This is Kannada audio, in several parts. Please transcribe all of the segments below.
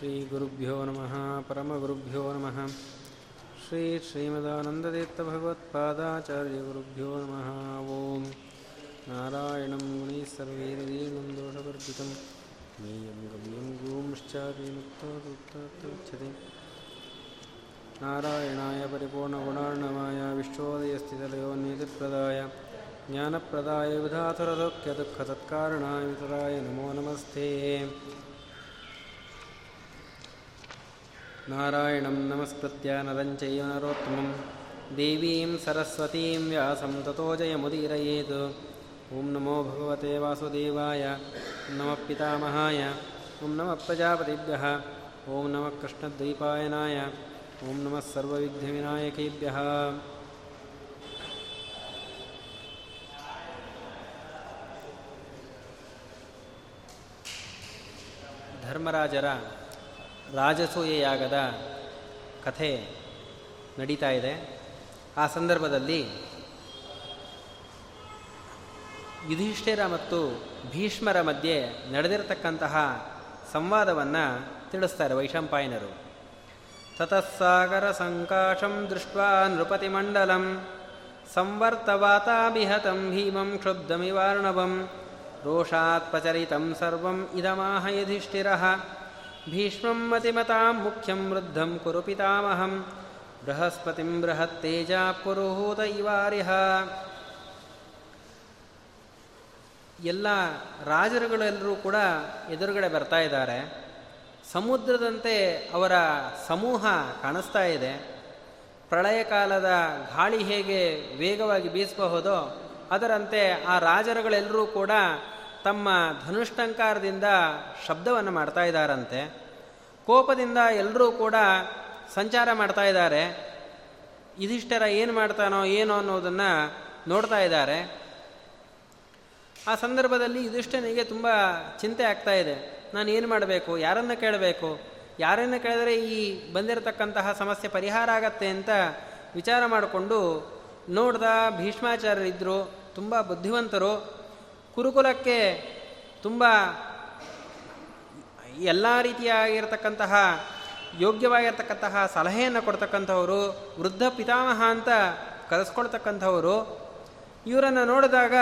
श्रीगुरुभ्यो नमः परमगुरुभ्यो नमः श्री श्रीमदानन्दतीर्थभगवत्पादाचार्यगुरुभ्यो नमः ॐ नारायणं मुनिः सर्वैर्दीर्णं दोषवर्जितं ज्ञेयं गम्यं गुंश्चाभिमुक्तोच्यते नारायणाय परिपूर्णगुणार्णवाय विश्वोदयस्थितलयोन्निधिप्रदाय ज्ञानप्रदाय विधातुरदोक्यदुःखतत्कारणाय वितराय नमो नमस्ते नारायणं नमस्कृत्य नरञ्चैव नरोत्तमं देवीं सरस्वतीं व्यासं ततो जयमुदीरयेत् ॐ नमो भगवते वासुदेवाय नमः पितामहाय ॐ नमः प्रजापतिभ्यः ॐ नमः कृष्णद्वैपायनाय ॐ नमः सर्वविघ्नविनायकेभ्यः ಧರ್ಮರಾಜರ ರಾಜಸೂಯೆಯಾಗದ ಕಥೆ ನಡೀತಾ ಇದೆ. ಆ ಸಂದರ್ಭದಲ್ಲಿ ಯುಧಿಷ್ಠಿರ ಮತ್ತು ಭೀಷ್ಮರ ಮಧ್ಯೆ ನಡೆದಿರತಕ್ಕಂತಹ ಸಂವಾದವನ್ನು ತಿಳಿಸ್ತಾರೆ ವೈಶಂಪಾಯನರು. ತತಸ್ಸಾಗರ ಸಂಕಾಶಂ ದೃಷ್ಟ ನೃಪತಿಮಂಡಲಂ ಸಂವರ್ತವಾತಾಭಿಹತಂ ಭೀಮಂ ಕ್ಷುಬ್ಧಮಿವಾರ್ಣವಂ ರೋಷಾತ್ಪಚರಿತಂ ಸರ್ವಂ ಇದಮಾಹ ಯುಧಿಷ್ಠಿರಃ. ಮತಿಮತಾಂ ಮುಖ್ಯಂ ವೃದ್ಧಂ ಕುರು ಪಿತಾಮಹಂ ಬೃಹಸ್ಪತಿಂ ಬೃಹತ್ತೇಜ ಪುರುಹೂತ ಇವಾರಿಹ ಎಲ್ಲ ರಾಜರುಗಳೆಲ್ಲರೂ ಕೂಡ ಎದುರುಗಡೆ ಬರ್ತಾ ಇದ್ದಾರೆ. ಸಮುದ್ರದಂತೆ ಅವರ ಸಮೂಹ ಕಾಣಿಸ್ತಾ ಇದೆ. ಪ್ರಳಯ ಕಾಲದ ಗಾಳಿ ಹೇಗೆ ವೇಗವಾಗಿ ಬೀಸಬಹುದೋ ಅದರಂತೆ ಆ ರಾಜರುಗಳೆಲ್ಲರೂ ಕೂಡ ತಮ್ಮ ಧನುಷ್ಟಂಕಾರದಿಂದ ಶಬ್ದವನ್ನು ಮಾಡ್ತಾ ಇದ್ದಾರಂತೆ. ಕೋಪದಿಂದ ಎಲ್ಲರೂ ಕೂಡ ಸಂಚಾರ ಮಾಡ್ತಾ ಇದ್ದಾರೆ. ಇದಿಷ್ಟರ ಏನು ಮಾಡ್ತಾನೋ ಏನೋ ಅನ್ನೋದನ್ನು ನೋಡ್ತಾ ಇದ್ದಾರೆ. ಆ ಸಂದರ್ಭದಲ್ಲಿ ಯುಧಿಷ್ಠನಿಗೆ ತುಂಬ ಚಿಂತೆ ಆಗ್ತಾ ಇದೆ. ನಾನು ಏನು ಮಾಡಬೇಕು? ಯಾರನ್ನು ಕೇಳಬೇಕು? ಯಾರನ್ನು ಕೇಳಿದರೆ ಈ ಬಂದಿರತಕ್ಕಂತಹ ಸಮಸ್ಯೆ ಪರಿಹಾರ ಆಗತ್ತೆ ಅಂತ ವಿಚಾರ ಮಾಡಿಕೊಂಡು ನೋಡ್ದ ಭೀಷ್ಮಾಚಾರ್ಯರಿದ್ದರು ತುಂಬ ಬುದ್ಧಿವಂತರು. ಕುರುಕುಲಕ್ಕೆ ತುಂಬ ಎಲ್ಲ ರೀತಿಯಾಗಿರ್ತಕ್ಕಂತಹ, ಯೋಗ್ಯವಾಗಿರ್ತಕ್ಕಂತಹ ಸಲಹೆಯನ್ನು ಕೊಡ್ತಕ್ಕಂಥವರು, ವೃದ್ಧ ಪಿತಾಮಹ ಅಂತ ಕರೆಸ್ಕೊಳ್ತಕ್ಕಂಥವರು, ಇವರನ್ನು ನೋಡಿದಾಗ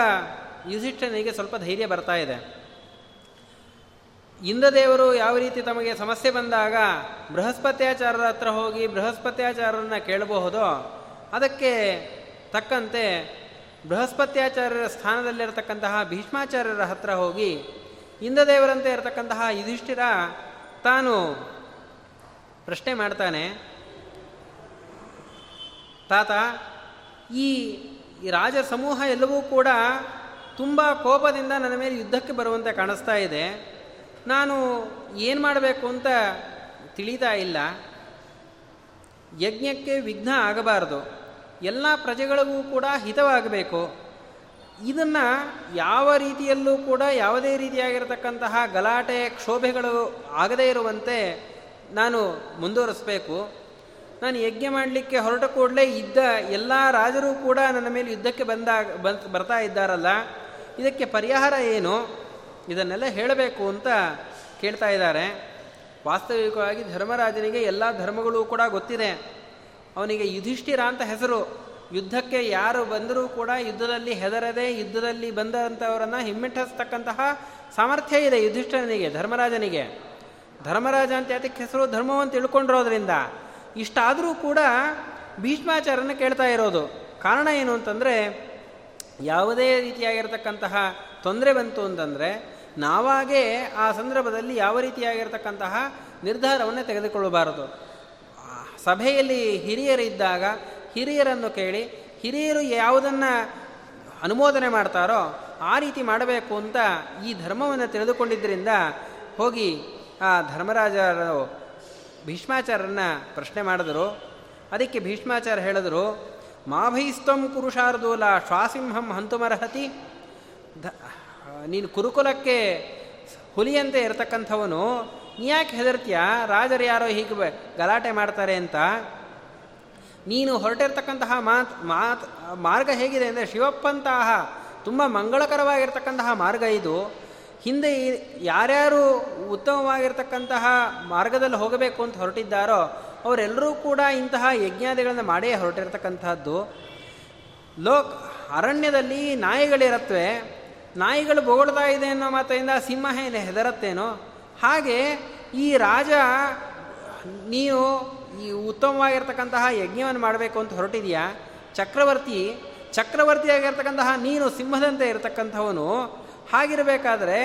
ಯುಧಿಷ್ಠನಿಗೆ ಸ್ವಲ್ಪ ಧೈರ್ಯ ಬರ್ತಾ ಇದೆ. ಇಂದ್ರದೇವರು ಯಾವ ರೀತಿ ತಮಗೆ ಸಮಸ್ಯೆ ಬಂದಾಗ ಬೃಹಸ್ಪತ್ಯಾಚಾರರ ಹತ್ರ ಹೋಗಿ ಬೃಹಸ್ಪತ್ಯಾಚಾರರನ್ನ ಕೇಳಬಹುದೋ ಅದಕ್ಕೆ ತಕ್ಕಂತೆ ಬೃಹಸ್ಪತ್ಯಾಚಾರ್ಯರ ಸ್ಥಾನದಲ್ಲಿರತಕ್ಕಂತಹ ಭೀಷ್ಮಾಚಾರ್ಯರ ಹತ್ರ ಹೋಗಿ ಇಂದ್ರದೇವರಂತೆ ಇರತಕ್ಕಂತಹ ಯುಧಿಷ್ಠಿರ ತಾನು ಪ್ರಶ್ನೆ ಮಾಡ್ತಾನೆ, ತಾತ, ಈ ರಾಜ ಸಮೂಹ ಎಲ್ಲವೂ ಕೂಡ ತುಂಬ ಕೋಪದಿಂದ ನನ್ನ ಮೇಲೆ ಯುದ್ಧಕ್ಕೆ ಬರುವಂತೆ ಕಾಣಿಸ್ತಾ ಇದೆ. ನಾನು ಏನು ಮಾಡಬೇಕು ಅಂತ ತಿಳಿತಾ ಇಲ್ಲ. ಯಜ್ಞಕ್ಕೆ ವಿಘ್ನ ಆಗಬಾರದು. ಎಲ್ಲ ಪ್ರಜೆಗಳಿಗೂ ಕೂಡ ಹಿತವಾಗಬೇಕು. ಇದನ್ನು ಯಾವ ರೀತಿಯಲ್ಲೂ ಕೂಡ ಯಾವುದೇ ರೀತಿಯಾಗಿರತಕ್ಕಂತಹ ಗಲಾಟೆ, ಕ್ಷೋಭೆಗಳು ಆಗದೇ ಇರುವಂತೆ ನಾನು ಮುಂದುವರಿಸಬೇಕು. ನಾನು ಯಜ್ಞ ಮಾಡಲಿಕ್ಕೆ ಹೊರಟ ಕೂಡಲೇ ಇದ್ದ ಎಲ್ಲ ರಾಜರು ಕೂಡ ನನ್ನ ಮೇಲೆ ಯುದ್ಧಕ್ಕೆ ಬಂದಾಗ ಬರ್ತಾ ಇದ್ದಾರಲ್ಲ, ಇದಕ್ಕೆ ಪರಿಹಾರ ಏನು? ಇದನ್ನೆಲ್ಲ ಹೇಳಬೇಕು ಅಂತ ಕೇಳ್ತಾ ಇದ್ದಾರೆ. ವಾಸ್ತವಿಕವಾಗಿ ಧರ್ಮರಾಜನಿಗೆ ಎಲ್ಲ ಧರ್ಮಗಳು ಕೂಡ ಗೊತ್ತಿದೆ. ಅವನಿಗೆ ಯುಧಿಷ್ಠಿರ ಅಂತ ಹೆಸರು. ಯುದ್ಧಕ್ಕೆ ಯಾರು ಬಂದರೂ ಕೂಡ ಯುದ್ಧದಲ್ಲಿ ಹೆದರದೆ, ಯುದ್ಧದಲ್ಲಿ ಬಂದಂಥವರನ್ನು ಹಿಮ್ಮೆಟ್ಟಿಸ್ತಕ್ಕಂತಹ ಸಾಮರ್ಥ್ಯ ಇದೆ ಯುಧಿಷ್ಠಿರನಿಗೆ, ಧರ್ಮರಾಜನಿಗೆ. ಧರ್ಮರಾಜ ಅಂತ ಅದಕ್ಕೆ ಹೆಸರು ಧರ್ಮವನ್ನು ತಿಳ್ಕೊಂಡಿರೋದ್ರಿಂದ ಇಷ್ಟಾದರೂ ಕೂಡ ಭೀಷ್ಮಾಚಾರನ ಕೇಳ್ತಾ ಇರೋದು. ಕಾರಣ ಏನು ಅಂತಂದರೆ, ಯಾವುದೇ ರೀತಿಯಾಗಿರ್ತಕ್ಕಂತಹ ತೊಂದರೆ ಬಂತು ಅಂತಂದರೆ, ನಾವಾಗೇ ಆ ಸಂದರ್ಭದಲ್ಲಿ ಯಾವ ರೀತಿಯಾಗಿರ್ತಕ್ಕಂತಹ ನಿರ್ಧಾರವನ್ನು ತೆಗೆದುಕೊಳ್ಳಬಾರದು. ಸಭೆಯಲ್ಲಿ ಹಿರಿಯರಿದ್ದಾಗ ಹಿರಿಯರನ್ನು ಕೇಳಿ, ಹಿರಿಯರು ಯಾವುದನ್ನು ಅನುಮೋದನೆ ಮಾಡ್ತಾರೋ ಆ ರೀತಿ ಮಾಡಬೇಕು ಅಂತ ಈ ಧರ್ಮವನ್ನು ತಿಳಿದುಕೊಂಡಿದ್ದರಿಂದ ಹೋಗಿ ಆ ಧರ್ಮರಾಜರು ಭೀಷ್ಮಾಚಾರ್ಯರನ್ನ ಪ್ರಶ್ನೆ ಮಾಡಿದರು. ಅದಕ್ಕೆ ಭೀಷ್ಮಾಚಾರ್ಯ ಹೇಳಿದರು, ಮಾಭೈಸ್ತಂ ಕುರುಷಾರ್ದೂಲ ಶ್ವಾಸಿಂಹಂ ಹಂತುಮರ್ಹತಿ. ನೀನು ಕುರುಕುಲಕ್ಕೆ ಹುಲಿಯಂತೆ ಇರತಕ್ಕಂಥವನು ನೀ ಯಾಕೆ ಹೆದರ್ತೀಯ? ರಾಜರು ಯಾರೋ ಹೀಗೆ ಗಲಾಟೆ ಮಾಡ್ತಾರೆ ಅಂತ. ನೀನು ಹೊರಟಿರ್ತಕ್ಕಂತಹ ಮಾತ್ ಮಾತ್ ಮಾರ್ಗ ಹೇಗಿದೆ ಅಂದರೆ ಶಿವಪ್ಪಂತಹ ತುಂಬ ಮಂಗಳಕರವಾಗಿರ್ತಕ್ಕಂತಹ ಮಾರ್ಗ ಇದು. ಹಿಂದೆ ಯಾರ್ಯಾರು ಉತ್ತಮವಾಗಿರ್ತಕ್ಕಂತಹ ಮಾರ್ಗದಲ್ಲಿ ಹೋಗಬೇಕು ಅಂತ ಹೊರಟಿದ್ದಾರೋ, ಅವರೆಲ್ಲರೂ ಕೂಡ ಇಂತಹ ಯಜ್ಞಾದಿಗಳನ್ನು ಮಾಡೇ ಹೊರಟಿರ್ತಕ್ಕಂಥದ್ದು. ಲೋಕ್ ಅರಣ್ಯದಲ್ಲಿ ನಾಯಿಗಳಿರತ್ವೆ. ನಾಯಿಗಳು ಬೊಗಳ್ತಾ ಇದೆ ಅನ್ನೋ ಮಾತೆಯಿಂದ ಸಿಂಹ ಏನು ಹೆದರತ್ತೇನೋ? ಹಾಗೆ ಈ ರಾಜ, ನೀನು ಈ ಉತ್ತಮವಾಗಿರ್ತಕ್ಕಂತಹ ಯಜ್ಞವನ್ನು ಮಾಡಬೇಕು ಅಂತ ಹೊರಟಿದೆಯಾ? ಚಕ್ರವರ್ತಿ, ಚಕ್ರವರ್ತಿಯಾಗಿರ್ತಕ್ಕಂತಹ ನೀನು ಸಿಂಹದಂತೆ ಇರತಕ್ಕಂಥವನು. ಹಾಗಿರಬೇಕಾದ್ರೆ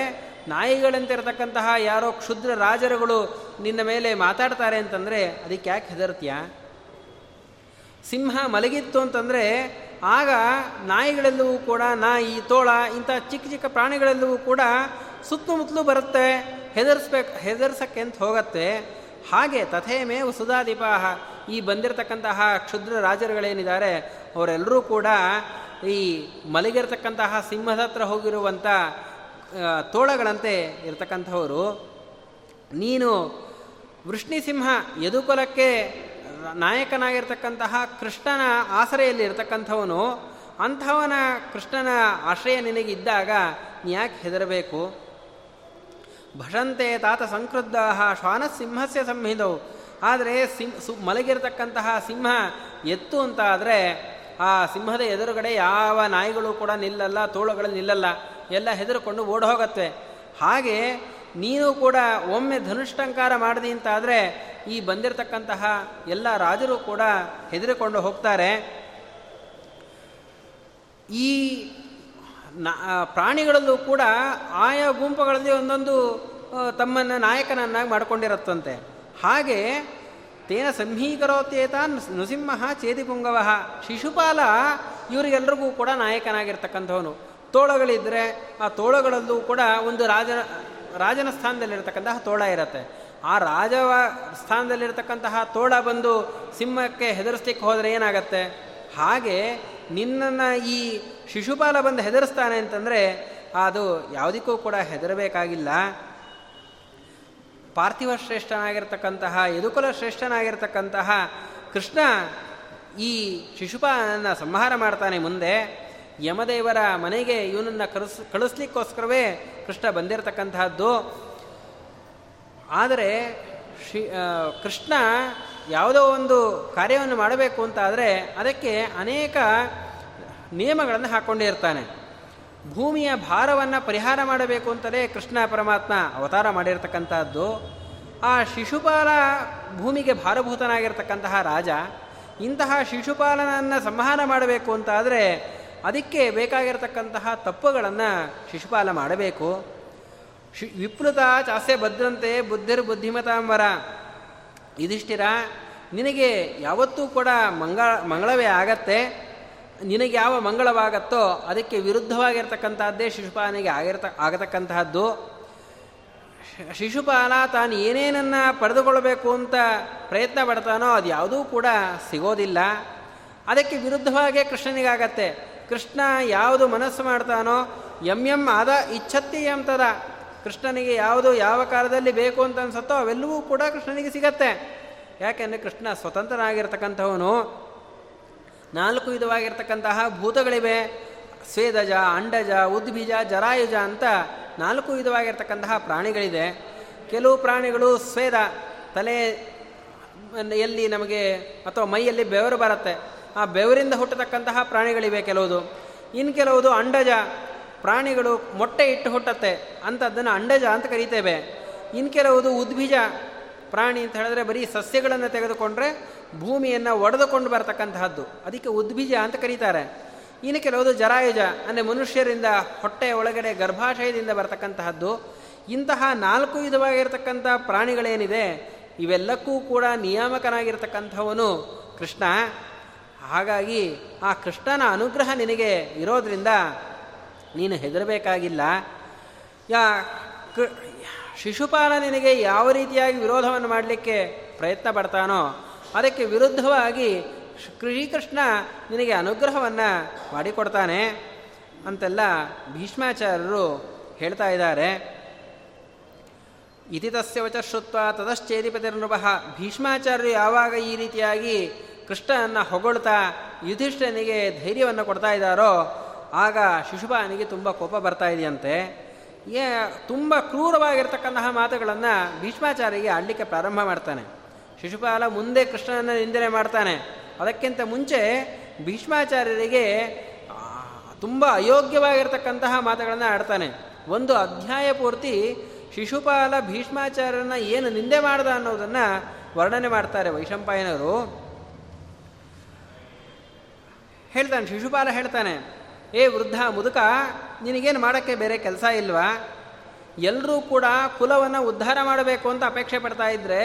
ನಾಯಿಗಳಂತೆ ಇರತಕ್ಕಂತಹ ಯಾರೋ ಕ್ಷುದ್ರ ರಾಜರುಗಳು ನಿನ್ನ ಮೇಲೆ ಮಾತಾಡ್ತಾರೆ ಅಂತಂದರೆ ಅದಕ್ಕೆ ಯಾಕೆ ಹೆದರ್ತೀಯ? ಸಿಂಹ ಮಲಗಿತ್ತು ಅಂತಂದರೆ ಆಗ ನಾಯಿಗಳೆಲ್ಲವೂ ಕೂಡ, ನಾಯಿ, ತೋಳ, ಇಂಥ ಚಿಕ್ಕ ಚಿಕ್ಕ ಪ್ರಾಣಿಗಳೆಲ್ಲವೂ ಕೂಡ ಸುತ್ತಮುತ್ತಲೂ ಬರುತ್ತೆ. ಹೆದರ್ಸ್ಬೇಕು, ಹೆದರ್ಸಕ್ಕೆ ಅಂತ ಹೋಗತ್ತೆ. ಹಾಗೆ ತಥೇಮೇ ಸುಧಾದೀಪಾಹ ಈ ಬಂದಿರತಕ್ಕಂತಹ ಕ್ಷುದ್ರ ರಾಜರುಗಳೇನಿದ್ದಾರೆ, ಅವರೆಲ್ಲರೂ ಕೂಡ ಈ ಮಲಗಿರ್ತಕ್ಕಂತಹ ಸಿಂಹದ ಹತ್ರ ಹೋಗಿರುವಂಥ ತೋಳಗಳಂತೆ ಇರತಕ್ಕಂಥವರು. ನೀನು ವೃಷ್ಣಿಸಿಂಹ, ಯದುಕುಲಕ್ಕೆ ನಾಯಕನಾಗಿರ್ತಕ್ಕಂತಹ ಕೃಷ್ಣನ ಆಸರೆಯಲ್ಲಿ ಇರತಕ್ಕಂಥವನು, ಅಂಥವನ ಕೃಷ್ಣನ ಆಶ್ರಯ ನಿನಗಿದ್ದಾಗ ನೀ ಯಾಕೆ ಹೆದರಬೇಕು? ಭಷಂತೆ ತಾತ ಸಂಕೃದ್ಧ ಶ್ವಾನ ಸಿಂಹಸ್ಯ ಸಂಹಿದವು ಆದರೆ ಸಿಂ, ಸು, ಮಲಗಿರತಕ್ಕಂತಹ ಸಿಂಹ ಎತ್ತು ಅಂತ ಆದರೆ ಆ ಸಿಂಹದ ಎದುರುಗಡೆ ಯಾವ ನಾಯಿಗಳು ಕೂಡ ನಿಲ್ಲಲ್ಲ, ತೋಳುಗಳು ನಿಲ್ಲಲ್ಲ, ಎಲ್ಲ ಹೆದರುಕೊಂಡು ಓಡಿ ಹೋಗತ್ತೆ ಹಾಗೆ ನೀನು ಕೂಡ ಒಮ್ಮೆ ಧನುಷ್ಟಂಕಾರ ಮಾಡಿದಿ ಅಂತಾದರೆ ಈ ಬಂದಿರತಕ್ಕಂತಹ ಎಲ್ಲ ರಾಜರು ಕೂಡ ಹೆದರಿಕೊಂಡು ಹೋಗ್ತಾರೆ. ಈ ಪ್ರಾಣಿಗಳಲ್ಲೂ ಕೂಡ ಆಯಾ ಗುಂಪುಗಳಲ್ಲಿ ಒಂದೊಂದು ತಮ್ಮನ್ನು ನಾಯಕನನ್ನಾಗಿ ಮಾಡಿಕೊಂಡಿರತ್ತಂತೆ. ಹಾಗೆ ತೇನ ಸಂಹೀಕರೋತ್ಯೇತ ನೃಸಿಂಹ ಚೇದಿಪುಂಗವ ಶಿಶುಪಾಲ ಇವರಿಗೆಲ್ಲರಿಗೂ ಕೂಡ ನಾಯಕನಾಗಿರ್ತಕ್ಕಂಥವನು. ತೋಳಗಳಿದ್ದರೆ ಆ ತೋಳಗಳಲ್ಲೂ ಕೂಡ ಒಂದು ರಾಜ, ರಾಜನ ಸ್ಥಾನದಲ್ಲಿರ್ತಕ್ಕಂತಹ ತೋಳ ಇರುತ್ತೆ. ಆ ರಾಜವ ಸ್ಥಾನದಲ್ಲಿರ್ತಕ್ಕಂತಹ ತೋಳ ಬಂದು ಸಿಂಹಕ್ಕೆ ಹೆದರಿಸ್ಲಿಕ್ಕೆ ಹೋದರೆ ಏನಾಗತ್ತೆ? ಹಾಗೆ ನಿನ್ನನ್ನು ಈ ಶಿಶುಪಾಲ ಬಂದು ಹೆದರಿಸ್ತಾನೆ ಅಂತಂದರೆ, ಅದು ಯಾವುದಕ್ಕೂ ಕೂಡ ಹೆದರಬೇಕಾಗಿಲ್ಲ. ಪಾರ್ಥಿವ ಶ್ರೇಷ್ಠನಾಗಿರ್ತಕ್ಕಂತಹ, ಯದುಕುಲ ಶ್ರೇಷ್ಠನಾಗಿರ್ತಕ್ಕಂತಹ ಕೃಷ್ಣ ಈ ಶಿಶುಪಾಲನ ಸಂಹಾರ ಮಾಡ್ತಾನೆ ಮುಂದೆ. ಯಮದೇವರ ಮನೆಗೆ ಇವನನ್ನು ಕಳಿಸ್ ಕಳಿಸ್ಲಿಕ್ಕೋಸ್ಕರವೇ ಕೃಷ್ಣ ಬಂದಿರತಕ್ಕಂತಹದ್ದು. ಆದರೆ ಶಿ ಕೃಷ್ಣ ಯಾವುದೋ ಒಂದು ಕಾರ್ಯವನ್ನು ಮಾಡಬೇಕು ಅಂತ ಆದರೆ ಅದಕ್ಕೆ ಅನೇಕ ನಿಯಮಗಳನ್ನು ಹಾಕ್ಕೊಂಡಿರ್ತಾನೆ ಭೂಮಿಯ ಭಾರವನ್ನು ಪರಿಹಾರ ಮಾಡಬೇಕು ಅಂತಲೇ ಕೃಷ್ಣ ಪರಮಾತ್ಮ ಅವತಾರ ಮಾಡಿರ್ತಕ್ಕಂಥದ್ದು. ಆ ಶಿಶುಪಾಲ ಭೂಮಿಗೆ ಭಾರಭೂತನಾಗಿರ್ತಕ್ಕಂತಹ ರಾಜ ಇಂತಹ ಶಿಶುಪಾಲನನ್ನು ಸಂಹಾರ ಮಾಡಬೇಕು ಅಂತಾದರೆ ಅದಕ್ಕೆ ಬೇಕಾಗಿರತಕ್ಕಂತಹ ತಪ್ಪುಗಳನ್ನು ಶಿಶುಪಾಲ ಮಾಡಬೇಕು. ಶಿ ವಿಪ್ಲುತ ಚಾಸ್ಯ ಭದ್ರಂತೆ ಬುದ್ಧಿರ್ ಬುದ್ಧಿಮತಾಂಬರ. ಇದಿಷ್ಟಿರ ನಿನಗೆ ಯಾವತ್ತೂ ಕೂಡ ಮಂಗಳ ಮಂಗಳವೇ ಆಗತ್ತೆ. ನಿನಗೆ ಯಾವ ಮಂಗಳವಾಗತ್ತೋ ಅದಕ್ಕೆ ವಿರುದ್ಧವಾಗಿರ್ತಕ್ಕಂಥದ್ದೇ ಶಿಶುಪಾಲನಿಗೆ ಆಗಿರ್ತ, ಆಗತಕ್ಕಂತಹದ್ದು. ಶಿಶುಪಾಲ ತಾನು ಏನೇನನ್ನು ಪಡೆದುಕೊಳ್ಳಬೇಕು ಅಂತ ಪ್ರಯತ್ನ ಪಡ್ತಾನೋ ಅದು ಯಾವುದೂ ಕೂಡ ಸಿಗೋದಿಲ್ಲ. ಅದಕ್ಕೆ ವಿರುದ್ಧವಾಗೇ ಕೃಷ್ಣನಿಗಾಗತ್ತೆ. ಕೃಷ್ಣ ಯಾವುದು ಮನಸ್ಸು ಮಾಡ್ತಾನೋ, ಎಂ ಎಂ ಆದ ಇಚ್ಛತ್ತಿ ಎಂತದ ಕೃಷ್ಣನಿಗೆ ಯಾವುದು ಯಾವ ಕಾಲದಲ್ಲಿ ಬೇಕು ಅಂತ ಅನ್ಸುತ್ತೋ ಅವೆಲ್ಲವೂ ಕೂಡ ಕೃಷ್ಣನಿಗೆ ಸಿಗತ್ತೆ. ಯಾಕೆಂದರೆ ಕೃಷ್ಣ ಸ್ವತಂತ್ರನಾಗಿರ್ತಕ್ಕಂಥವನು. ನಾಲ್ಕು ವಿಧವಾಗಿರ್ತಕ್ಕಂತಹ ಭೂತಗಳಿವೆ. ಸ್ವೇದಜ, ಅಂಡಜ ಉದ್ಬೀಜ ಜರಾಯುಜ ಅಂತ ನಾಲ್ಕು ವಿಧವಾಗಿರ್ತಕ್ಕಂತಹ ಪ್ರಾಣಿಗಳಿದೆ. ಕೆಲವು ಪ್ರಾಣಿಗಳು ಸ್ವೇದ ತಲೆ ಎಲ್ಲಿ ನಮಗೆ ಅಥವಾ ಮೈಯಲ್ಲಿ ಬೆವರು ಬರುತ್ತೆ. ಆ ಬೆವರಿಂದ ಹುಟ್ಟತಕ್ಕಂತಹ ಪ್ರಾಣಿಗಳಿವೆ ಕೆಲವುದು. ಇನ್ನು ಕೆಲವುದು ಅಂಡಜ. ಪ್ರಾಣಿಗಳು ಮೊಟ್ಟೆ ಇಟ್ಟು ಹುಟ್ಟತ್ತೆ ಅಂಥದ್ದನ್ನು ಅಂಡಜ ಅಂತ ಕರಿತೇವೆ. ಇನ್ನು ಕೆಲವುದು ಉದ್ಬೀಜ ಪ್ರಾಣಿ ಅಂತ ಹೇಳಿದ್ರೆ ಬರೀ ಸಸ್ಯಗಳನ್ನು ತೆಗೆದುಕೊಂಡ್ರೆ ಭೂಮಿಯನ್ನು ಒಡೆದುಕೊಂಡು ಬರತಕ್ಕಂತಹದ್ದು. ಅದಕ್ಕೆ ಉದ್ಬೀಜ ಅಂತ ಕರೀತಾರೆ. ಇನ್ನು ಕೆಲವೊಂದು ಜರಾಯುಜ, ಅಂದರೆ ಮನುಷ್ಯರಿಂದ ಹೊಟ್ಟೆಯ ಒಳಗಡೆ ಗರ್ಭಾಶಯದಿಂದ ಬರತಕ್ಕಂತಹದ್ದು. ಇಂತಹ ನಾಲ್ಕು ವಿಧವಾಗಿರ್ತಕ್ಕಂಥ ಪ್ರಾಣಿಗಳೇನಿದೆ, ಇವೆಲ್ಲಕ್ಕೂ ಕೂಡ ನಿಯಾಮಕನಾಗಿರ್ತಕ್ಕಂಥವನು ಕೃಷ್ಣ. ಹಾಗಾಗಿ ಆ ಕೃಷ್ಣನ ಅನುಗ್ರಹ ನಿನಗೆ ಇರೋದ್ರಿಂದ ನೀನು ಹೆದರಬೇಕಾಗಿಲ್ಲ. ಯಾ ಶಿಶುಪಾಲ ನಿನಗೆ ಯಾವ ರೀತಿಯಾಗಿ ವಿರೋಧವನ್ನು ಮಾಡಲಿಕ್ಕೆ ಪ್ರಯತ್ನ ಪಡ್ತಾನೋ ಅದಕ್ಕೆ ವಿರುದ್ಧವಾಗಿ ಶ್ರೀಕೃಷ್ಣ ನಿನಗೆ ಅನುಗ್ರಹವನ್ನು ಮಾಡಿಕೊಡ್ತಾನೆ ಅಂತೆಲ್ಲ ಭೀಷ್ಮಾಚಾರ್ಯರು ಹೇಳ್ತಾ ಇದ್ದಾರೆ. ಇತಿ ತಸ್ಯ ವಚ ಶ್ರುತ್ವ ತದಶ್ಚೇದಿಪತಿರ್ನೃಪ. ಭೀಷ್ಮಾಚಾರ್ಯರು ಯಾವಾಗ ಈ ರೀತಿಯಾಗಿ ಕೃಷ್ಣನನ್ನು ಹೊಗಳ್ತಾ ಯುಧಿಷ್ಠನಿಗೆ ಧೈರ್ಯವನ್ನು ಕೊಡ್ತಾ ಇದ್ದಾರೋ, ಆಗ ಶಿಶುಪಾನಿಗೆ ತುಂಬ ಕೋಪ ಬರ್ತಾ ಇದೆಯಂತೆ. ಏ, ತುಂಬ ಕ್ರೂರವಾಗಿರ್ತಕ್ಕಂತಹ ಮಾತುಗಳನ್ನು ಭೀಷ್ಮಾಚಾರ್ಯಗೆ ಆಡಲಿಕ್ಕೆ ಪ್ರಾರಂಭ ಮಾಡ್ತಾನೆ. ಶಿಶುಪಾಲ ಮುಂದೆ ಕೃಷ್ಣನನ್ನು ನಿಂದನೆ ಮಾಡ್ತಾನೆ. ಅದಕ್ಕಿಂತ ಮುಂಚೆ ಭೀಷ್ಮಾಚಾರ್ಯರಿಗೆ ತುಂಬ ಅಯೋಗ್ಯವಾಗಿರ್ತಕ್ಕಂತಹ ಮಾತುಗಳನ್ನು ಆಡ್ತಾನೆ. ಒಂದು ಅಧ್ಯಾಯ ಪೂರ್ತಿ ಶಿಶುಪಾಲ ಭೀಷ್ಮಾಚಾರ್ಯನ ಏನು ನಿಂದೆ ಮಾಡ್ದ ಅನ್ನೋದನ್ನು ವರ್ಣನೆ ಮಾಡ್ತಾರೆ ವೈಶಂಪಾಯನರು ಹೇಳ್ತಾನೆ, ಶಿಶುಪಾಲ ಹೇಳ್ತಾನೆ, ಏ ವೃದ್ಧ, ಮುದುಕ, ನಿನಗೇನು ಮಾಡೋಕ್ಕೆ ಬೇರೆ ಕೆಲಸ ಇಲ್ವಾ? ಎಲ್ಲರೂ ಕೂಡ ಕುಲವನ್ನು ಉದ್ಧಾರ ಮಾಡಬೇಕು ಅಂತ ಅಪೇಕ್ಷೆ ಪಡ್ತಾ ಇದ್ದರೆ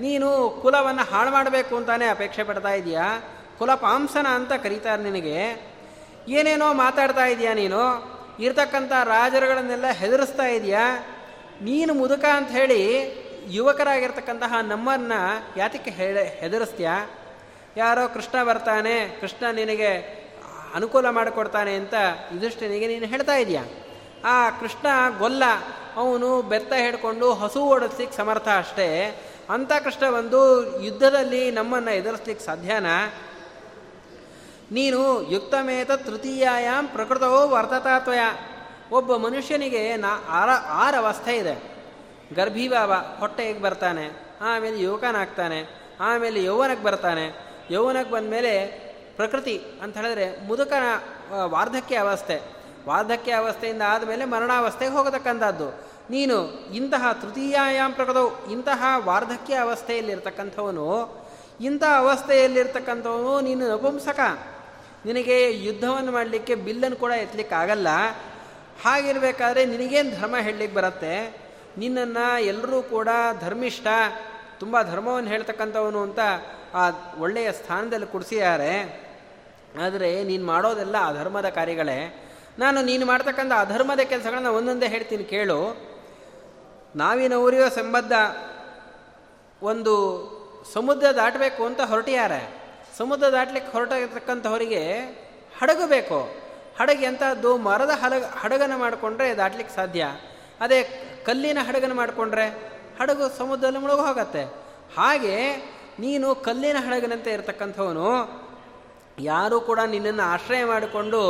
ನೀನು ಕುಲವನ್ನು ಹಾಳು ಮಾಡಬೇಕು ಅಂತಾನೆ ಅಪೇಕ್ಷೆ ಪಡ್ತಾ ಇದೆಯಾ? ಕುಲಪಾಂಸನ ಅಂತ ಕರೀತಾರೆ ನಿನಗೆ. ಏನೇನೋ ಮಾತಾಡ್ತಾ ಇದೆಯಾ ನೀನು? ಇರ್ತಕ್ಕಂಥ ರಾಜರುಗಳನ್ನೆಲ್ಲ ಹೆದರಿಸ್ತಾ ಇದೆಯಾ? ನೀನು ಮುದುಕ ಅಂತ ಹೇಳಿ ಯುವಕರಾಗಿರ್ತಕ್ಕಂತಹ ನಮ್ಮನ್ನು ಯಾತಕ್ಕೆ ಹೇಳ ಹೆದರಿಸ್ತೀಯಾ? ಯಾರೋ ಕೃಷ್ಣ ಬರ್ತಾನೆ, ಕೃಷ್ಣ ನಿನಗೆ ಅನುಕೂಲ ಮಾಡಿಕೊಡ್ತಾನೆ ಅಂತ ಯುಧಿಷ್ಠನಿಗೆ ನೀನು ಹೇಳ್ತಾ ಇದೆಯಾ? ಆ ಕೃಷ್ಣ ಗೊಲ್ಲ, ಅವನು ಬೆತ್ತ ಹಿಡ್ಕೊಂಡು ಹಸು ಓಡಿಸ್ಲಿಕ್ಕೆ ಸಮರ್ಥ ಅಷ್ಟೇ. ಅಂಥ ಕೃಷ್ಣ ಬಂದು ಯುದ್ಧದಲ್ಲಿ ನಮ್ಮನ್ನು ಎದುರಿಸ್ಲಿಕ್ಕೆ ಸಾಧ್ಯನಾ? ನೀನು ಯುಕ್ತಮೇತ ತೃತೀಯಾಯಾಮ್ ಪ್ರಕೃತವೋ ವರ್ತತಾತ್ವಯ. ಒಬ್ಬ ಮನುಷ್ಯನಿಗೆ ನಾ ಆರ, ಆರು ಅವಸ್ಥೆ ಇದೆ. ಗರ್ಭೀಭಾವ ಹೊಟ್ಟೆಗೆ ಬರ್ತಾನೆ, ಆಮೇಲೆ ಯುವಕನಾಗ್ತಾನೆ ಆಮೇಲೆ ಯೌವನಕ್ಕೆ ಬರ್ತಾನೆ. ಯೌವನಕ್ಕೆ ಬಂದ ಮೇಲೆ ಪ್ರಕೃತಿ ಅಂತ ಹೇಳಿದ್ರೆ ಮುದುಕನ ವಾರ್ಧಕ್ಯ ಅವಸ್ಥೆ. ವಾರ್ಧಕ್ಯ ಅವಸ್ಥೆಯಿಂದ ಆದಮೇಲೆ ಮರಣಾವಸ್ಥೆಗೆ ಹೋಗತಕ್ಕಂಥದ್ದು. ನೀನು ಇಂತಹ ತೃತೀಯಾಯಾಮ್ ಪ್ರಕೃತವು ಇಂತಹ ವಾರ್ಧಕ್ಯ ಅವಸ್ಥೆಯಲ್ಲಿರ್ತಕ್ಕಂಥವನು, ಇಂಥ ಅವಸ್ಥೆಯಲ್ಲಿರ್ತಕ್ಕಂಥವನು ನೀನು ನಪುಂಸಕ. ನಿನಗೆ ಯುದ್ಧವನ್ನು ಮಾಡಲಿಕ್ಕೆ ಬಿಲ್ಲನ್ನು ಕೂಡ ಎತ್ತಲಿಕ್ಕಾಗಲ್ಲ. ಹಾಗಿರಬೇಕಾದ್ರೆ ನಿನಗೇನು ಧರ್ಮ ಹೇಳಲಿಕ್ಕೆ ಬರುತ್ತೆ? ನಿನ್ನನ್ನು ಎಲ್ಲರೂ ಕೂಡ ಧರ್ಮಿಷ್ಠ, ತುಂಬ ಧರ್ಮವನ್ನು ಹೇಳ್ತಕ್ಕಂಥವನು ಅಂತ ಆ ಒಳ್ಳೆಯ ಸ್ಥಾನದಲ್ಲಿ ಕುಡಿಸಿದ್ದಾರೆ. ಆದರೆ ನೀನು ಮಾಡೋದೆಲ್ಲ ಅಧರ್ಮದ ಕಾರ್ಯಗಳೇ. ನಾನು ನೀನು ಮಾಡ್ತಕ್ಕಂಥ ಅಧರ್ಮದ ಕೆಲಸಗಳನ್ನ ಒಂದೊಂದೇ ಹೇಳ್ತೀನಿ, ಕೇಳು. ನಾವಿನ ಉರಿಯೋ ಸಂಬದ್ಧ ಒಂದು ಸಮುದ್ರ ದಾಟಬೇಕು ಅಂತ ಹೊರಟಿಯಾರೆ. ಸಮುದ್ರ ದಾಟ್ಲಿಕ್ಕೆ ಹೊರಟಿರ್ತಕ್ಕಂಥವರಿಗೆ ಹಡಗು ಬೇಕು ಹಡಗು ಎಂಥದ್ದು ಮರದ ಹಡಗ, ಹಡಗನ್ನು ಮಾಡಿಕೊಂಡ್ರೆ ದಾಟ್ಲಿಕ್ಕೆ ಸಾಧ್ಯ. ಅದೇ ಕಲ್ಲಿನ ಹಡಗನ್ನು ಮಾಡಿಕೊಂಡ್ರೆ ಹಡಗು ಸಮುದ್ರದಲ್ಲಿ ಮುಳುಗು ಹೋಗತ್ತೆ. ಹಾಗೆ ನೀನು ಕಲ್ಲಿನ ಹಡಗನಂತೆ ಇರತಕ್ಕಂಥವನು, ಯಾರೂ ಕೂಡ ನಿನ್ನನ್ನು ಆಶ್ರಯ ಮಾಡಿಕೊಂಡು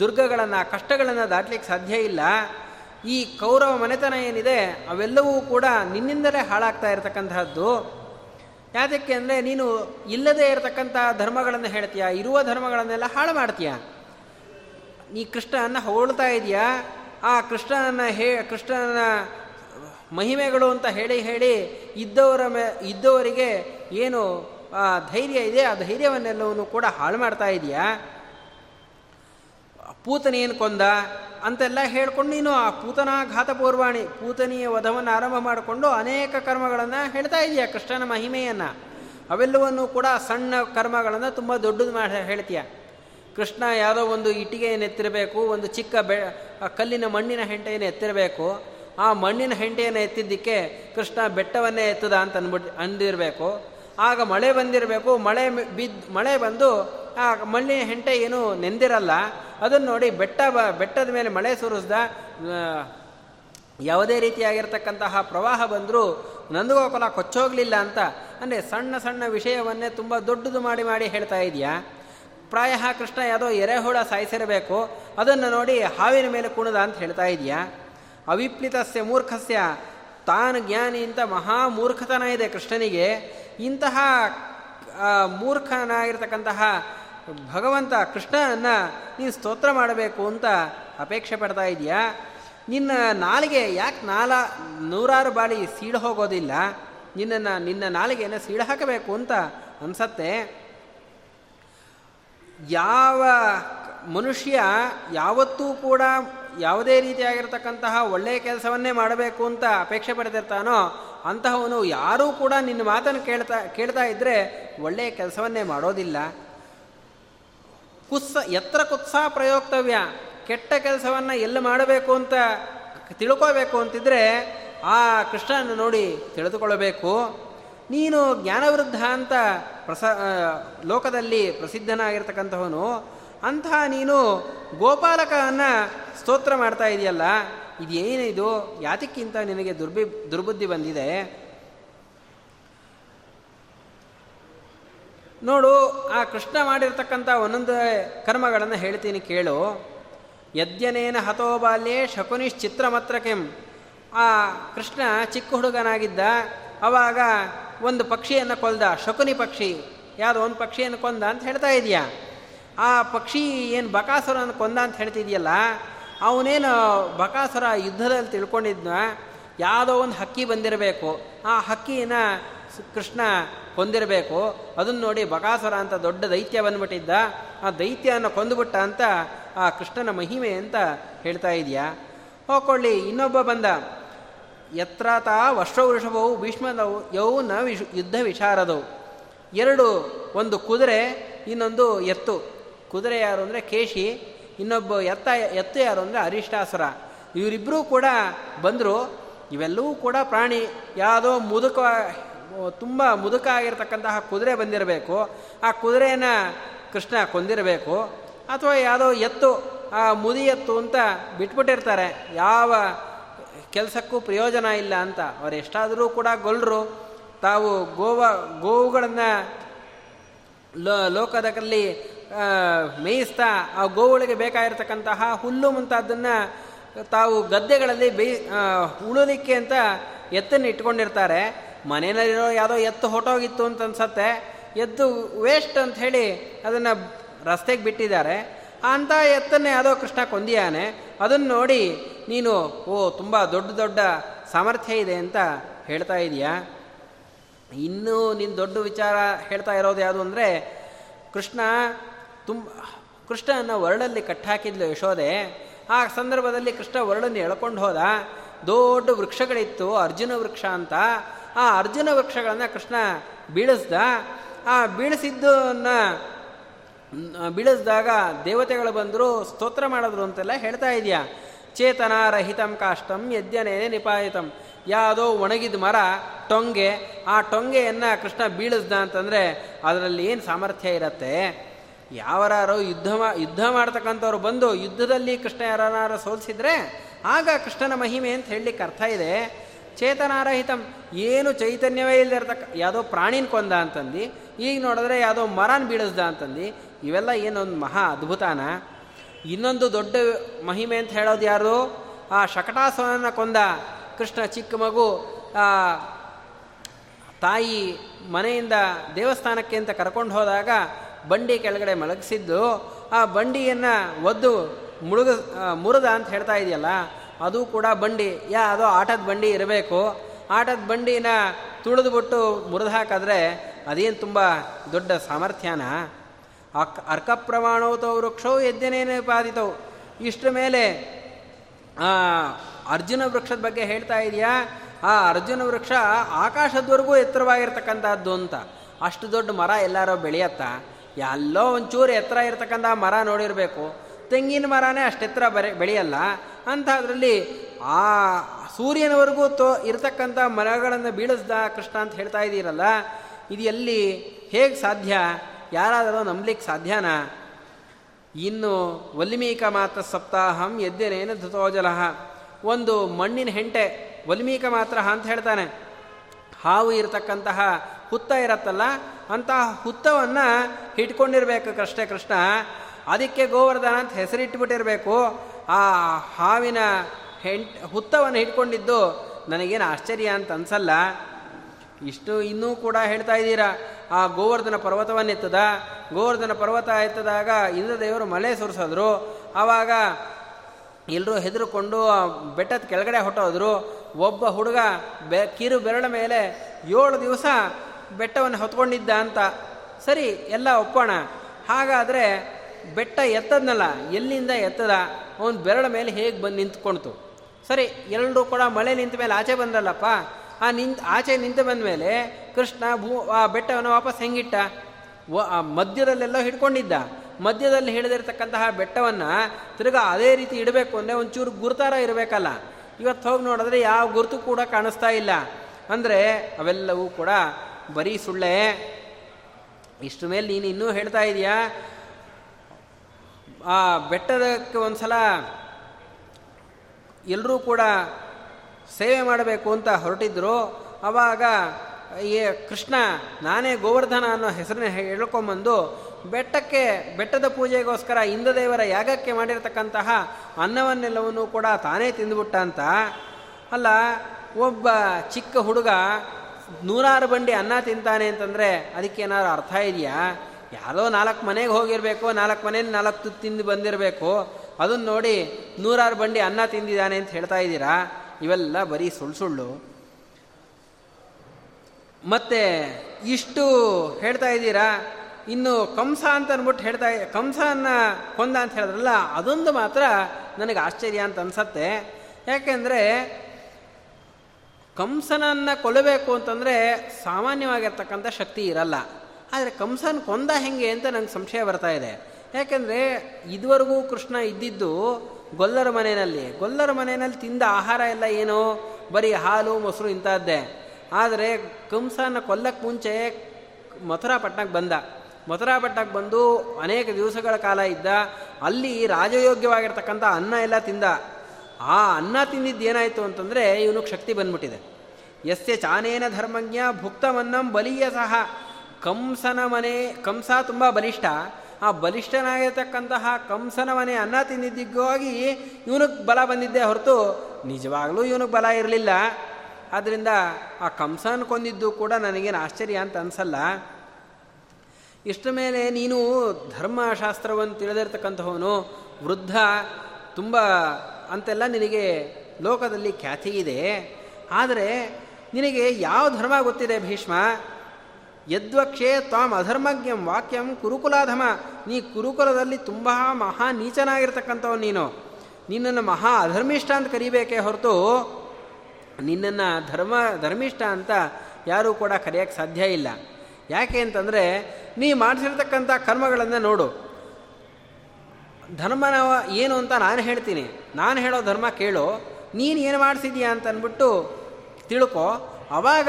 ದುರ್ಗಗಳನ್ನು, ಕಷ್ಟಗಳನ್ನು ದಾಟ್ಲಿಕ್ಕೆ ಸಾಧ್ಯ ಇಲ್ಲ. ಈ ಕೌರವ ಮನೆತನ ಏನಿದೆ, ಅವೆಲ್ಲವೂ ಕೂಡ ನಿನ್ನಿಂದಲೇ ಹಾಳಾಗ್ತಾ ಇರತಕ್ಕಂತಹದ್ದು. ಯಾತಕ್ಕೆ ಅಂದರೆ, ನೀನು ಇಲ್ಲದೇ ಇರತಕ್ಕಂಥ ಧರ್ಮಗಳನ್ನು ಹೇಳ್ತೀಯ? ಇರುವ ಧರ್ಮಗಳನ್ನೆಲ್ಲ ಹಾಳು ಮಾಡ್ತೀಯ? ನೀ ಕೃಷ್ಣನ ಹೊಗಳ್ತಾ ಇದೆಯಾ? ಆ ಕೃಷ್ಣನ ಹೇ, ಕೃಷ್ಣನ ಮಹಿಮೆಗಳು ಅಂತ ಹೇಳಿ ಹೇಳಿ ಇದ್ದವರ ಮೇ, ಇದ್ದವರಿಗೆ ಏನು ಧೈರ್ಯ ಇದೆ ಆ ಧೈರ್ಯವನ್ನೆಲ್ಲವನ್ನು ಕೂಡ ಹಾಳು ಮಾಡ್ತಾ ಇದೆಯಾ? ಪೂತನಿಯನ್ನು ಕೊಂದ, ಅಂತೆಲ್ಲ ಹೇಳ್ಕೊಂಡು ನೀನು ಆ ಪೂತನ ಘಾತಪೂರ್ವಾಣಿ ಪೂತನಿಯ ವಧವನ್ನು ಆರಂಭ ಮಾಡಿಕೊಂಡು ಅನೇಕ ಕರ್ಮಗಳನ್ನು ಹೇಳ್ತಾ ಇದೆಯಾ, ಕೃಷ್ಣನ ಮಹಿಮೆಯನ್ನು. ಅವೆಲ್ಲವನ್ನು ಕೂಡ ಸಣ್ಣ ಕರ್ಮಗಳನ್ನು ತುಂಬ ದೊಡ್ಡದು ಮಾಡಿ ಹೇಳ್ತೀಯ. ಕೃಷ್ಣ ಯಾವುದೋ ಒಂದು ಇಟ್ಟಿಗೆಯನ್ನು ಎತ್ತಿರಬೇಕು, ಒಂದು ಚಿಕ್ಕ ಬೆ ಕಲ್ಲಿನ ಮಣ್ಣಿನ ಹೆಂಟೆಯನ್ನು ಎತ್ತಿರಬೇಕು. ಆ ಮಣ್ಣಿನ ಹೆಂಟೆಯನ್ನು ಎತ್ತಿದ್ದಕ್ಕೆ ಕೃಷ್ಣ ಬೆಟ್ಟವನ್ನೇ ಎತ್ತದ ಅಂತ ಅಂದ್ಬಿಟ್ಟು ಅಂದಿರಬೇಕು. ಆಗ ಮಳೆ ಬಂದಿರಬೇಕು, ಮಳೆ ಬಿದ್ದು ಮಳೆ ಬಂದು ಆ ಮಣ್ಣಿನ ಹೆಂಟೆ ಏನು ನೆಂದಿರಲ್ಲ. ಅದನ್ನು ನೋಡಿ ಬೆಟ್ಟ ಬೆಟ್ಟದ ಮೇಲೆ ಮಳೆ ಸುರಿಸ್ದ ಯಾವುದೇ ರೀತಿಯಾಗಿರ್ತಕ್ಕಂತಹ ಪ್ರವಾಹ ಬಂದರೂ ನಂದಗೋಕುಲ ಕೊಚ್ಚೋಗ್ಲಿಲ್ಲ ಅಂತ. ಅಂದರೆ ಸಣ್ಣ ಸಣ್ಣ ವಿಷಯವನ್ನೇ ತುಂಬ ದೊಡ್ಡದು ಮಾಡಿ ಮಾಡಿ ಹೇಳ್ತಾ ಇದೆಯಾ? ಪ್ರಾಯ ಕೃಷ್ಣ ಯಾವುದೋ ಎರೆಹುಳ ಸಾಯಿಸಿರಬೇಕು. ಅದನ್ನು ನೋಡಿ ಹಾವಿನ ಮೇಲೆ ಕುಣದ ಅಂತ ಹೇಳ್ತಾ ಇದೆಯಾ? ಅವಿಪ್ಲಿತಸ್ಯ ಮೂರ್ಖಸ್ಯ. ತಾನು ಜ್ಞಾನಿ ಇಂಥ ಮಹಾ ಮೂರ್ಖತನ ಇದೆ ಕೃಷ್ಣನಿಗೆ. ಇಂತಹ ಮೂರ್ಖನಾಗಿರ್ತಕ್ಕಂತಹ ಭಗವಂತ, ಕೃಷ್ಣನನ್ನು ನೀನು ಸ್ತೋತ್ರ ಮಾಡಬೇಕು ಅಂತ ಅಪೇಕ್ಷೆ ಪಡ್ತಾ ಇದೆಯಾ? ನಿನ್ನ ನಾಲಿಗೆ ಯಾಕೆ ನಾಲ, ನೂರಾರು ಬಾಳಿ ಸೀಳು ಹೋಗೋದಿಲ್ಲ? ನಿನ್ನನ್ನು, ನಿನ್ನ ನಾಲಿಗೆಯನ್ನು ಸೀಳು ಹಾಕಬೇಕು ಅಂತ ಅನಿಸತ್ತೆ. ಯಾವ ಮನುಷ್ಯ ಯಾವತ್ತೂ ಕೂಡ ಯಾವುದೇ ರೀತಿಯಾಗಿರ್ತಕ್ಕಂತಹ ಒಳ್ಳೆಯ ಕೆಲಸವನ್ನೇ ಮಾಡಬೇಕು ಅಂತ ಅಪೇಕ್ಷೆ ಪಡೆದಿರ್ತಾನೋ ಅಂತಹವನು ಯಾರೂ ಕೂಡ ನಿನ್ನ ಮಾತನ್ನು ಕೇಳ್ತಾ ಕೇಳ್ತಾ ಇದ್ದರೆ ಒಳ್ಳೆಯ ಕೆಲಸವನ್ನೇ ಮಾಡೋದಿಲ್ಲ. ಕುತ್ಸ, ಎತ್ತರ ಕುತ್ಸಾ ಪ್ರಯೋಕ್ತವ್ಯ. ಕೆಟ್ಟ ಕೆಲಸವನ್ನು ಎಲ್ಲಿ ಮಾಡಬೇಕು ಅಂತ ತಿಳ್ಕೋಬೇಕು ಅಂತಿದ್ರೆ ಆ ಕೃಷ್ಣನ ನೋಡಿ ತಿಳಿದುಕೊಳ್ಳಬೇಕು. ನೀನು ಜ್ಞಾನವೃದ್ಧ ಅಂತ ಪ್ರಸ ಲೋಕದಲ್ಲಿ ಪ್ರಸಿದ್ಧನಾಗಿರ್ತಕ್ಕಂಥವನು ಅಂತಹ ನೀನು ಗೋಪಾಲಕವನ್ನು ಸ್ತೋತ್ರ ಮಾಡ್ತಾ ಇದೆಯಲ್ಲ, ಇದೇನಿದು? ಯಾತಕ್ಕಿಂತ ನಿನಗೆ ದುರ್ಬಿ, ದುರ್ಬುದ್ಧಿ ಬಂದಿದೆ? ನೋಡು, ಆ ಕೃಷ್ಣ ಮಾಡಿರ್ತಕ್ಕಂಥ ಒಂದೊಂದು ಕರ್ಮಗಳನ್ನು ಹೇಳ್ತೀನಿ ಕೇಳು. ಯದ್ಯನೇನ ಹತೋ ಬಾಲ್ಯೇ ಚಿತ್ರಮತ್ರ ಕೆಂ ಆ ಕೃಷ್ಣ ಚಿಕ್ಕ ಹುಡುಗನಾಗಿದ್ದ, ಅವಾಗ ಒಂದು ಪಕ್ಷಿಯನ್ನು ಕೊಲ್ದ ಶಕುನಿ ಪಕ್ಷಿ. ಯಾವುದೋ ಒಂದು ಪಕ್ಷಿಯನ್ನು ಕೊಂದ ಅಂತ ಹೇಳ್ತಾ ಇದೆಯಾ? ಆ ಪಕ್ಷಿ ಏನು ಬಕಾಸುರನ ಕೊಂದ ಅಂತ ಹೇಳ್ತಿದೆಯಲ್ಲ, ಅವನೇನು ಬಕಾಸುರ ಯುದ್ಧದಲ್ಲಿ ತಿಳ್ಕೊಂಡಿದ್ನ, ಯಾವುದೋ ಒಂದು ಹಕ್ಕಿ ಬಂದಿರಬೇಕು. ಆ ಹಕ್ಕಿನ ಕೃಷ್ಣ ಕೊಂದಿರಬೇಕು. ಅದನ್ನು ನೋಡಿ ಬಕಾಸುರ ಅಂತ ದೊಡ್ಡ ದೈತ್ಯ ಬಂದ್ಬಿಟ್ಟಿದ್ದ. ಆ ದೈತ್ಯನ ಕೊಂದುಬಿಟ್ಟ ಅಂತ ಆ ಕೃಷ್ಣನ ಮಹಿಮೆ ಅಂತ ಹೇಳ್ತಾ ಇದೆಯಾ? ಹೋಕೊಳ್ಳಿ ಇನ್ನೊಬ್ಬ ಬಂದ. ಯತ್ರ ತಾ ವೃಷಭವು ಭೀಷ್ಮದವು ಯೌ ನ ವಿಶ್ ಯುದ್ಧ ವಿಚಾರದವು ಎರಡು, ಒಂದು ಕುದುರೆ, ಇನ್ನೊಂದು ಎತ್ತು. ಕುದುರೆ ಯಾರು ಅಂದರೆ ಕೇಶಿ, ಇನ್ನೊಬ್ಬ ಎತ್ತ, ಎತ್ತು ಯಾರು ಅಂದರೆ ಅರಿಷ್ಟಾಸುರ. ಇವರಿಬ್ಬರೂ ಕೂಡ ಬಂದರು. ಇವೆಲ್ಲವೂ ಕೂಡ ಪ್ರಾಣಿ ಯಾವುದೋ ಮುದುಕ ತುಂಬ ಮುದುಕ ಆಗಿರ್ತಕ್ಕಂತಹ ಕುದುರೆ ಬಂದಿರಬೇಕು. ಆ ಕುದುರೆಯನ್ನು ಕೃಷ್ಣ ಕೊಂದಿರಬೇಕು. ಅಥವಾ ಯಾವುದೋ ಎತ್ತು, ಆ ಮುದಿ ಎತ್ತು ಅಂತ ಬಿಟ್ಬಿಟ್ಟಿರ್ತಾರೆ. ಯಾವ ಕೆಲಸಕ್ಕೂ ಪ್ರಯೋಜನ ಇಲ್ಲ ಅಂತ. ಅವ್ರು ಕೂಡ ಗೊಲ್ಲರು ತಾವು ಗೋವ, ಗೋವುಗಳನ್ನು ಲೋ ಲೋಕದಲ್ಲಿ ಮೇಯಿಸ್ತಾ ಆ ಗೋವುಗಳಿಗೆ ಬೇಕಾಗಿರ್ತಕ್ಕಂತಹ ಹುಲ್ಲು ಮುಂತಾದನ್ನು ತಾವು ಗದ್ದೆಗಳಲ್ಲಿ ಬೇಯಿ ಉಳಲಿಕ್ಕೆ ಅಂತ ಎತ್ತನ್ನು ಇಟ್ಕೊಂಡಿರ್ತಾರೆ. ಮನೆಯಲ್ಲಿರೋ ಯಾವುದೋ ಎತ್ತು ಹೊಟ್ಟೋಗಿತ್ತು ಅಂತ ಅನ್ಸತ್ತೆ. ಎದ್ದು ವೇಸ್ಟ್ ಅಂತ ಹೇಳಿ ಅದನ್ನು ರಸ್ತೆಗೆ ಬಿಟ್ಟಿದ್ದಾರೆ. ಅಂಥ ಎತ್ತನ್ನೇ ಯಾವುದೋ ಕೃಷ್ಣ ಕೊಂದಿಯಾನೆ. ಅದನ್ನು ನೋಡಿ ನೀನು, ಓ, ತುಂಬ ದೊಡ್ಡ ದೊಡ್ಡ ಸಾಮರ್ಥ್ಯ ಇದೆ ಅಂತ ಹೇಳ್ತಾ ಇದೆಯಾ? ಇನ್ನೂ ನೀನು ದೊಡ್ಡ ವಿಚಾರ ಹೇಳ್ತಾ ಇರೋದು ಯಾವುದು ಅಂದರೆ, ಕೃಷ್ಣ ತುಂಬ ಕೃಷ್ಣನ ವರ್ಡಲ್ಲಿ ಕಟ್ಟಾಕಿದ್ಲು ಯಶೋದೆ. ಆ ಸಂದರ್ಭದಲ್ಲಿ ಕೃಷ್ಣ ವರ್ಳನ್ನು ಎಳ್ಕೊಂಡು ಹೋದ. ದೊಡ್ಡ ವೃಕ್ಷಗಳಿತ್ತು, ಅರ್ಜುನ ವೃಕ್ಷ ಅಂತ. ಆ ಅರ್ಜುನ ವೃಕ್ಷಗಳನ್ನು ಕೃಷ್ಣ ಬೀಳಿಸ್ದ. ಆ ಬೀಳಿಸಿದ್ದನ್ನ ಬೀಳಿಸಿದಾಗ ದೇವತೆಗಳು ಬಂದರು, ಸ್ತೋತ್ರ ಮಾಡಿದ್ರು ಅಂತೆಲ್ಲ ಹೇಳ್ತಾ ಇದೆಯಾ. ಚೇತನಾರಹಿತಂ ಕಾಷ್ಟಂ ಯಜ್ಞನೇನೆ ನಿಪಾಯಿತಂ. ಯಾವುದೋ ಒಣಗಿದ ಮರ, ಟೊಂಗೆ, ಆ ಟೊಂಗೆಯನ್ನು ಕೃಷ್ಣ ಬೀಳಿಸ್ದ ಅಂತಂದರೆ ಅದರಲ್ಲಿ ಏನು ಸಾಮರ್ಥ್ಯ ಇರತ್ತೆ? ಯಾವರಾರು ಯುದ್ಧ ಯುದ್ಧ ಮಾಡ್ತಕ್ಕಂಥವ್ರು ಬಂದು ಯುದ್ಧದಲ್ಲಿ ಕೃಷ್ಣ ಯಾರು ಸೋಲಿಸಿದ್ರೆ, ಆಗ ಕೃಷ್ಣನ ಮಹಿಮೆ ಅಂತ ಹೇಳಲಿಕ್ಕೆ ಅರ್ಥ ಇದೆ. ಚೇತನಾರಹಿತಂ. ಏನು ಚೈತನ್ಯವೇ ಇಲ್ಲದಿರ್ತಕ್ಕ ಯಾವುದೋ ಪ್ರಾಣಿನ ಕೊಂದ ಅಂತಂದು, ಈಗ ನೋಡಿದ್ರೆ ಯಾವುದೋ ಮರನ ಬೀಳಿಸ್ದ ಅಂತಂದು, ಇವೆಲ್ಲ ಏನೊಂದು ಮಹಾ ಅದ್ಭುತಾನ. ಇನ್ನೊಂದು ದೊಡ್ಡ ಮಹಿಮೆ ಅಂತ ಹೇಳೋದು ಯಾರು ಆ ಶಕಟಾಸುರನ ಕೊಂದ ಕೃಷ್ಣ ಚಿಕ್ಕ ಮಗು ತಾಯಿ ಮನೆಯಿಂದ ದೇವಸ್ಥಾನಕ್ಕೆ ಅಂತ ಕರ್ಕೊಂಡು ಹೋದಾಗ ಬಂಡಿ ಕೆಳಗಡೆ ಮಲಗಿಸಿದ್ದು, ಆ ಬಂಡಿಯನ್ನು ಒದ್ದು ಮುಳುಗ ಮುರಿದ ಅಂತ ಹೇಳ್ತಾ ಇದೆಯಲ್ಲ ಅದು ಕೂಡ ಬಂಡಿ. ಯಾ, ಅದು ಆಟದ ಬಂಡಿ ಇರಬೇಕು. ಆಟದ ಬಂಡಿನ ತುಳಿದ್ಬಿಟ್ಟು ಮುರಿದು ಹಾಕಿದ್ರೆ ಅದೇನು ತುಂಬ ದೊಡ್ಡ ಸಾಮರ್ಥ್ಯನ? ಅಕ್ ಅರ್ಕ ಪ್ರಮಾಣವತೋ ವೃಕ್ಷವು ಎದ್ದೇನೇನು ಪಾದಿತವು ಇಷ್ಟರ ಮೇಲೆ ಅರ್ಜುನ ವೃಕ್ಷದ ಬಗ್ಗೆ ಹೇಳ್ತಾ ಇದೆಯಾ? ಆ ಅರ್ಜುನ ವೃಕ್ಷ ಆಕಾಶದವರೆಗೂ ಎತ್ತರವಾಗಿರ್ತಕ್ಕಂಥದ್ದು ಅಂತ. ಅಷ್ಟು ದೊಡ್ಡ ಮರ ಎಲ್ಲಾರೋ ಬೆಳೆಯತ್ತಾ? ಎಲ್ಲೋ ಒಂಚೂರು ಎತ್ತರ ಇರ್ತಕ್ಕಂಥ ಮರ ನೋಡಿರಬೇಕು. ತೆಂಗಿನ ಮರನೇ ಅಷ್ಟೆತ್ತರ ಬರೆ, ಬೆಳೆಯಲ್ಲ. ಅಂಥದ್ರಲ್ಲಿ ಆ ಸೂರ್ಯನವರೆಗೂ ತೋ, ಇರತಕ್ಕಂಥ ಮರಗಳನ್ನು ಬೀಳಿಸ್ದ ಕೃಷ್ಣ ಅಂತ ಹೇಳ್ತಾ ಇದ್ದೀರಲ್ಲ, ಇದು ಎಲ್ಲಿ ಹೇಗೆ ಸಾಧ್ಯ? ಯಾರಾದರೂ ನಂಬಲಿಕ್ಕೆ ಸಾಧ್ಯನಾ? ಇನ್ನು ವಲ್ಮೀಕ ಮಾತ್ರ ಸಪ್ತಾಹಂ ಎದ್ದೇನೇನು ಧೃತೋಜಲ ಒಂದು ಮಣ್ಣಿನ ಹೆಂಟೆ, ವಲ್ಮೀಕ ಮಾತ್ರ ಅಂತ ಹೇಳ್ತಾನೆ. ಹಾವು ಇರತಕ್ಕಂತಹ ಹುತ್ತ ಇರತ್ತಲ್ಲ, ಅಂತಹ ಹುತ್ತವನ್ನು ಇಟ್ಕೊಂಡಿರ್ಬೇಕು ಕೃಷ್ಣ ಕೃಷ್ಣ. ಅದಕ್ಕೆ ಗೋವರ್ಧನ ಅಂತ ಹೆಸರಿಟ್ಬಿಟ್ಟಿರಬೇಕು. ಆ ಹಾವಿನ ಹೆಂಟ್, ಹುತ್ತವನ್ನು ಹಿಡ್ಕೊಂಡಿದ್ದು ನನಗೇನು ಆಶ್ಚರ್ಯ ಅಂತ ಅನ್ಸಲ್ಲ. ಇಷ್ಟು ಇನ್ನೂ ಕೂಡ ಹೇಳ್ತಾ ಇದ್ದೀರಾ? ಆ ಗೋವರ್ಧನ ಪರ್ವತವನ್ನೆತ್ತದ ಗೋವರ್ಧನ ಪರ್ವತ ಎತ್ತದಾಗ ಇಂದ್ರದೇವರು ಮಲೆ ಸುರಿಸಿದ್ರು. ಆವಾಗ ಎಲ್ಲರೂ ಹೆದರುಕೊಂಡು ಬೆಟ್ಟದ ಕೆಳಗಡೆ ಹೊಟ್ಟೋದ್ರು ಒಬ್ಬ ಹುಡುಗ ಬೆ, ಕಿರು ಬೆರಳ ಮೇಲೆ ಏಳು ದಿವಸ ಬೆಟ್ಟವನ್ನು ಹೊತ್ಕೊಂಡಿದ್ದ ಅಂತ. ಸರಿ, ಎಲ್ಲ ಒಪ್ಪೋಣ. ಹಾಗಾದರೆ ಬೆಟ್ಟ ಎತ್ತದ್ನಲ್ಲ, ಎಲ್ಲಿಂದ ಎತ್ತದ, ಅವನು ಬೆರಳ ಮೇಲೆ ಹೇಗೆ ಬಂದು ನಿಂತ್ಕೊಳ್ತು ಸರಿ, ಎರಡೂ ಕೂಡ ಮಳೆ ನಿಂತ ಮೇಲೆ ಆಚೆ ಬಂದ್ರಲ್ಲಪ್ಪ, ಆ ನಿಂತ, ಆಚೆ ನಿಂತು ಬಂದ ಮೇಲೆ ಕೃಷ್ಣ ಭೂ, ಆ ಬೆಟ್ಟವನ್ನು ವಾಪಸ್ ಹೆಂಗಿಟ್ಟ? ಮಧ್ಯದಲ್ಲೆಲ್ಲ ಹಿಡ್ಕೊಂಡಿದ್ದ. ಮಧ್ಯದಲ್ಲಿ ಹಿಡಿದಿರ್ತಕ್ಕಂತಹ ಬೆಟ್ಟವನ್ನು ತಿರ್ಗಾ ಅದೇ ರೀತಿ ಇಡಬೇಕು ಅಂದರೆ ಒಂಚೂರು ಗುರುತಾರ ಇರಬೇಕಲ್ಲ. ಇವತ್ತು ಹೋಗಿ ನೋಡಿದ್ರೆ ಯಾವ ಗುರುತು ಕೂಡ ಕಾಣಿಸ್ತಾ ಇಲ್ಲ. ಅಂದರೆ ಅವೆಲ್ಲವೂ ಕೂಡ ಬರೀ ಸುಳ್ಳೆ. ಇಷ್ಟು ಮೇಲೆ ನೀನು ಇನ್ನೂ ಹೇಳ್ತಾ ಇದೆಯಾ? ಆ ಬೆಟ್ಟದಕ್ಕೆ ಒಂದು ಸಲ ಎಲ್ಲರೂ ಕೂಡ ಸೇವೆ ಮಾಡಬೇಕು ಅಂತ ಹೊರಟಿದ್ರು. ಆವಾಗ ಈ ಕೃಷ್ಣ, ನಾನೇ ಗೋವರ್ಧನ ಅನ್ನೋ ಹೆಸರನ್ನ ಹೇಳ್ಕೊಂಬಂದು ಬೆಟ್ಟಕ್ಕೆ, ಬೆಟ್ಟದ ಪೂಜೆಗೋಸ್ಕರ ಇಂದ್ರದೇವರ ಯಾಗಕ್ಕೆ ಮಾಡಿರತಕ್ಕಂತಹ ಅನ್ನವನ್ನೆಲ್ಲವನ್ನೂ ಕೂಡ ತಾನೇ ತಿಂದುಬಿಟ್ಟ ಅಂತ. ಅಲ್ಲ, ಒಬ್ಬ ಚಿಕ್ಕ ಹುಡುಗ ನೂರಾರು ಬಂಡಿ ಅನ್ನ ತಿಂತಾನೆ ಅಂತಂದರೆ ಅದಕ್ಕೇನಾದ್ರು ಅರ್ಥ ಇದೆಯಾ? ಯಾವುದೋ ನಾಲ್ಕು ಮನೆಗೆ ಹೋಗಿರಬೇಕು, ನಾಲ್ಕು ಮನೇಲಿ ನಾಲ್ಕು ತುತ್ತು ತಿಂದು ಬಂದಿರಬೇಕು. ಅದನ್ನು ನೋಡಿ ನೂರಾರು ಬಂಡಿ ಅನ್ನ ತಿಂದಿದ್ದಾನೆ ಅಂತ ಹೇಳ್ತಾ ಇದ್ದೀರಾ? ಇವೆಲ್ಲ ಬರೀ ಸುಳ್ಳು ಸುಳ್ಳು. ಮತ್ತೆ ಇಷ್ಟು ಹೇಳ್ತಾ ಇದ್ದೀರಾ? ಇನ್ನು ಕಂಸ ಅಂತ ಅಂದ್ಬಿಟ್ಟು ಹೇಳ್ತಾ ಕಂಸನ ಕೊಂದ ಅಂತ ಹೇಳಿದ್ರಲ್ಲ, ಅದೊಂದು ಮಾತ್ರ ನನಗೆ ಆಶ್ಚರ್ಯ ಅಂತ ಅನ್ಸತ್ತೆ. ಯಾಕೆಂದರೆ ಕಂಸನನ್ನು ಕೊಲ್ಲಬೇಕು ಅಂತಂದರೆ ಸಾಮಾನ್ಯವಾಗಿರ್ತಕ್ಕಂಥ ಶಕ್ತಿ ಇರಲ್ಲ. ಆದರೆ ಕಂಸನ ಕೊಂದ ಹೆಂಗೆ ಅಂತ ನಂಗೆ ಸಂಶಯ ಬರ್ತಾ ಇದೆ. ಯಾಕೆಂದರೆ ಇದುವರೆಗೂ ಕೃಷ್ಣ ಇದ್ದಿದ್ದು ಗೊಲ್ಲರ ಮನೆಯಲ್ಲಿ. ಗೊಲ್ಲರ ಮನೆಯಲ್ಲಿ ತಿಂದ ಆಹಾರ ಎಲ್ಲ ಏನು? ಬರೀ ಹಾಲು, ಮೊಸರು ಇಂಥದ್ದೇ. ಆದರೆ ಕಂಸನ ಕೊಲ್ಲಕ್ಕೆ ಮುಂಚೆ ಮಥುರಾಪಟ್ಟಣಕ್ಕೆ ಬಂದ. ಮಥುರಾಪಟ್ಟಣಕ್ಕೆ ಬಂದು ಅನೇಕ ದಿವಸಗಳ ಕಾಲ ಇದ್ದ. ಅಲ್ಲಿ ರಾಜಯೋಗ್ಯವಾಗಿರ್ತಕ್ಕಂಥ ಅನ್ನ ಎಲ್ಲ ತಿಂದ. ಆ ಅನ್ನ ತಿಂದಿದ್ದು ಏನಾಯಿತು ಅಂತಂದರೆ ಇವನಿಗೆ ಶಕ್ತಿ ಬಂದ್ಬಿಟ್ಟಿದೆ. ಯಸ್ಯ ಚಾನೇನ ಧರ್ಮಜ್ಞ ಭುಕ್ತಮನ್ನಂ ಬಲಿಯ ಸಹ. ಕಂಸನ ಮನೆ, ಕಂಸ ತುಂಬ ಬಲಿಷ್ಠ. ಆ ಬಲಿಷ್ಠನಾಗಿರ್ತಕ್ಕಂತಹ ಕಂಸನ ಮನೆ ಅನ್ನ ತಿಂದಿದ್ದಕ್ಕಾಗಿ ಇವನಿಗೆ ಬಲ ಬಂದಿದ್ದೆ ಹೊರತು ನಿಜವಾಗಲೂ ಇವನಿಗೆ ಬಲ ಇರಲಿಲ್ಲ. ಆದ್ದರಿಂದ ಆ ಕಂಸನ ಕೊಂದಿದ್ದು ಕೂಡ ನನಗೇನು ಆಶ್ಚರ್ಯ ಅಂತ ಅನಿಸಲ್ಲ. ಇಷ್ಟ ಮೇಲೆ ನೀನು ಧರ್ಮಶಾಸ್ತ್ರವನ್ನು ತಿಳಿದಿರ್ತಕ್ಕಂಥವನು ವೃದ್ಧ ತುಂಬ ಅಂತೆಲ್ಲ ನಿನಗೆ ಲೋಕದಲ್ಲಿ ಖ್ಯಾತಿ ಇದೆ. ಆದರೆ ನಿನಗೆ ಯಾವ ಧರ್ಮ ಗೊತ್ತಿದೆ ಭೀಷ್ಮ? ಯದ್ವಕ್ಷೇ ತ್ವಾಂ ಅಧರ್ಮಜ್ಞಂ ವಾಕ್ಯಂ ಕುರುಕುಲಾಧಮ. ನೀ ಕುರುಕುಲದಲ್ಲಿ ತುಂಬ ಮಹಾ ನೀಚನಾಗಿರ್ತಕ್ಕಂಥವ್ ನೀನು. ನಿನ್ನನ್ನು ಮಹಾ ಅಧರ್ಮಿಷ್ಠ ಅಂತ ಕರಿಬೇಕೇ ಹೊರತು ನಿನ್ನನ್ನು ಧರ್ಮ, ಧರ್ಮಿಷ್ಠ ಅಂತ ಯಾರೂ ಕೂಡ ಕರೆಯೋಕ್ಕೆ ಸಾಧ್ಯ ಇಲ್ಲ. ಯಾಕೆ ಅಂತಂದರೆ ನೀ ಮಾಡಿಸಿರ್ತಕ್ಕಂಥ ಕರ್ಮಗಳನ್ನು ನೋಡು. ಧರ್ಮನ ಏನು ಅಂತ ನಾನು ಹೇಳ್ತೀನಿ. ನಾನು ಹೇಳೋ ಧರ್ಮ ಕೇಳು. ನೀನು ಏನು ಮಾಡಿಸಿದೀಯಾ ಅಂತ ಅಂದ್ಬಿಟ್ಟು ತಿಳ್ಕೊ. ಅವಾಗ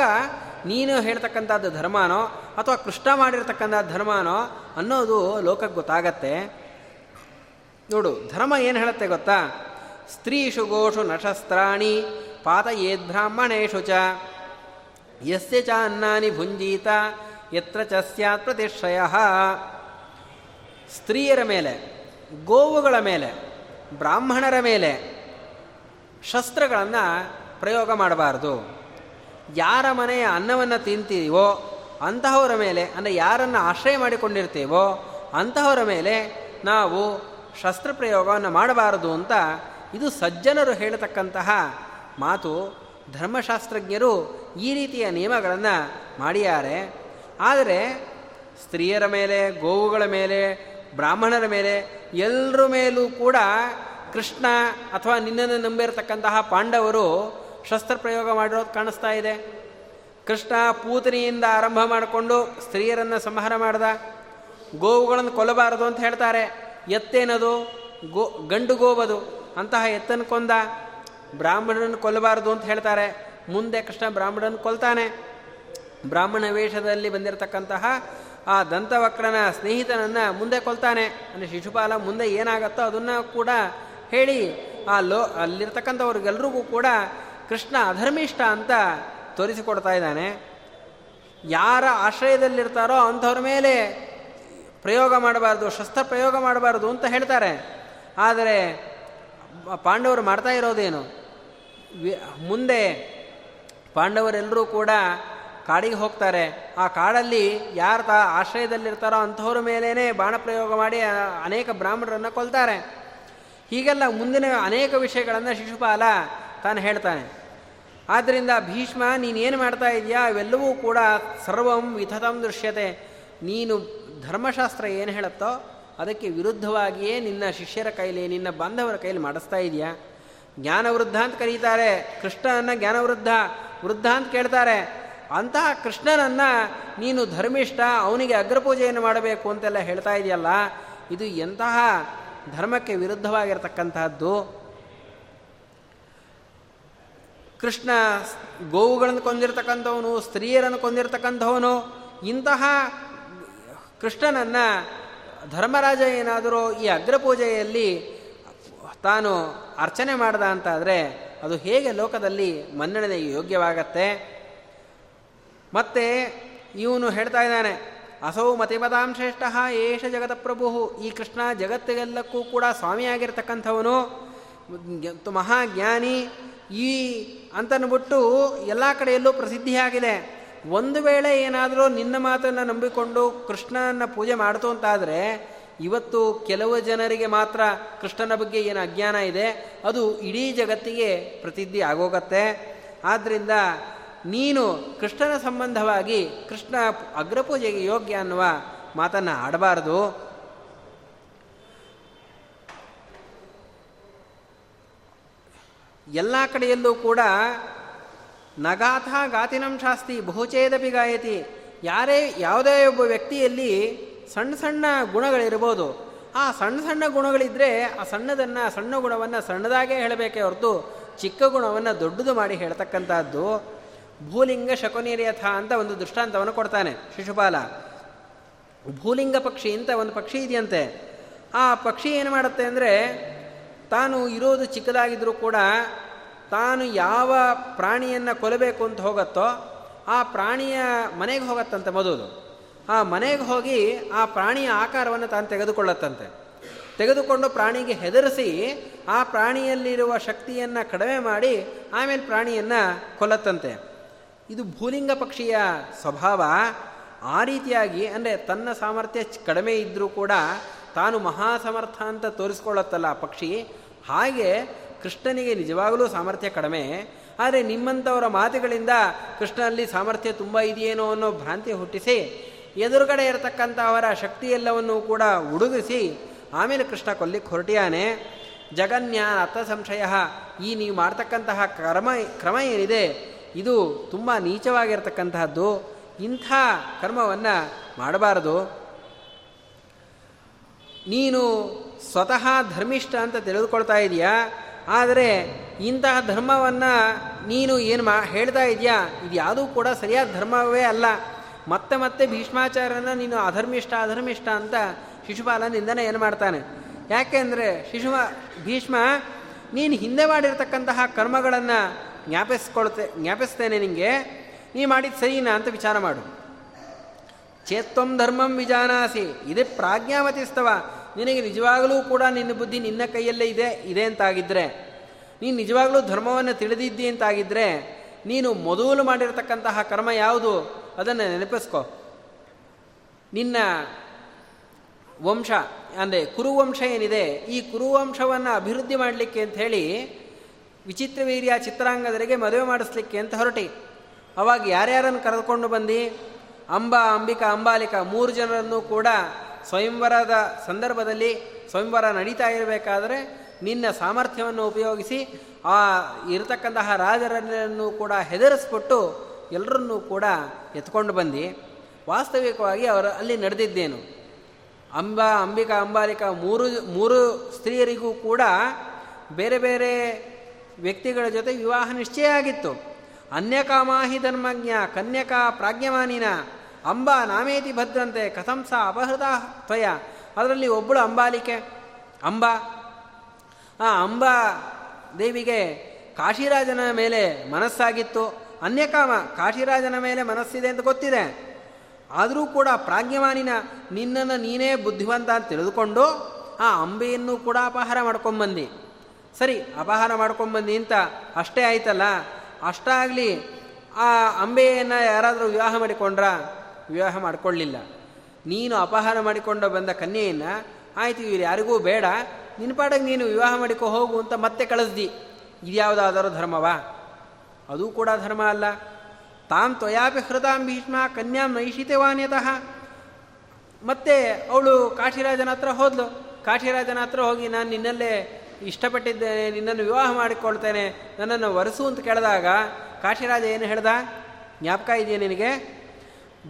ನೀನು ಹೇಳ್ತಕ್ಕಂಥದ್ದು ಧರ್ಮನೋ ಅಥವಾ ಕೃಷ್ಣ ಮಾಡಿರ್ತಕ್ಕಂಥ ಧರ್ಮನೋ ಅನ್ನೋದು ಲೋಕಕ್ಕೆ ಗೊತ್ತಾಗತ್ತೆ. ನೋಡು, ಧರ್ಮ ಏನು ಹೇಳುತ್ತೆ ಗೊತ್ತಾ? ಸ್ತ್ರೀಷು ಗೋಷು ನಶಸ್ತ್ರಾಣಿ ಪಾತಯೇದ್ಬ್ರಾಹ್ಮಣೇಶು ಚ. ಯಸ್ಯ ಚ ಅನ್ನಾನಿ ಭುಂಜೀತ ಎತ್ರ ಚ ಸ್ಯಾತ್ ಪ್ರತಿಶ್ರಯ. ಸ್ತ್ರೀಯರ ಮೇಲೆ, ಗೋವುಗಳ ಮೇಲೆ, ಬ್ರಾಹ್ಮಣರ ಮೇಲೆ ಶಸ್ತ್ರಗಳನ್ನು ಪ್ರಯೋಗ ಮಾಡಬಾರ್ದು. ಯಾರ ಮನೆಯ ಅನ್ನವನ್ನು ತಿಂತೀವೋ ಅಂತಹವರ ಮೇಲೆ, ಅಂದರೆ ಯಾರನ್ನು ಆಶ್ರಯ ಮಾಡಿಕೊಂಡಿರ್ತೀವೋ ಅಂತಹವರ ಮೇಲೆ ನಾವು ಶಸ್ತ್ರಪ್ರಯೋಗವನ್ನು ಮಾಡಬಾರದು ಅಂತ ಇದು ಸಜ್ಜನರು ಹೇಳತಕ್ಕಂತಹ ಮಾತು. ಧರ್ಮಶಾಸ್ತ್ರಜ್ಞರು ಈ ರೀತಿಯ ನಿಯಮಗಳನ್ನು ಮಾಡಿದ್ದಾರೆ. ಆದರೆ ಸ್ತ್ರೀಯರ ಮೇಲೆ, ಗೋವುಗಳ ಮೇಲೆ, ಬ್ರಾಹ್ಮಣರ ಮೇಲೆ ಎಲ್ಲರ ಮೇಲೂ ಕೂಡ ಕೃಷ್ಣ ಅಥವಾ ನಿನ್ನನ್ನು ನಂಬಿರತಕ್ಕಂತಹ ಪಾಂಡವರು ಶಸ್ತ್ರ ಪ್ರಯೋಗ ಮಾಡಿರೋದು ಕಾಣಿಸ್ತಾ ಇದೆ. ಕೃಷ್ಣ ಪೂತನಿಯಿಂದ ಆರಂಭ ಮಾಡಿಕೊಂಡು ಸ್ತ್ರೀಯರನ್ನು ಸಂಹಾರ ಮಾಡ್ದ. ಗೋವುಗಳನ್ನು ಕೊಲ್ಲಬಾರದು ಅಂತ ಹೇಳ್ತಾರೆ. ಎತ್ತೇನದು? ಗೋ, ಗಂಡು ಗೋವದು. ಅಂತಹ ಎತ್ತನ್ನು ಕೊಂದ ಬ್ರಾಹ್ಮಣನ ಕೊಲ್ಲಬಾರದು ಅಂತ ಹೇಳ್ತಾರೆ. ಮುಂದೆ ಕೃಷ್ಣ ಬ್ರಾಹ್ಮಣನ ಕೊಲ್ತಾನೆ. ಬ್ರಾಹ್ಮಣ ವೇಷದಲ್ಲಿ ಬಂದಿರತಕ್ಕಂತಹ ಆ ದಂತವಕ್ರನ ಸ್ನೇಹಿತನನ್ನು ಮುಂದೆ ಕೊಲ್ತಾನೆ. ಅಂದರೆ ಶಿಶುಪಾಲ ಮುಂದೆ ಏನಾಗತ್ತೋ ಅದನ್ನು ಕೂಡ ಹೇಳಿ ಆ ಲೋ, ಅಲ್ಲಿರ್ತಕ್ಕಂಥವ್ರಿಗೆಲ್ರಿಗೂ ಕೂಡ ಕೃಷ್ಣ ಅಧರ್ಮಿಷ್ಠ ಅಂತ ತೋರಿಸಿಕೊಡ್ತಾ ಇದ್ದಾನೆ. ಯಾರ ಆಶ್ರಯದಲ್ಲಿರ್ತಾರೋ ಅಂಥವ್ರ ಮೇಲೆ ಪ್ರಯೋಗ ಮಾಡಬಾರ್ದು, ಶಸ್ತ್ರ ಪ್ರಯೋಗ ಮಾಡಬಾರ್ದು ಅಂತ ಹೇಳ್ತಾರೆ. ಆದರೆ ಪಾಂಡವರು ಮಾಡ್ತಾ ಇರೋದೇನು? ಮುಂದೆ ಪಾಂಡವರೆಲ್ಲರೂ ಕೂಡ ಕಾಡಿಗೆ ಹೋಗ್ತಾರೆ. ಆ ಕಾಡಲ್ಲಿ ಯಾರು ತಾ ಆಶ್ರಯದಲ್ಲಿರ್ತಾರೋ ಅಂಥವ್ರ ಮೇಲೇ ಬಾಣ ಪ್ರಯೋಗ ಮಾಡಿ ಅನೇಕ ಬ್ರಾಹ್ಮಣರನ್ನು ಕೊಲ್ತಾರೆ. ಹೀಗೆಲ್ಲ ಮುಂದಿನ ಅನೇಕ ವಿಷಯಗಳನ್ನು ಶಿಶುಪಾಲ ತಾನು ಹೇಳ್ತಾನೆ. ಆದ್ದರಿಂದ ಭೀಷ್ಮ ನೀನೇನು ಮಾಡ್ತಾ ಇದೆಯಾ? ಅವೆಲ್ಲವೂ ಕೂಡ ಸರ್ವಂ ವಿಥತಂ ದೃಶ್ಯತೆ. ನೀನು ಧರ್ಮಶಾಸ್ತ್ರ ಏನು ಹೇಳುತ್ತೋ ಅದಕ್ಕೆ ವಿರುದ್ಧವಾಗಿಯೇ ನಿನ್ನ ಶಿಷ್ಯರ ಕೈಲಿ, ನಿನ್ನ ಬಾಂಧವರ ಕೈಲಿ ಮಾಡಿಸ್ತಾ ಇದೆಯಾ? ಜ್ಞಾನವೃದ್ಧ ಅಂತ ಕರೀತಾರೆ. ಕೃಷ್ಣನನ್ನು ಜ್ಞಾನವೃದ್ಧ, ವೃದ್ಧ ಅಂತ ಕೇಳ್ತಾರೆ. ಅಂತಹ ಕೃಷ್ಣನನ್ನು ನೀನು ಧರ್ಮಿಷ್ಠ, ಅವನಿಗೆ ಅಗ್ರಪೂಜೆಯನ್ನು ಮಾಡಬೇಕು ಅಂತೆಲ್ಲ ಹೇಳ್ತಾ ಇದೆಯಲ್ಲ? ಇದು ಎಂತಹ ಧರ್ಮಕ್ಕೆ ವಿರುದ್ಧವಾಗಿರತಕ್ಕಂತಹದ್ದು. ಕೃಷ್ಣ ಗೋವುಗಳನ್ನು ಕೊಂದಿರ್ತಕ್ಕಂಥವನು, ಸ್ತ್ರೀಯರನ್ನು ಕೊಂದಿರ್ತಕ್ಕಂಥವನು, ಇಂತಹ ಕೃಷ್ಣನನ್ನು ಧರ್ಮರಾಜ ಏನಾದರೂ ಈ ಅಗ್ರಪೂಜೆಯಲ್ಲಿ ತಾನು ಅರ್ಚನೆ ಮಾಡ್ದ ಅಂತಾದರೆ ಅದು ಹೇಗೆ ಲೋಕದಲ್ಲಿ ಮನ್ನಣೆಗೆ ಯೋಗ್ಯವಾಗತ್ತೆ? ಮತ್ತೆ ಇವನು ಹೇಳ್ತಾ ಇದ್ದಾನೆ, ಅಸೌ ಮತಿಪದಾಂ ಶ್ರೇಷ್ಠ, ಏಷ ಜಗತ ಪ್ರಭು. ಈ ಕೃಷ್ಣ ಜಗತ್ತಿಗೆಲ್ಲಕ್ಕೂ ಕೂಡ ಸ್ವಾಮಿಯಾಗಿರ್ತಕ್ಕಂಥವನು ಮಹಾಜ್ಞಾನಿ ಈ ಅಂತನ್ಬಿಟ್ಟು ಎಲ್ಲ ಕಡೆಯಲ್ಲೂ ಪ್ರಸಿದ್ಧಿಯಾಗಿದೆ. ಒಂದು ವೇಳೆ ಏನಾದರೂ ನಿನ್ನ ಮಾತನ್ನು ನಂಬಿಕೊಂಡು ಕೃಷ್ಣನ ಪೂಜೆ ಮಾಡ್ತು ಅಂತಾದರೆ, ಇವತ್ತು ಕೆಲವು ಜನರಿಗೆ ಮಾತ್ರ ಕೃಷ್ಣನ ಬಗ್ಗೆ ಏನು ಅಜ್ಞಾನ ಇದೆ. ಅದು ಇಡೀ ಜಗತ್ತಿಗೆ ಪ್ರಸಿದ್ಧಿ ಆಗೋಗತ್ತೆ. ಆದ್ದರಿಂದ ನೀನು ಕೃಷ್ಣನ ಸಂಬಂಧವಾಗಿ ಕೃಷ್ಣ ಅಗ್ರಪೂಜೆಗೆ ಯೋಗ್ಯ ಅನ್ನುವ ಮಾತನ್ನು ಆಡಬಾರದು. ಎಲ್ಲ ಕಡೆಯಲ್ಲೂ ಕೂಡ ನಗಾಥ ಗಾತಿನಂ ಶಾಸ್ತಿ ಬಹುಚೇದಪಿ ಗಾಯತಿ. ಯಾರೇ, ಯಾವುದೇ ಒಬ್ಬ ವ್ಯಕ್ತಿಯಲ್ಲಿ ಸಣ್ಣ ಸಣ್ಣ ಗುಣಗಳಿರ್ಬೋದು. ಆ ಸಣ್ಣ ಸಣ್ಣ ಗುಣಗಳಿದ್ದರೆ ಆ ಸಣ್ಣದನ್ನು, ಸಣ್ಣ ಗುಣವನ್ನು ಸಣ್ಣದಾಗೇ ಹೇಳಬೇಕೇ ಹೊರತು ಚಿಕ್ಕ ಗುಣವನ್ನು ದೊಡ್ಡದು ಮಾಡಿ ಹೇಳ್ತಕ್ಕಂಥದ್ದು ಭೂಲಿಂಗ ಶಕುನಿರ್ಯಥ ಅಂತ ಒಂದು ದೃಷ್ಟಾಂತವನ್ನು ಕೊಡ್ತಾನೆ ಶಿಶುಪಾಲ. ಭೂಲಿಂಗ ಪಕ್ಷಿ ಅಂತ ಒಂದು ಪಕ್ಷಿ ಇದೆಯಂತೆ. ಆ ಪಕ್ಷಿ ಏನು ಮಾಡುತ್ತೆ ಅಂದರೆ ತಾನು ಇರೋದು ಚಿಕ್ಕದಾಗಿದ್ದರೂ ಕೂಡ ತಾನು ಯಾವ ಪ್ರಾಣಿಯನ್ನು ಕೊಲ್ಲಬೇಕು ಅಂತ ಹೋಗತ್ತೋ ಆ ಪ್ರಾಣಿಯ ಮನೆಗೆ ಹೋಗತ್ತಂತೆ ಮೊದಲು ಆ ಮನೆಗೆ ಹೋಗಿ ಆ ಪ್ರಾಣಿಯ ಆಕಾರವನ್ನು ತಾನು ತೆಗೆದುಕೊಳ್ಳತ್ತಂತೆ. ತೆಗೆದುಕೊಂಡು ಪ್ರಾಣಿಗೆ ಹೆದರಿಸಿ ಆ ಪ್ರಾಣಿಯಲ್ಲಿರುವ ಶಕ್ತಿಯನ್ನು ಕಡಿಮೆ ಮಾಡಿ ಆಮೇಲೆ ಪ್ರಾಣಿಯನ್ನು ಕೊಲ್ಲತ್ತಂತೆ. ಇದು ಭೂಲಿಂಗ ಪಕ್ಷಿಯ ಸ್ವಭಾವ. ಆ ರೀತಿಯಾಗಿ ಅಂದರೆ ತನ್ನ ಸಾಮರ್ಥ್ಯ ಕಡಿಮೆ ಇದ್ದರೂ ಕೂಡ ತಾನು ಮಹಾಸಮರ್ಥ ಅಂತ ತೋರಿಸ್ಕೊಳ್ಳುತ್ತಲ್ಲ ಆ ಪಕ್ಷಿ, ಹಾಗೆ ಕೃಷ್ಣನಿಗೆ ನಿಜವಾಗಲೂ ಸಾಮರ್ಥ್ಯ ಕಡಿಮೆ. ಆದರೆ ನಿಮ್ಮಂಥವರ ಮಾತುಗಳಿಂದ ಕೃಷ್ಣನಲ್ಲಿ ಸಾಮರ್ಥ್ಯ ತುಂಬ ಇದೆಯೇನೋ ಅನ್ನೋ ಭ್ರಾಂತಿ ಹುಟ್ಟಿಸಿ, ಎದುರುಗಡೆ ಇರತಕ್ಕಂಥವರ ಶಕ್ತಿಯೆಲ್ಲವನ್ನೂ ಕೂಡ ಉಡುಗಿಸಿ ಆಮೇಲೆ ಕೃಷ್ಣ ಕೊಲ್ಲಿಕ್ಕೆ ಹೊರಟಿಯಾನೆ. ಜಗನ್ಯಾನ ಅರ್ಥ ಸಂಶಯ, ಈ ನೀವು ಮಾಡ್ತಕ್ಕಂತಹ ಕ್ರಮ ಕ್ರಮ ಏನಿದೆ, ಇದು ತುಂಬ ನೀಚವಾಗಿರ್ತಕ್ಕಂತಹದ್ದು, ಇಂಥ ಕರ್ಮವನ್ನು ಮಾಡಬಾರದು. ನೀನು ಸ್ವತಃ ಧರ್ಮಿಷ್ಠ ಅಂತ ತಿಳಿದುಕೊಳ್ತಾ ಇದೆಯಾ? ಆದರೆ ಇಂತಹ ಧರ್ಮವನ್ನು ನೀನು ಏನು ಮಾ ಹೇಳ್ತಾ ಇದೆಯಾ? ಇದು ಯಾವುದೂ ಕೂಡ ಸರಿಯಾದ ಧರ್ಮವೇ ಅಲ್ಲ. ಮತ್ತೆ ಮತ್ತೆ ಭೀಷ್ಮಾಚಾರ್ಯನ ನೀನು ಅಧರ್ಮಿಷ್ಠ ಅಧರ್ಮಿಷ್ಠ ಅಂತ ಶಿಶುಪಾಲ ನಿಂದನೆ ಏನು ಮಾಡ್ತಾನೆ? ಯಾಕೆಂದರೆ ಶಿಶುಮ ಭೀಷ್ಮ, ನೀನು ಹಿಂದೆ ಮಾಡಿರ್ತಕ್ಕಂತಹ ಕರ್ಮಗಳನ್ನು ಜ್ಞಾಪಿಸ್ಕೊಳ್ತೆ ಜ್ಞಾಪಿಸ್ತೇನೆ ನಿನಗೆ ನೀ ಮಾಡಿದ ಸರಿನಾ ಅಂತ ವಿಚಾರ ಮಾಡು. ಚೇತ್ವಂ ಧರ್ಮಂ ವಿಜಾನಾಸಿ. ಇದೇ ಪ್ರಾಜ್ಞಾಮತಿಸ್ತವ. ನಿನಗೆ ನಿಜವಾಗಲೂ ಕೂಡ ನಿನ್ನ ಬುದ್ಧಿ ನಿನ್ನ ಕೈಯಲ್ಲೇ ಇದೆ ಇದೆ ಅಂತಾಗಿದ್ದರೆ ನೀನು ನಿಜವಾಗಲೂ ಧರ್ಮವನ್ನು ತಿಳಿದಿದ್ದಿ ಅಂತಾಗಿದ್ದರೆ ನೀನು ಮೊದಲು ಮಾಡಿರತಕ್ಕಂತಹ ಕರ್ಮ ಯಾವುದು? ಅದನ್ನು ನೆನಪಿಸ್ಕೋ. ನಿನ್ನ ವಂಶ, ಅಂದರೆ ಕುರುವಂಶ ಏನಿದೆ, ಈ ಕುರುವಂಶವನ್ನು ಅಭಿವೃದ್ಧಿ ಮಾಡಲಿಕ್ಕೆ ಅಂತ ಹೇಳಿ ವಿಚಿತ್ರ ವೀರ್ಯ ಚಿತ್ರಾಂಗದರಿಗೆ ಮದುವೆ ಮಾಡಿಸ್ಲಿಕ್ಕೆ ಅಂತ ಹೊರಟಿ. ಅವಾಗ ಯಾರ್ಯಾರನ್ನು ಕರೆದುಕೊಂಡು ಬಂದು? ಅಂಬಾ, ಅಂಬಿಕಾ, ಅಂಬಾಲಿಕಾ ಮೂರು ಜನರನ್ನು ಕೂಡ ಸ್ವಯಂವರದ ಸಂದರ್ಭದಲ್ಲಿ ಸ್ವಯಂವರ ನಡೀತಾ ಇರಬೇಕಾದರೆ ನಿನ್ನ ಸಾಮರ್ಥ್ಯವನ್ನು ಉಪಯೋಗಿಸಿ ಆ ಇರತಕ್ಕಂತಹ ರಾಜರನ್ನು ಕೂಡ ಹೆದರಿಸ್ಬಿಟ್ಟು ಎಲ್ಲರನ್ನೂ ಕೂಡ ಎತ್ಕೊಂಡು ಬಂದು. ವಾಸ್ತವಿಕವಾಗಿ ಅವರು ಅಲ್ಲಿ ನಡೆದಿದ್ದೇನು. ಅಂಬಾ, ಅಂಬಿಕಾ, ಅಂಬಾಲಿಕಾ ಮೂರು ಮೂರು ಸ್ತ್ರೀಯರಿಗೂ ಕೂಡ ಬೇರೆ ಬೇರೆ ವ್ಯಕ್ತಿಗಳ ಜೊತೆ ವಿವಾಹ ನಿಶ್ಚಯ ಆಗಿತ್ತು. ಅನ್ಯಕಾಮಾಹಿ ಧರ್ಮಜ್ಞ, ಕನ್ಯಕಾ ಪ್ರಾಜ್ಞಮಾನಿನ ಅಂಬಾ ನಾಮೇತಿ ಭದ್ರಂತೆ ಕಥಂಸ ಅಪಹೃತ ತ್ವಯ. ಅದರಲ್ಲಿ ಒಬ್ಬಳು ಅಂಬಾಲಿಕೆ. ಅಂಬಾ. ಆ ಅಂಬಾ ದೇವಿಗೆ ಕಾಶಿರಾಜನ ಮೇಲೆ ಮನಸ್ಸಾಗಿತ್ತು. ಅನ್ಯಕಾಮ, ಕಾಶಿರಾಜನ ಮೇಲೆ ಮನಸ್ಸಿದೆ ಅಂತ ಗೊತ್ತಿದೆ. ಆದರೂ ಕೂಡ ಪ್ರಾಜ್ಞಮಾನಿನ ನಿನ್ನನ್ನು ನೀನೇ ಬುದ್ಧಿವಂತ ಅಂತ ತಿಳಿದುಕೊಂಡು ಆ ಅಂಬೆಯನ್ನು ಕೂಡ ಅಪಹಾರ ಮಾಡ್ಕೊಂಬಂದಿ. ಸರಿ, ಅಪಹಾರ ಮಾಡ್ಕೊಂಬಂದಿ ಅಂತ ಅಷ್ಟೇ ಆಯ್ತಲ್ಲ? ಅಷ್ಟಾಗಲಿ ಆ ಅಂಬೆಯನ್ನು ಯಾರಾದರೂ ವಿವಾಹ ಮಾಡಿಕೊಂಡ್ರ ವಿವಾಹ ಮಾಡಿಕೊಳ್ಳಿಲ್ಲ. ನೀನು ಅಪಹಾರ ಮಾಡಿಕೊಂಡು ಬಂದ ಕನ್ಯೆಯನ್ನು, ಆಯ್ತು ಇವ್ರು ಯಾರಿಗೂ ಬೇಡ, ನಿನ್ನ ಪಾಡಿಗೆ ನೀನು ವಿವಾಹ ಮಾಡಿಕೊ ಹೋಗು ಅಂತ ಮತ್ತೆ ಕಳಿಸ್ದಿ. ಇದ್ಯಾವುದಾದರೂ ಧರ್ಮವಾ? ಅದು ಕೂಡ ಧರ್ಮ ಅಲ್ಲ. ತಾಂ ತ್ವಯಾಪಿ ಹೃತಾಂ ಭೀಷ್ಮ ಕನ್ಯಾಂ ನೈಷಿತವಾನ್ಯತಃ ಮತ್ತೆ ಅವಳು ಕಾಶಿರಾಜನ ಹತ್ರ ಹೋದ್ಲು. ಕಾಶಿರಾಜನ ಹತ್ರ ಹೋಗಿ, ನಾನು ನಿನ್ನಲ್ಲೇ ಇಷ್ಟಪಟ್ಟಿದ್ದೇನೆ ನಿನ್ನನ್ನು ವಿವಾಹ ಮಾಡಿಕೊಳ್ತೇನೆ, ನನ್ನನ್ನು ವರಸು ಅಂತ ಕೇಳಿದಾಗ ಕಾಶಿರಾಜ ಏನು ಹೇಳ್ದ? ಜ್ಞಾಪಕ ಇದೆಯಾ ನಿನಗೆ?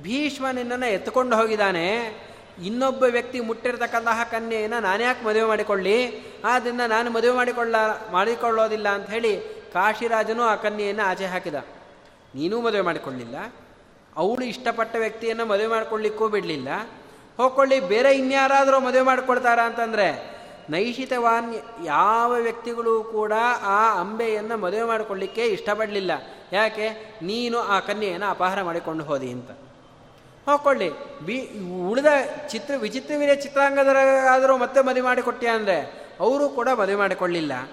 ಭೀಷ್ಮ ನಿನ್ನನ್ನು ಎತ್ಕೊಂಡು ಹೋಗಿದ್ದಾನೆ. ಇನ್ನೊಬ್ಬ ವ್ಯಕ್ತಿ ಮುಟ್ಟಿರ್ತಕ್ಕಂತಹ ಕನ್ಯೆಯನ್ನು ನಾನ್ಯಾಕೆ ಮದುವೆ ಮಾಡಿಕೊಳ್ಳಿ? ಆದ್ದರಿಂದ ನಾನು ಮದುವೆ ಮಾಡಿಕೊಳ್ಳ, ಮಾಡಿಕೊಳ್ಳೋದಿಲ್ಲ ಅಂತ ಹೇಳಿ ಕಾಶಿರಾಜನು ಆ ಕನ್ಯೆಯನ್ನು ಆಚೆ ಹಾಕಿದ. ನೀನೂ ಮದುವೆ ಮಾಡಿಕೊಳ್ಳಿಲ್ಲ. ಅವಳು ಇಷ್ಟಪಟ್ಟ ವ್ಯಕ್ತಿಯನ್ನು ಮದುವೆ ಮಾಡಿಕೊಳ್ಳಿಕ್ಕೂ ಬಿಡಲಿಲ್ಲ. ಹೋಗ್ಕೊಳ್ಳಿ, ಬೇರೆ ಇನ್ಯಾರಾದರೂ ಮದುವೆ ಮಾಡಿಕೊಳ್ತಾರ ಅಂತಂದರೆ ನೈಷಿತವಾನ್ ಯಾವ ವ್ಯಕ್ತಿಗಳು ಕೂಡ ಆ ಅಂಬೆಯನ್ನು ಮದುವೆ ಮಾಡಿಕೊಳ್ಳಿಕ್ಕೆ ಇಷ್ಟಪಡಲಿಲ್ಲ. ಯಾಕೆ? ನೀನು ಆ ಕನ್ಯೆಯನ್ನು ಅಪಹಾರ ಮಾಡಿಕೊಂಡು ಹೋದಿ ಅಂತ. ಹೋಗ್ಕೊಳ್ಳಿ. ಬಿ ಉಳಿದ ಚಿತ್ರ, ವಿಚಿತ್ರವೀರ್ಯ ಚಿತ್ರಾಂಗದರ ಆದರೂ ಮತ್ತೆ ಮದುವೆ ಮಾಡಿಕೊಟ್ಟೆ ಅಂದರೆ? ಅವರು ಕೂಡ ಮದುವೆ ಮಾಡಿಕೊಳ್ಳಿಲ್ಲ.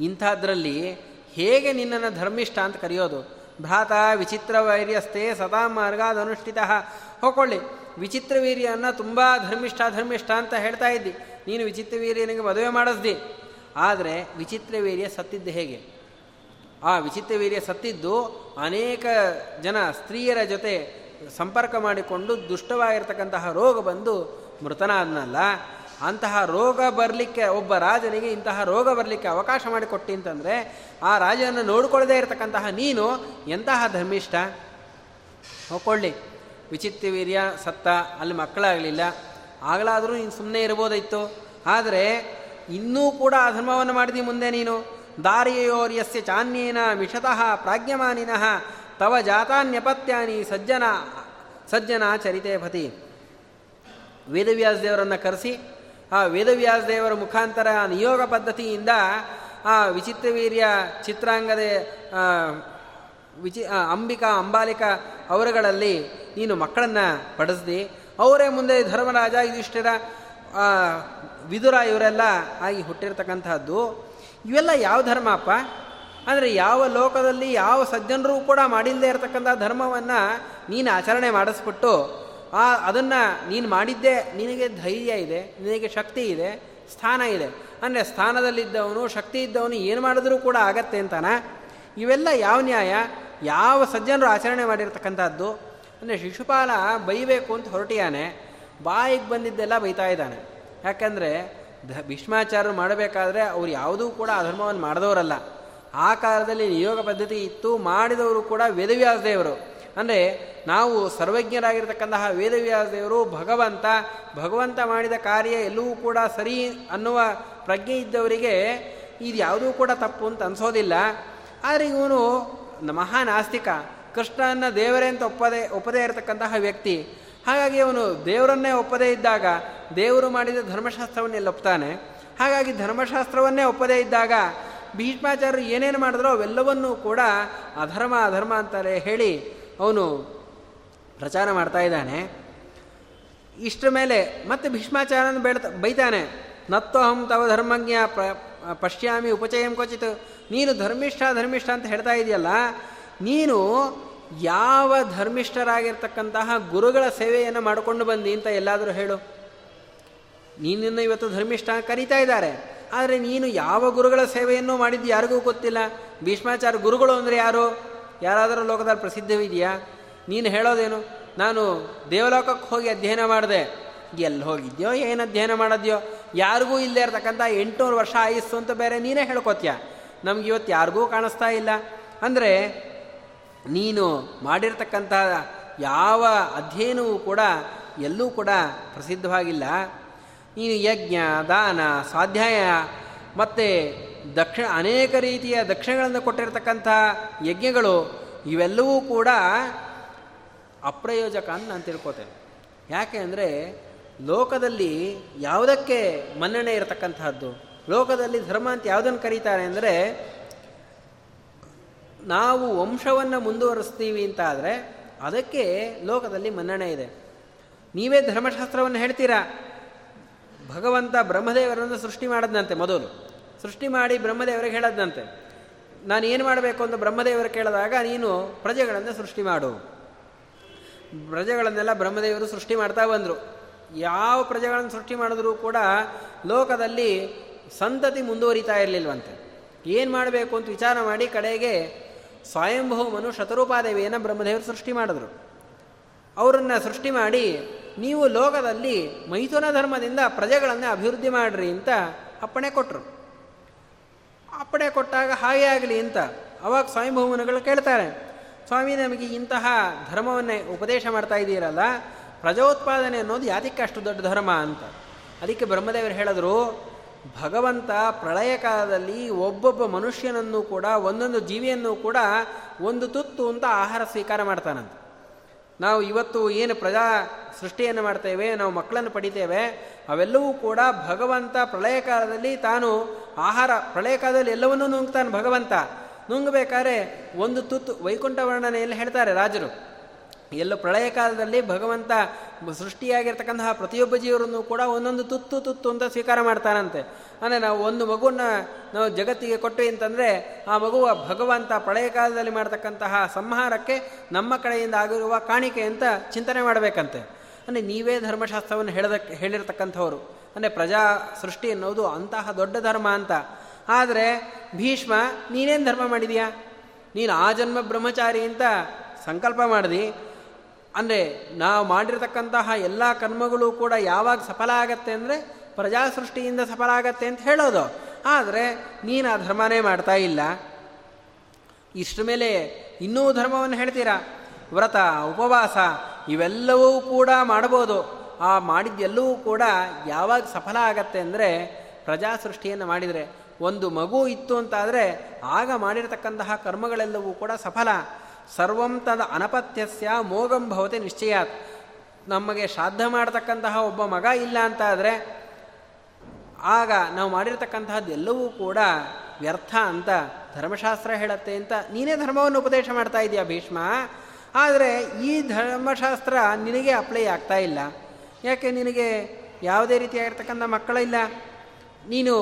ಇಂಥದ್ರಲ್ಲಿ ಹೇಗೆ ನಿನ್ನನ್ನು ಧರ್ಮಿಷ್ಠ ಅಂತ ಕರೆಯೋದು? ಭ್ರಾತ ವಿಚಿತ್ರ ವೈರ್ಯಸ್ಥೆ ಸದಾ ಮಾರ್ಗಾದನುಷ್ಠಿತ. ಹೋಗ್ಕೊಳ್ಳಿ. ವಿಚಿತ್ರ ವೀರ್ಯನ ತುಂಬ ಧರ್ಮಿಷ್ಠ ಧರ್ಮಿಷ್ಠ ಅಂತ ಹೇಳ್ತಾ ಇದ್ದಿ. ನೀನು ವಿಚಿತ್ರ ವೀರ್ಯನಿಗೆ ಮದುವೆ ಮಾಡಿಸ್ದಿ. ಆದರೆ ವಿಚಿತ್ರ ವೀರ್ಯ ಸತ್ತಿದ್ದು ಹೇಗೆ? ಆ ವಿಚಿತ್ರ ವೀರ್ಯ ಸತ್ತಿದ್ದು ಅನೇಕ ಜನ ಸ್ತ್ರೀಯರ ಜೊತೆ ಸಂಪರ್ಕ ಮಾಡಿಕೊಂಡು ದುಷ್ಟವಾಗಿರ್ತಕ್ಕಂತಹ ರೋಗ ಬಂದು ಮೃತನಾದನಲ್ಲ. ಅಂತಹ ರೋಗ ಬರಲಿಕ್ಕೆ, ಒಬ್ಬ ರಾಜನಿಗೆ ಇಂತಹ ರೋಗ ಬರಲಿಕ್ಕೆ ಅವಕಾಶ ಮಾಡಿಕೊಟ್ಟಿ ಅಂತಂದರೆ ಆ ರಾಜನನ್ನು ನೋಡಿಕೊಳ್ಳದೇ ಇರತಕ್ಕಂತಹ ನೀನು ಎಂತಹ ಧರ್ಮಿಷ್ಠ? ಹೋಗ್ಕೊಳ್ಳಿ ವಿಚಿತ್ರ ವೀರ್ಯ ಸತ್ತ, ಅಲ್ಲಿ ಮಕ್ಕಳಾಗಲಿಲ್ಲ. ಆಗಲಾದರೂ ನೀನು ಸುಮ್ಮನೆ ಇರ್ಬೋದಿತ್ತು ಆದರೆ ಇನ್ನೂ ಕೂಡ ಅಧರ್ಮವನ್ನು ಮಾಡಿದಿ ಮುಂದೆ ನೀನು. ದಾರಿಯೋರ್ಯಸ್ಯ ಚಾನ್ಯೇನ ಮಿಷತಃ ಪ್ರಾಜ್ಞಮಾನಿನಃ ತವ ಜಾತಾನ್ಯಪತ್ಯಾನಿ ಸಜ್ಜನ ಸಜ್ಜನ ಚರಿತೆ ಪತಿ. ವೇದವ್ಯಾಸ ದೇವರನ್ನು ಕರೆಸಿ, ಆ ವೇದವ್ಯಾಸದೇವರ ಮುಖಾಂತರ ನಿಯೋಗ ಪದ್ಧತಿಯಿಂದ ಆ ವಿಚಿತ್ರವೀರ್ಯ ಚಿತ್ರಾಂಗದ ವಿಚಿ ಅಂಬಿಕಾ, ಅಂಬಾಲಿಕಾ ಅವರುಗಳಲ್ಲಿ ನೀನು ಮಕ್ಕಳನ್ನು ಪಡಿಸ್ದಿ ಅವರೇ ಮುಂದೆ ಧರ್ಮರಾಜ, ಯುಧಿಷ್ಠಿರ ವಿದುರ ಇವರೆಲ್ಲ ಆಗಿ ಹುಟ್ಟಿರ್ತಕ್ಕಂಥದ್ದು ಇವೆಲ್ಲ ಯಾವ ಧರ್ಮ ಅಪ್ಪ ಅಂದರೆ ಯಾವ ಲೋಕದಲ್ಲಿ ಯಾವ ಸಜ್ಜನರೂ ಕೂಡ ಮಾಡಿಲ್ಲದೆ ಇರತಕ್ಕಂಥ ಧರ್ಮವನ್ನು ನೀನು ಆಚರಣೆ ಮಾಡಿಸ್ಬಿಟ್ಟು, ಆ, ಅದನ್ನು ನೀನು ಮಾಡಿದ್ದೇ, ನಿನಗೆ ಧೈರ್ಯ ಇದೆ, ನಿನಗೆ ಶಕ್ತಿ ಇದೆ, ಸ್ಥಾನ ಇದೆ. ಅಂದರೆ ಸ್ಥಾನದಲ್ಲಿದ್ದವನು, ಶಕ್ತಿ ಇದ್ದವನು ಏನು ಮಾಡಿದ್ರೂ ಕೂಡ ಆಗತ್ತೆ ಅಂತಾನ? ಇವೆಲ್ಲ ಯಾವ ನ್ಯಾಯ? ಯಾವ ಸಜ್ಜನರು ಆಚರಣೆ ಮಾಡಿರ್ತಕ್ಕಂಥದ್ದು? ಅಂದರೆ ಶಿಶುಪಾಲ ಬೈಬೇಕು ಅಂತ ಹೊರಟಿಯಾನೆ, ಬಾಯಿಗೆ ಬಂದಿದ್ದೆಲ್ಲ ಬೈತಾ ಇದ್ದಾನೆ. ಯಾಕಂದರೆ ಧ ಭೀಷ್ಮಾಚಾರ್ಯರು ಮಾಡಬೇಕಾದ್ರೆ ಅವ್ರು ಯಾವುದೂ ಕೂಡ ಅಧರ್ಮವನ್ನು ಮಾಡಿದವರಲ್ಲ. ಆ ಕಾಲದಲ್ಲಿ ನಿಯೋಗ ಪದ್ಧತಿ ಇತ್ತು, ಮಾಡಿದವರು ಕೂಡ ವೇದವ್ಯಾಸದೇವರು ಅಂದರೆ ನಾವು ಸರ್ವಜ್ಞರಾಗಿರ್ತಕ್ಕಂತಹ ವೇದವ್ಯಾಸದೇವರು ಭಗವಂತ ಭಗವಂತ ಮಾಡಿದ ಕಾರ್ಯ ಎಲ್ಲವೂ ಕೂಡ ಸರಿ ಅನ್ನುವ ಪ್ರಜ್ಞೆ ಇದ್ದವರಿಗೆ ಇದು ಯಾವುದೂ ಕೂಡ ತಪ್ಪು ಅಂತ ಅನಿಸೋದಿಲ್ಲ. ಆದರೆ ಇವನು ಮಹಾನ್ ಆಸ್ತಿಕ ಕೃಷ್ಣನ ದೇವರೇ ಅಂತ ಒಪ್ಪದೆ, ಒಪ್ಪದೇ ಇರತಕ್ಕಂತಹ ವ್ಯಕ್ತಿ. ಹಾಗಾಗಿ ಅವನು ದೇವರನ್ನೇ ಒಪ್ಪದೇ ಇದ್ದಾಗ, ದೇವರು ಮಾಡಿದ ಧರ್ಮಶಾಸ್ತ್ರವನ್ನೇ ಒಪ್ತಾನೆ ಹಾಗಾಗಿ ಧರ್ಮಶಾಸ್ತ್ರವನ್ನೇ ಒಪ್ಪದೇ ಇದ್ದಾಗ, ಭೀಷ್ಮಾಚಾರ್ಯರು ಏನೇನು ಮಾಡಿದ್ರೋ ಅವೆಲ್ಲವನ್ನೂ ಕೂಡ ಅಧರ್ಮ ಅಧರ್ಮ ಅಂತಾರೆ ಹೇಳಿ ಅವನು ಪ್ರಚಾರ ಮಾಡ್ತಾ ಇದ್ದಾನೆ. ಇಷ್ಟರ ಮೇಲೆ ಮತ್ತೆ ಭೀಷ್ಮಾಚಾರ್ಯನ ಬೇಡ್ತಾ ಬೈತಾನೆ. ನತ್ವಹಂ ತವ ಧರ್ಮಜ್ಞ ಪ ಪಶ್ಯಾಮಿ ಉಪಚಯಂ ಕ್ವಚಿತ್. ನೀನು ಧರ್ಮಿಷ್ಠ ಧರ್ಮಿಷ್ಠ ಅಂತ ಹೇಳ್ತಾ ಇದೆಯಲ್ಲ, ನೀನು ಯಾವ ಧರ್ಮಿಷ್ಠರಾಗಿರ್ತಕ್ಕಂತಹ ಗುರುಗಳ ಸೇವೆಯನ್ನು ಮಾಡಿಕೊಂಡು ಬಂದಿ ಅಂತ ಎಲ್ಲಾದರೂ ಹೇಳು. ನೀನನ್ನು ಇವತ್ತು ಧರ್ಮಿಷ್ಠ ಕರೀತಾ ಇದ್ದಾರೆ. ಆದರೆ ನೀನು ಯಾವ ಗುರುಗಳ ಸೇವೆಯನ್ನು ಮಾಡಿದ್ದು ಯಾರಿಗೂ ಗೊತ್ತಿಲ್ಲ. ಭೀಷ್ಮಾಚಾರ್ಯ ಗುರುಗಳು ಅಂದರೆ ಯಾರು? ಯಾರಾದರೂ ಲೋಕದಲ್ಲಿ ಪ್ರಸಿದ್ಧವಿದೆಯಾ? ನೀನು ಹೇಳೋದೇನು? ನಾನು ದೇವಲೋಕಕ್ಕೆ ಹೋಗಿ ಅಧ್ಯಯನ ಮಾಡಿದೆ. ಎಲ್ಲಿ ಹೋಗಿದ್ಯೋ, ಏನು ಅಧ್ಯಯನ ಮಾಡೋದ್ಯೋ, ಯಾರಿಗೂ ಇಲ್ಲೇ ಇರ್ತಕ್ಕಂಥ ಎಂಟುನೂರು ವರ್ಷ ಆಯಿಸ್ತು ಅಂತ ಬೇರೆ ನೀನೇ ಹೇಳ್ಕೊತೀಯ? ನಮ್ಗೆ ಇವತ್ತು ಯಾರಿಗೂ ಕಾಣಿಸ್ತಾ ಇಲ್ಲ. ಅಂದರೆ, ನೀನು ಮಾಡಿರ್ತಕ್ಕಂಥ ಯಾವ ಅಧ್ಯಯನವೂ ಕೂಡ, ಎಲ್ಲೂ ಕೂಡ ಪ್ರಸಿದ್ಧವಾಗಿಲ್ಲ. ನೀನು ಯಜ್ಞ, ದಾನ, ಸ್ವಾಧ್ಯಾಯ, ಮತ್ತು ದಕ್ಷ, ಅನೇಕ ರೀತಿಯ ದಕ್ಷಿಣಗಳನ್ನು ಕೊಟ್ಟಿರತಕ್ಕಂಥ ಯಜ್ಞಗಳು, ಇವೆಲ್ಲವೂ ಕೂಡ ಅಪ್ರಯೋಜಕ ಅಂತ ನಾನು ತಿಳ್ಕೊತೇನೆ. ಯಾಕೆ ಅಂದರೆ ಲೋಕದಲ್ಲಿ ಯಾವುದಕ್ಕೆ ಮನ್ನಣೆ ಇರತಕ್ಕಂತಹದ್ದು? ಲೋಕದಲ್ಲಿ ಧರ್ಮ ಅಂತ ಯಾವುದನ್ನು ಕರೀತಾರೆ ಅಂದರೆ, ನಾವು ವಂಶವನ್ನು ಮುಂದುವರಿಸ್ತೀವಿ ಅಂತ ಆದರೆ, ಅದಕ್ಕೆ ಲೋಕದಲ್ಲಿ ಮನ್ನಣೆ ಇದೆ. ನೀವೇ ಧರ್ಮಶಾಸ್ತ್ರವನ್ನು ಹೇಳ್ತೀರಾ? ಭಗವಂತ ಬ್ರಹ್ಮದೇವರನ್ನು ಸೃಷ್ಟಿ ಮಾಡದ್ನಂತೆ ಮೊದಲು. ಸೃಷ್ಟಿ ಮಾಡಿ ಬ್ರಹ್ಮದೇವರಿಗೆ ಹೇಳದ್ನಂತೆ. ನಾನು ಏನು ಮಾಡಬೇಕು ಅಂತ ಬ್ರಹ್ಮದೇವರು ಕೇಳಿದಾಗ, ನೀನು ಪ್ರಜೆಗಳನ್ನು ಸೃಷ್ಟಿ ಮಾಡು. ಪ್ರಜೆಗಳನ್ನೆಲ್ಲ ಬ್ರಹ್ಮದೇವರು ಸೃಷ್ಟಿ ಮಾಡ್ತಾ ಬಂದರು. ಯಾವ ಪ್ರಜೆಗಳನ್ನು ಸೃಷ್ಟಿ ಮಾಡಿದ್ರೂ ಕೂಡ ಲೋಕದಲ್ಲಿ ಸಂತತಿ ಮುಂದುವರಿತಾ ಇರಲಿಲ್ವಂತೆ. ಏನು ಮಾಡಬೇಕು ಅಂತ ವಿಚಾರ ಮಾಡಿ ಕಡೆಗೆ ಸ್ವಯಂಭೌಮನು ಶತರೂಪಾದೇವಿಯನ್ನು ಬ್ರಹ್ಮದೇವರು ಸೃಷ್ಟಿ ಮಾಡಿದ್ರು. ಅವರನ್ನು ಸೃಷ್ಟಿ ಮಾಡಿ ನೀವು ಲೋಕದಲ್ಲಿ ಮೈಥುನ ಧರ್ಮದಿಂದ ಪ್ರಜೆಗಳನ್ನು ಅಭಿವೃದ್ಧಿ ಮಾಡ್ರಿ ಅಂತ ಅಪ್ಪಣೆ ಕೊಟ್ಟರು ಅಪ್ಪಣೆ ಕೊಟ್ಟಾಗ ಹಾಗೆ ಆಗಲಿ ಅಂತ ಅವಾಗ ಸ್ವಯಂಭೂಮನುಗಳು ಕೇಳ್ತಾರೆ, ಸ್ವಾಮಿ, ನಮಗೆ ಇಂತಹ ಧರ್ಮವನ್ನೇ ಉಪದೇಶ ಮಾಡ್ತಾ ಇದ್ದೀರಲ್ಲ ಪ್ರಜೋತ್ಪಾದನೆ ಅನ್ನೋದು ಯಾತಕ್ಕೆ ಅಷ್ಟು ದೊಡ್ಡ ಧರ್ಮ ಅಂತ? ಅದಕ್ಕೆ ಬ್ರಹ್ಮದೇವರು ಹೇಳಿದ್ರು, ಭಗವಂತ ಪ್ರಳಯ ಕಾಲದಲ್ಲಿ ಒಬ್ಬೊಬ್ಬ ಮನುಷ್ಯನನ್ನು ಕೂಡ, ಒಂದೊಂದು ಜೀವಿಯನ್ನು ಕೂಡ ಒಂದು ತುತ್ತು ಅಂತ ಆಹಾರ ಸ್ವೀಕಾರ ಮಾಡ್ತಾನಂತೆ. ನಾವು ಇವತ್ತು ಏನು ಪ್ರಜಾ ಸೃಷ್ಟಿಯನ್ನು ಮಾಡ್ತೇವೆ, ನಾವು ಮಕ್ಕಳನ್ನು ಪಡಿತೇವೆ, ಅವೆಲ್ಲವೂ ಕೂಡ ಭಗವಂತ ಪ್ರಳಯ ಕಾಲದಲ್ಲಿ ತಾನು ಆಹಾರ, ಪ್ರಳಯ ಕಾಲದಲ್ಲಿ ಎಲ್ಲವನ್ನೂ ನುಂಗ್ತಾನೆ ಭಗವಂತ. ನುಂಗಬೇಕಾದ್ರೆ ಒಂದು ತುತ್ತು ವೈಕುಂಠ ವರ್ಣನೆಯಲ್ಲಿ ಹೇಳ್ತಾರೆ ರಾಜರು. ಎಲ್ಲ ಪ್ರಳಯ ಕಾಲದಲ್ಲಿ ಭಗವಂತ ಸೃಷ್ಟಿಯಾಗಿರ್ತಕ್ಕಂತಹ ಪ್ರತಿಯೊಬ್ಬ ಜೀವರನ್ನು ಕೂಡ ಒಂದೊಂದು ತುತ್ತು ತುತ್ತು ಅಂತ ಸ್ವೀಕಾರ ಮಾಡ್ತಾನಂತೆ. ಅಂದರೆ ನಾವು ಒಂದು ಮಗುವನ್ನು ನಾವು ಜಗತ್ತಿಗೆ ಕೊಟ್ಟು ಅಂತಂದರೆ ಆ ಮಗುವ ಭಗವಂತ ಪ್ರಳಯ ಕಾಲದಲ್ಲಿ ಮಾಡ್ತಕ್ಕಂತಹ ಸಂಹಾರಕ್ಕೆ ನಮ್ಮ ಕಡೆಯಿಂದ ಆಗಿರುವ ಕಾಣಿಕೆ ಅಂತ ಚಿಂತನೆ ಮಾಡಬೇಕಂತೆ. ಅಂದರೆ ನೀವೇ ಧರ್ಮಶಾಸ್ತ್ರವನ್ನು ಹೇಳದಕ್ಕೆ ಹೇಳಿರ್ತಕ್ಕಂಥವ್ರು. ಅಂದರೆ ಪ್ರಜಾ ಸೃಷ್ಟಿ ಅನ್ನೋದು ಅಂತಹ ದೊಡ್ಡ ಧರ್ಮ ಅಂತ. ಆದರೆ ಭೀಷ್ಮ, ನೀನೇನು ಧರ್ಮ ಮಾಡಿದೀಯಾ? ನೀನು ಆ ಜನ್ಮ ಬ್ರಹ್ಮಚಾರಿ ಅಂತ ಸಂಕಲ್ಪ ಮಾಡಿದಿ. ಅಂದರೆ ನಾವು ಮಾಡಿರತಕ್ಕಂತಹ ಎಲ್ಲ ಕರ್ಮಗಳು ಕೂಡ ಯಾವಾಗ ಸಫಲ ಆಗತ್ತೆ ಅಂದರೆ ಪ್ರಜಾ ಸೃಷ್ಟಿಯಿಂದ ಸಫಲ ಆಗತ್ತೆ ಅಂತ ಹೇಳೋದು. ಆದರೆ ನೀನು ಆ ಧರ್ಮನೇ ಮಾಡ್ತಾ ಇಲ್ಲ. ಇಷ್ಟ ಮೇಲೆ ಇನ್ನೂ ಧರ್ಮವನ್ನು ಹೇಳ್ತೀರಾ? ವ್ರತ, ಉಪವಾಸ, ಇವೆಲ್ಲವೂ ಕೂಡ ಮಾಡ್ಬೋದು. ಆ ಮಾಡಿದ್ದೆಲ್ಲವೂ ಕೂಡ ಯಾವಾಗ ಸಫಲ ಆಗತ್ತೆ ಅಂದರೆ ಪ್ರಜಾ ಸೃಷ್ಟಿಯನ್ನು ಮಾಡಿದರೆ. ಒಂದು ಮಗು ಇತ್ತು ಅಂತಾದರೆ ಆಗ ಮಾಡಿರತಕ್ಕಂತಹ ಕರ್ಮಗಳೆಲ್ಲವೂ ಕೂಡ ಸಫಲ. ಸರ್ವಂ ತದ ಅನಪತ್ಯಸ್ಯ ಮೋಗಂ ಭವತೆ ನಿಶ್ಚಯಾತ್. ನಮಗೆ ಶ್ರಾದ್ದ ಮಾಡತಕ್ಕಂತಹ ಒಬ್ಬ ಮಗ ಇಲ್ಲ ಅಂತ ಆದರೆ ಆಗ ನಾವು ಮಾಡಿರ್ತಕ್ಕಂತಹದ್ದು ಎಲ್ಲವೂ ಕೂಡ ವ್ಯರ್ಥ ಅಂತ ಧರ್ಮಶಾಸ್ತ್ರ ಹೇಳತ್ತೆ ಅಂತ ನೀನೇ ಧರ್ಮವನ್ನು ಉಪದೇಶ ಮಾಡ್ತಾ ಇದೆಯಾ ಭೀಷ್ಮ? ಆದರೆ ಈ ಧರ್ಮಶಾಸ್ತ್ರ ನಿನಗೆ ಅಪ್ಲೈ ಆಗ್ತಾ ಇಲ್ಲ. ಯಾಕೆ ನಿನಗೆ ಯಾವುದೇ ರೀತಿಯಾಗಿರ್ತಕ್ಕಂಥ ಮಕ್ಕಳಿಲ್ಲ ನೀನು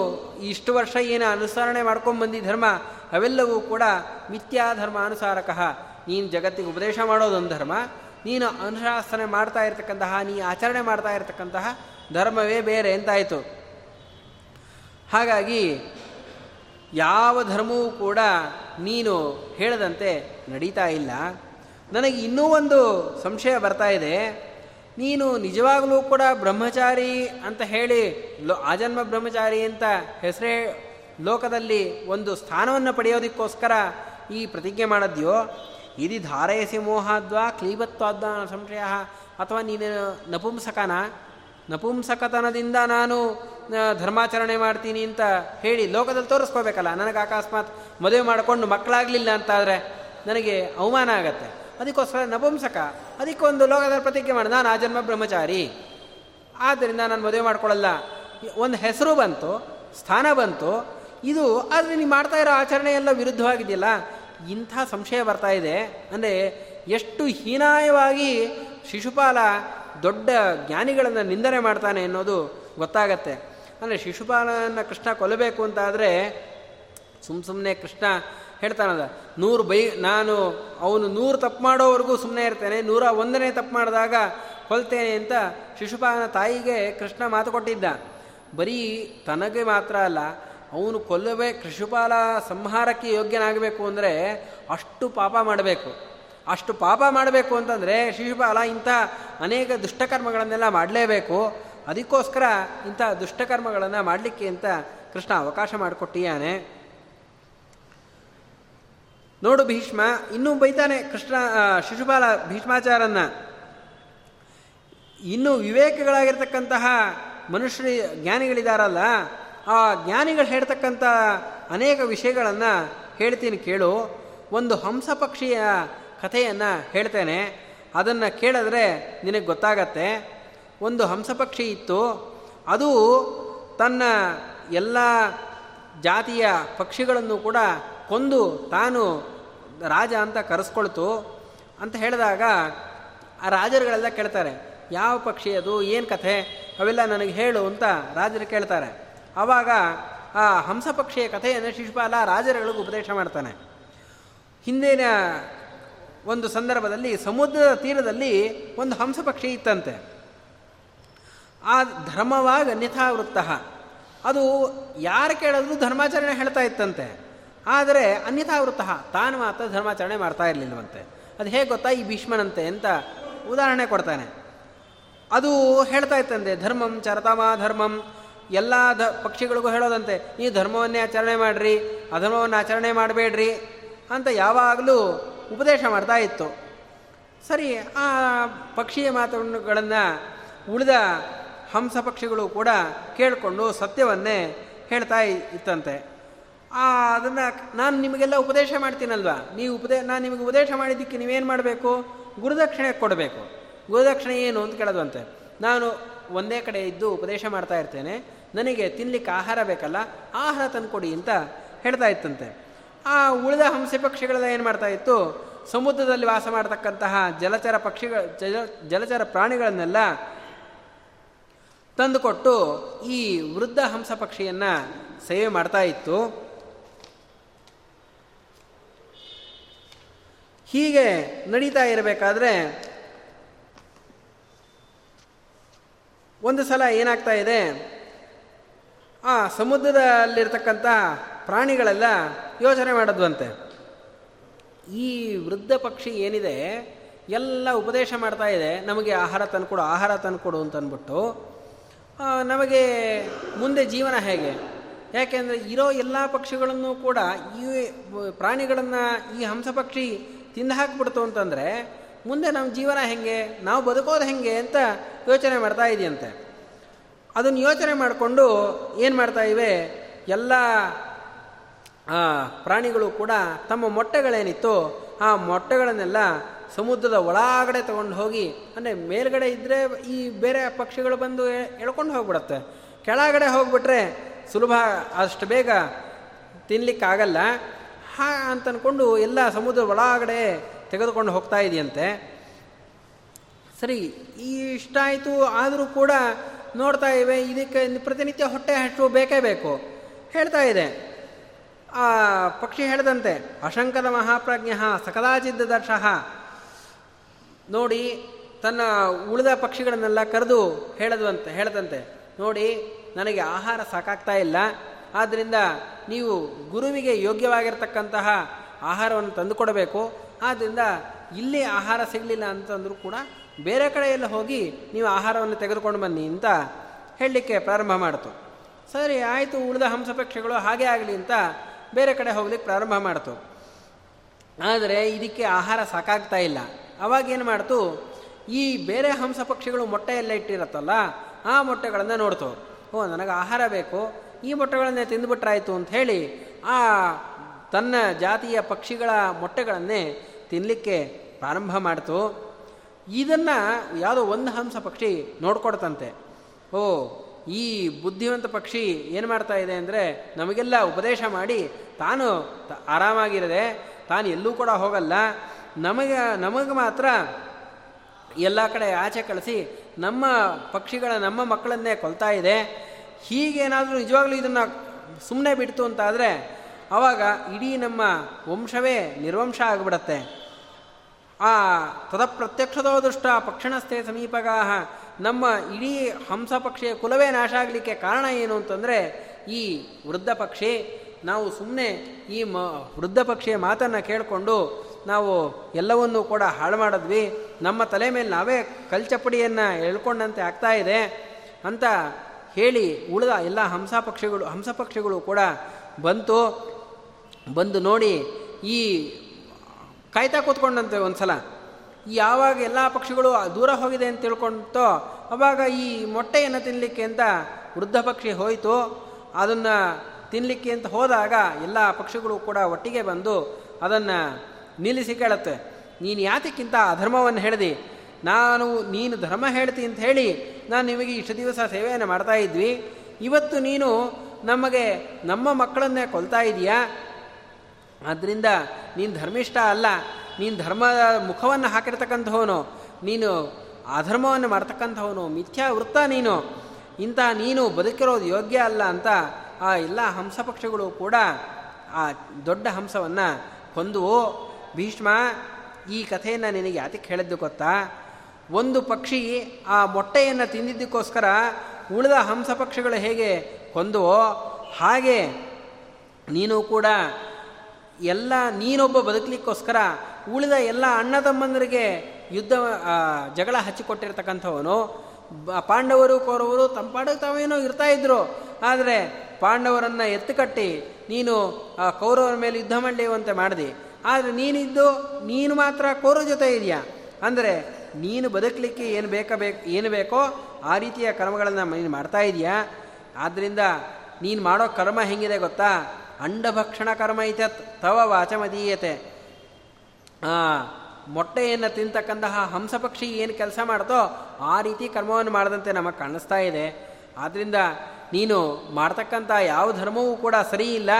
ಇಷ್ಟು ವರ್ಷ ಏನು ಅನುಸರಣೆ ಮಾಡ್ಕೊಂಡು ಧರ್ಮ, ಅವೆಲ್ಲವೂ ಕೂಡ ಮಿಥ್ಯಾ ಧರ್ಮ ಅನುಸಾರಕಃ ನೀನು ಜಗತ್ತಿಗೆ ಉಪದೇಶ ಮಾಡೋದೊಂದು ಧರ್ಮ, ನೀನು ಅನುಶಾಸನೆ ಮಾಡ್ತಾ ಇರತಕ್ಕಂತಹ, ನೀ ಆಚರಣೆ ಮಾಡ್ತಾ ಇರತಕ್ಕಂತಹ ಧರ್ಮವೇ ಬೇರೆ ಅಂತಾಯಿತು ಹಾಗಾಗಿ ಯಾವ ಧರ್ಮವೂ ಕೂಡ ನೀನು ಹೇಳದಂತೆ ನಡೀತಾ ಇಲ್ಲ. ನನಗೆ ಇನ್ನೂ ಒಂದು ಸಂಶಯ ಬರ್ತಾ ಇದೆ. ನೀನು ನಿಜವಾಗಲೂ ಕೂಡ ಬ್ರಹ್ಮಚಾರಿ ಅಂತ ಹೇಳಿ, ಲೋ ಆಜನ್ಮ ಬ್ರಹ್ಮಚಾರಿ ಅಂತ ಹೆಸರೇ ಲೋಕದಲ್ಲಿ ಒಂದು ಸ್ಥಾನವನ್ನು ಪಡೆಯೋದಕ್ಕೋಸ್ಕರ ಈ ಪ್ರತಿಜ್ಞೆ ಮಾಡಿದ್ಯೋ? ಇದು ಧಾರಯಸಿ ಮೋಹಾದ್ವಾ ಕ್ಲೀಬತ್ವಾದ್ವಾ ಸಂಶಯ ಅಥವಾ ನೀನು ನಪುಂಸಕನ ನಪುಂಸಕತನದಿಂದ ನಾನು ಧರ್ಮಾಚರಣೆ ಮಾಡ್ತೀನಿ ಅಂತ ಹೇಳಿ ಲೋಕದಲ್ಲಿ ತೋರಿಸ್ಕೋಬೇಕಲ್ಲ, ನನಗೆ ಅಕಸ್ಮಾತ್ ಮದುವೆ ಮಾಡಿಕೊಂಡು ಮಕ್ಕಳಾಗಲಿಲ್ಲ ಅಂತಾದರೆ ನನಗೆ ಅವಮಾನ ಆಗತ್ತೆ. ಅದಕ್ಕೋಸ್ಕರ ನಪುಂಸಕ, ಅದಕ್ಕೊಂದು ಲೋಕದ ಪ್ರತಿಜ್ಞೆ ಮಾಡಿ. ನಾನು ಆ ಜನ್ಮ ಬ್ರಹ್ಮಚಾರಿ. ಆದ್ದರಿಂದ ನಾನು ಮದುವೆ ಮಾಡ್ಕೊಳ್ಳಲ್ಲ. ಒಂದು ಹೆಸರು ಬಂತು, ಸ್ಥಾನ ಬಂತು. ಇದು ಆದರೆ ನೀವು ಮಾಡ್ತಾ ಇರೋ ಆಚರಣೆ ಎಲ್ಲ ವಿರುದ್ಧವಾಗಿದೆಯಲ್ಲ ಇಂಥ ಸಂಶಯ ಬರ್ತಾ ಇದೆ ಅಂದರೆ ಎಷ್ಟು ಹೀನಾಯವಾಗಿ ಶಿಶುಪಾಲ ದೊಡ್ಡ ಜ್ಞಾನಿಗಳನ್ನು ನಿಂದನೆ ಮಾಡ್ತಾನೆ ಅನ್ನೋದು ಗೊತ್ತಾಗತ್ತೆ. ಅಂದರೆ ಶಿಶುಪಾಲನ ಕೃಷ್ಣ ಕೊಲ್ಲಬೇಕು ಅಂತಾದರೆ ಸುಮ್ಮ ಸುಮ್ಮನೆ ಕೃಷ್ಣ ಹೇಳ್ತಾನದ ನೂರು ಬೈ, ನಾನು ಅವನು ನೂರು ತಪ್ಪು ಮಾಡೋವರೆಗೂ ಸುಮ್ಮನೆ ಇರ್ತೇನೆ, ನೂರ ಒಂದನೇ ತಪ್ಪು ಮಾಡಿದಾಗ ಕೊಲ್ತೇನೆ ಅಂತ ಶಿಶುಪಾಲನ ತಾಯಿಗೆ ಕೃಷ್ಣ ಮಾತು ಕೊಟ್ಟಿದ್ದ. ಬರೀ ತನಗೆ ಮಾತ್ರ ಅಲ್ಲ ಅವನು ಕೊಲ್ಲಬೇ ಕೃಷಿಪಾಲ ಸಂಹಾರಕ್ಕೆ ಯೋಗ್ಯನಾಗಬೇಕು ಅಂದರೆ ಅಷ್ಟು ಪಾಪ ಮಾಡಬೇಕು. ಅಷ್ಟು ಪಾಪ ಮಾಡಬೇಕು ಅಂತಂದರೆ ಶಿಶುಪಾಲ ಇಂಥ ಅನೇಕ ದುಷ್ಟಕರ್ಮಗಳನ್ನೆಲ್ಲ ಮಾಡಲೇಬೇಕು. ಅದಕ್ಕೋಸ್ಕರ ಇಂಥ ದುಷ್ಟಕರ್ಮಗಳನ್ನು ಮಾಡಲಿಕ್ಕೆ ಅಂತ ಕೃಷ್ಣ ಅವಕಾಶ ಮಾಡಿಕೊಟ್ಟಿಯಾನೆ. ನೋಡು ಭೀಷ್ಮ, ಇನ್ನೂ ಬೈತಾನೆ ಕೃಷ್ಣ ಶಿಶುಪಾಲ ಭೀಷ್ಮಾಚಾರನ್ನ. ಇನ್ನೂ ವಿವೇಕಗಳಾಗಿರ್ತಕ್ಕಂತಹ ಮನುಷ್ಯ ಜ್ಞಾನಿಗಳಿದಾರಲ್ಲ ಆ ಜ್ಞಾನಿಗಳು ಹೇಳ್ತಕ್ಕಂಥ ಅನೇಕ ವಿಷಯಗಳನ್ನು ಹೇಳ್ತೀನಿ ಕೇಳು. ಒಂದು ಹಂಸ ಪಕ್ಷಿಯ ಕಥೆಯನ್ನು ಹೇಳ್ತೇನೆ. ಅದನ್ನು ಕೇಳಿದ್ರೆ ನಿನಗೆ ಗೊತ್ತಾಗತ್ತೆ. ಒಂದು ಹಂಸ ಪಕ್ಷಿ ಇತ್ತು. ಅದು ತನ್ನ ಎಲ್ಲ ಜಾತಿಯ ಪಕ್ಷಿಗಳನ್ನು ಕೂಡ ಕೊಂದು ತಾನು ರಾಜ ಅಂತ ಕರೆಸ್ಕೊಳ್ತು. ಅಂತ ಹೇಳಿದಾಗ ಆ ರಾಜರುಗಳೆಲ್ಲ ಕೇಳ್ತಾರೆ, ಯಾವ ಪಕ್ಷಿ ಅದು? ಏನು ಕಥೆ? ಅವೆಲ್ಲ ನನಗೆ ಹೇಳು ಅಂತ ರಾಜರು ಕೇಳ್ತಾರೆ. ಆವಾಗ ಆ ಹಂಸಪಕ್ಷಿಯ ಕಥೆಯನ್ನು ಶಿಶುಪಾಲ ರಾಜರುಗಳಿಗೂ ಉಪದೇಶ ಮಾಡ್ತಾನೆ. ಹಿಂದಿನ ಒಂದು ಸಂದರ್ಭದಲ್ಲಿ ಸಮುದ್ರದ ತೀರದಲ್ಲಿ ಒಂದು ಹಂಸಪಕ್ಷಿ ಇತ್ತಂತೆ. ಆ ಧರ್ಮವಾಗ ಅನ್ಯಥಾವೃತ್ತ ಅದು ಯಾರು ಕೇಳಿದ್ರು ಧರ್ಮಾಚರಣೆ ಹೇಳ್ತಾ ಇತ್ತಂತೆ. ಆದರೆ ಅನ್ಯಥಾವೃತ್ತ, ತಾನು ಮಾತ್ರ ಧರ್ಮಾಚರಣೆ ಮಾಡ್ತಾ ಇರಲಿಲ್ಲವಂತೆ ಅದು ಹೇಗೆ ಗೊತ್ತಾ? ಈ ಭೀಷ್ಮನಂತೆ ಅಂತ ಉದಾಹರಣೆ ಕೊಡ್ತಾನೆ. ಅದು ಹೇಳ್ತಾ ಇತ್ತಂತೆ, ಧರ್ಮಂ ಚರತಮ ಧರ್ಮಂ ಎಲ್ಲ ಧ ಪಕ್ಷಿಗಳಿಗೂ ಹೇಳೋದಂತೆ, ಈ ಧರ್ಮವನ್ನೇ ಆಚರಣೆ ಮಾಡಿರಿ, ಅಧರ್ಮವನ್ನು ಆಚರಣೆ ಮಾಡಬೇಡ್ರಿ ಅಂತ ಯಾವಾಗಲೂ ಉಪದೇಶ ಮಾಡ್ತಾ ಇತ್ತು. ಸರಿ, ಆ ಪಕ್ಷಿಯ ಮಾತುಗಳನ್ನು ಉಳಿದ ಹಂಸ ಪಕ್ಷಿಗಳು ಕೂಡ ಕೇಳಿಕೊಂಡು ಸತ್ಯವನ್ನೇ ಹೇಳ್ತಾ ಇತ್ತಂತೆ. ಆ, ಅದನ್ನು ನಾನು ನಿಮಗೆಲ್ಲ ಉಪದೇಶ ಮಾಡ್ತೀನಲ್ವಾ? ನೀವು ಉಪದೇ, ನಾನು ನಿಮಗೆ ಉಪದೇಶ ಮಾಡಿದ್ದಕ್ಕೆ ನೀವೇನು ಮಾಡಬೇಕು? ಗುರುದಕ್ಷಿಣೆ ಕೊಡಬೇಕು. ಗುರುದಕ್ಷಿಣೆ ಏನು ಅಂತ ಕೇಳೋದಂತೆ. ನಾನು ಒಂದೇ ಕಡೆ ಇದ್ದು ಉಪದೇಶ ಮಾಡ್ತಾ ಇರ್ತೇನೆ. ನನಗೆ ತಿನ್ಲಿಕ್ಕೆ ಆಹಾರ ಬೇಕಲ್ಲ, ಆಹಾರ ತಂದುಕೊಡಿ ಅಂತ ಹೇಳ್ತಾ ಇತ್ತಂತೆ. ಆ ಉಳಿದ ಹಂಸೆ ಪಕ್ಷಿಗಳೆಲ್ಲ ಏನು ಮಾಡ್ತಾ ಇತ್ತು? ಸಮುದ್ರದಲ್ಲಿ ವಾಸ ಮಾಡತಕ್ಕಂತಹ ಜಲಚರ ಪಕ್ಷಿಗಳ ಜಲ, ಜಲಚರ ಪ್ರಾಣಿಗಳನ್ನೆಲ್ಲ ತಂದುಕೊಟ್ಟು ಈ ವೃದ್ಧ ಹಂಸ ಪಕ್ಷಿಯನ್ನು ಸೇವೆ ಮಾಡ್ತಾ ಇತ್ತು. ಹೀಗೆ ನಡೀತಾ ಇರಬೇಕಾದ್ರೆ ಒಂದು ಸಲ ಏನಾಗ್ತಾ ಇದೆ? ಆ ಸಮುದ್ರದಲ್ಲಿರ್ತಕ್ಕಂಥ ಪ್ರಾಣಿಗಳೆಲ್ಲ ಯೋಚನೆ ಮಾಡೋದ್ವಂತೆ. ಈ ವೃದ್ಧ ಪಕ್ಷಿ ಏನಿದೆ, ಎಲ್ಲ ಉಪದೇಶ ಮಾಡ್ತಾ ಇದೆ. ನಮಗೆ ಆಹಾರ ತಂದುಕೊಡು ಆಹಾರ ತಂದುಕೊಡು ಅಂತಂದ್ಬಿಟ್ಟು ನಮಗೆ ಮುಂದೆ ಜೀವನ ಹೇಗೆ? ಯಾಕೆಂದರೆ ಇರೋ ಎಲ್ಲ ಪಕ್ಷಿಗಳನ್ನು ಕೂಡ ಈ ಪ್ರಾಣಿಗಳನ್ನು ಈ ಹಂಸ ಪಕ್ಷಿ ತಿಂದು ಹಾಕ್ಬಿಡ್ತು ಅಂತಂದರೆ ಮುಂದೆ ನಮ್ಮ ಜೀವನ ಹೆಂಗೆ, ನಾವು ಬದುಕೋದು ಹೆಂಗೆ ಅಂತ ಯೋಚನೆ ಮಾಡ್ತಾ ಇದೆಯಂತೆ. ಅದನ್ನು ಯೋಚನೆ ಮಾಡಿಕೊಂಡು ಏನು ಮಾಡ್ತಾ ಇವೆ? ಎಲ್ಲ ಪ್ರಾಣಿಗಳು ಕೂಡ ತಮ್ಮ ಮೊಟ್ಟೆಗಳೇನಿತ್ತು ಆ ಮೊಟ್ಟೆಗಳನ್ನೆಲ್ಲ ಸಮುದ್ರದ ಒಳಗಡೆ ತಗೊಂಡು ಹೋಗಿ, ಅಂದರೆ ಮೇಲ್ಗಡೆ ಇದ್ದರೆ ಈ ಬೇರೆ ಪಕ್ಷಿಗಳು ಬಂದು ಎಳ್ಕೊಂಡು ಹೋಗ್ಬಿಡತ್ತೆ. ಕೆಳಗಡೆ ಹೋಗ್ಬಿಟ್ರೆ ಸುಲಭ, ಅಷ್ಟು ಬೇಗ ತಿನ್ನಲಿಕ್ಕಾಗಲ್ಲ ಹಾ, ಅಂತನ್ಕೊಂಡು ಎಲ್ಲ ಸಮುದ್ರ ಒಳಗಡೆ ತೆಗೆದುಕೊಂಡು ಹೋಗ್ತಾ ಇದೆಯಂತೆ. ಸರಿ ಇಷ್ಟ ಆಯಿತು, ಆದರೂ ಕೂಡ ನೋಡ್ತಾ ಇವೆ, ಇದಕ್ಕೆ ಪ್ರತಿನಿತ್ಯ ಹೊಟ್ಟೆ ಹಚ್ಚು ಬೇಕೇ ಬೇಕು. ಹೇಳ್ತಾ ಇದೆ. ಆ ಪಕ್ಷಿ ಹೇಳಿದಂತೆ, ಅಶಂಕದ ಮಹಾಪ್ರಜ್ಞ ಸಕದಾಚಿದ್ದ ದರ್ಶಃ ನೋಡಿ ತನ್ನ ಉಳಿದ ಪಕ್ಷಿಗಳನ್ನೆಲ್ಲ ಕರೆದು ಹೇಳದಂತೆ ಹೇಳದಂತೆ, ನೋಡಿ ನನಗೆ ಆಹಾರ ಸಾಕಾಗ್ತಾ ಇಲ್ಲ ಆದ್ದರಿಂದ ನೀವು ಗುರುವಿಗೆ ಯೋಗ್ಯವಾಗಿರ್ತಕ್ಕಂತಹ ಆಹಾರವನ್ನು ತಂದುಕೊಡಬೇಕು ಆದ್ದರಿಂದ ಇಲ್ಲಿ ಆಹಾರ ಸಿಗಲಿಲ್ಲ ಅಂತಂದರೂ ಕೂಡ ಬೇರೆ ಕಡೆಯೆಲ್ಲ ಹೋಗಿ ನೀವು ಆಹಾರವನ್ನು ತೆಗೆದುಕೊಂಡು ಬನ್ನಿ ಅಂತ ಹೇಳಲಿಕ್ಕೆ ಪ್ರಾರಂಭ ಮಾಡಿತು. ಸರಿ, ಆಯಿತು, ಉಳಿದ ಹಂಸಪಕ್ಷಿಗಳು ಹಾಗೆ ಆಗಲಿ ಅಂತ ಬೇರೆ ಕಡೆ ಹೋಗ್ಲಿಕ್ಕೆ ಪ್ರಾರಂಭ ಮಾಡ್ತು. ಆದರೆ ಇದಕ್ಕೆ ಆಹಾರ ಸಾಕಾಗ್ತಾ ಇಲ್ಲ. ಅವಾಗ ಏನು ಮಾಡ್ತು? ಈ ಬೇರೆ ಹಂಸ ಪಕ್ಷಿಗಳು ಮೊಟ್ಟೆ ಎಲ್ಲ ಇಟ್ಟಿರತ್ತಲ್ಲ, ಆ ಮೊಟ್ಟೆಗಳನ್ನು ನೋಡ್ತು. ಓ, ನನಗೆ ಆಹಾರ ಬೇಕು, ಈ ಮೊಟ್ಟೆಗಳನ್ನೇ ತಿಂದುಬಿಟ್ರಾಯ್ತು ಅಂತ ಹೇಳಿ ಆ ತನ್ನ ಜಾತಿಯ ಪಕ್ಷಿಗಳ ಮೊಟ್ಟೆಗಳನ್ನೇ ತಿನ್ನಲಿಕ್ಕೆ ಪ್ರಾರಂಭ ಮಾಡ್ತು. ಇದನ್ನು ಯಾವುದೋ ಒಂದು ಹಂಸ ಪಕ್ಷಿ ನೋಡ್ಕೊಡ್ತಂತೆ. ಓ, ಈ ಬುದ್ಧಿವಂತ ಪಕ್ಷಿ ಏನು ಮಾಡ್ತಾ ಇದೆ ಅಂದರೆ ನಮಗೆಲ್ಲ ಉಪದೇಶ ಮಾಡಿ ತಾನು ಆರಾಮಾಗಿರದೆ ತಾನು ಎಲ್ಲೂ ಕೂಡ ಹೋಗಲ್ಲ. ನಮಗೆ ನಮಗೆ ಮಾತ್ರ ಎಲ್ಲ ಕಡೆ ಆಚೆ ಕಳಿಸಿ ನಮ್ಮ ಪಕ್ಷಿಗಳ, ನಮ್ಮ ಮಕ್ಕಳನ್ನೇ ಕೊಲ್ತಾ ಇದೆ. ಹೀಗೇನಾದರೂ ನಿಜವಾಗ್ಲೂ ಇದನ್ನು ಸುಮ್ಮನೆ ಬಿಡ್ತು ಅಂತಾದರೆ ಆವಾಗ ಇಡೀ ನಮ್ಮ ವಂಶವೇ ನಿರ್ವಂಶ ಆಗಿಬಿಡತ್ತೆ. ಆ ತದ ಪ್ರತ್ಯಕ್ಷದೋ ದುಷ್ಟ ಪಕ್ಷಣಸ್ಥೆ ಸಮೀಪಗಾಹ, ನಮ್ಮ ಇಡೀ ಹಂಸ ಪಕ್ಷಿಯ ಕುಲವೇ ನಾಶ ಆಗಲಿಕ್ಕೆ ಕಾರಣ ಏನು ಅಂತಂದರೆ, ಈ ವೃದ್ಧ ಪಕ್ಷಿ, ನಾವು ಸುಮ್ಮನೆ ಈ ಮ, ವೃದ್ಧ ಪಕ್ಷಿಯ ಮಾತನ್ನು ಕೇಳಿಕೊಂಡು ನಾವು ಎಲ್ಲವನ್ನೂ ಕೂಡ ಹಾಳು ಮಾಡಿದ್ವಿ. ನಮ್ಮ ತಲೆ ಮೇಲೆ ನಾವೇ ಕಲ್ಚಪ್ಪಡಿಯನ್ನು ಎಳ್ಕೊಂಡಂತೆ ಆಗ್ತಾ ಇದೆ ಅಂತ ಹೇಳಿ ಉಳಿದ ಎಲ್ಲ ಹಂಸ ಪಕ್ಷಿಗಳು ಹಂಸ ಪಕ್ಷಿಗಳು ಕೂಡ ಬಂತು. ಬಂದು ನೋಡಿ ಈ ಕಾಯ್ತಾ ಕೂತ್ಕೊಂಡಂತೆ ಒಂದು ಸಲ ಯಾವಾಗ ಎಲ್ಲ ಪಕ್ಷಿಗಳು ದೂರ ಹೋಗಿದೆ ಅಂತ ತಿಳ್ಕೊಂತೋ ಅವಾಗ ಈ ಮೊಟ್ಟೆಯನ್ನು ತಿನ್ನಲಿಕ್ಕೆ ಅಂತ ವೃದ್ಧ ಪಕ್ಷಿ ಹೋಯಿತು. ಅದನ್ನು ತಿನ್ನಲಿಕ್ಕೆ ಅಂತ ಹೋದಾಗ ಎಲ್ಲ ಪಕ್ಷಿಗಳು ಕೂಡ ಒಟ್ಟಿಗೆ ಬಂದು ಅದನ್ನು ನಿಲ್ಲಿಸಿ ಕೇಳುತ್ತೆ. ನೀನು ಯಾತಕ್ಕಿಂತ ಅಧರ್ಮವನ್ನು ಹೇಳಿದಿ? ನಾನು, ನೀನು ಧರ್ಮ ಹೇಳ್ತಿ ಅಂತ ಹೇಳಿ ನಾನು ನಿಮಗೆ ಇಷ್ಟು ದಿವಸ ಸೇವೆಯನ್ನು ಮಾಡ್ತಾ ಇದ್ವಿ. ಇವತ್ತು ನೀನು ನಮಗೆ ನಮ್ಮ ಮಕ್ಕಳನ್ನೇ ಕೊಲ್ತಾ ಆದ್ದರಿಂದ ನೀನು ಧರ್ಮಿಷ್ಠ ಅಲ್ಲ, ನೀನು ಧರ್ಮದ ಮುಖವನ್ನು ಹಾಕಿರ್ತಕ್ಕಂಥವನು ನೀನು ಅಧರ್ಮವನ್ನು ಮಾಡ್ತಕ್ಕಂಥವನು ಮಿಥ್ಯಾ ವೃತ್ತ ನೀನು, ಇಂಥ ನೀನು ಬದುಕಿರೋದು ಯೋಗ್ಯ ಅಲ್ಲ ಅಂತ ಆ ಎಲ್ಲ ಹಂಸ ಪಕ್ಷಿಗಳು ಕೂಡ ಆ ದೊಡ್ಡ ಹಂಸವನ್ನು ಕೊಂದುವು ಭೀಷ್ಮ ಈ ಕಥೆಯನ್ನು ನಿನಗೆ ಯಾತಕ್ಕೆ ಹೇಳಿದ್ದು ಗೊತ್ತಾ? ಒಂದು ಪಕ್ಷಿ ಆ ಮೊಟ್ಟೆಯನ್ನು ತಿಂದಿದ್ದಕ್ಕೋಸ್ಕರ ಉಳಿದ ಹಂಸ ಪಕ್ಷಿಗಳು ಹೇಗೆ ಕೊಂದುವೋ ಹಾಗೆ ನೀನು ಕೂಡ ಎಲ್ಲ ನೀನೊಬ್ಬ ಬದುಕಲಿಕ್ಕೋಸ್ಕರ ಉಳಿದ ಎಲ್ಲ ಅಣ್ಣ ತಮ್ಮಂದರಿಗೆ ಯುದ್ಧ ಜಗಳ ಹಚ್ಚಿಕೊಟ್ಟಿರ್ತಕ್ಕಂಥವನು. ಪಾಂಡವರು, ಕೌರವರು ತಂಪಾಡ ತಾವೇನೋ ಇರ್ತಾ ಇದ್ರು. ಆದರೆ ಪಾಂಡವರನ್ನು ಎತ್ತುಕಟ್ಟಿ ನೀನು ಕೌರವರ ಮೇಲೆ ಯುದ್ಧ ಮಾಡಲಿವಂತೆ ಮಾಡಿದೆ. ಆದರೆ ನೀನಿದ್ದು, ನೀನು ಮಾತ್ರ ಕೌರವ ಜೊತೆ ಇದೆಯಾ? ಅಂದರೆ ನೀನು ಬದುಕಲಿಕ್ಕೆ ಏನು ಬೇಕಬೇಕು ಏನು ಬೇಕೋ ಆ ರೀತಿಯ ಕರ್ಮಗಳನ್ನು ನೀನು ಮಾಡ್ತಾ ಇದೆಯಾ? ಆದ್ದರಿಂದ ನೀನು ಮಾಡೋ ಕರ್ಮ ಹೆಂಗಿದೆ ಗೊತ್ತಾ? ಅಂಡಭಕ್ಷಣ ಕರ್ಮ ಇತ್ಯತ್ ತವ ವಾಚಮದೀಯತೆ. ಮೊಟ್ಟೆಯನ್ನು ತಿಂತಕ್ಕಂತಹ ಹಂಸಪಕ್ಷಿ ಏನು ಕೆಲಸ ಮಾಡ್ತೋ ಆ ರೀತಿ ಕರ್ಮವನ್ನು ಮಾಡದಂತೆ ನಮಗೆ ಕಾಣಿಸ್ತಾ ಇದೆ. ಆದ್ದರಿಂದ ನೀನು ಮಾಡ್ತಕ್ಕಂಥ ಯಾವ ಧರ್ಮವೂ ಕೂಡ ಸರಿ ಇಲ್ಲ.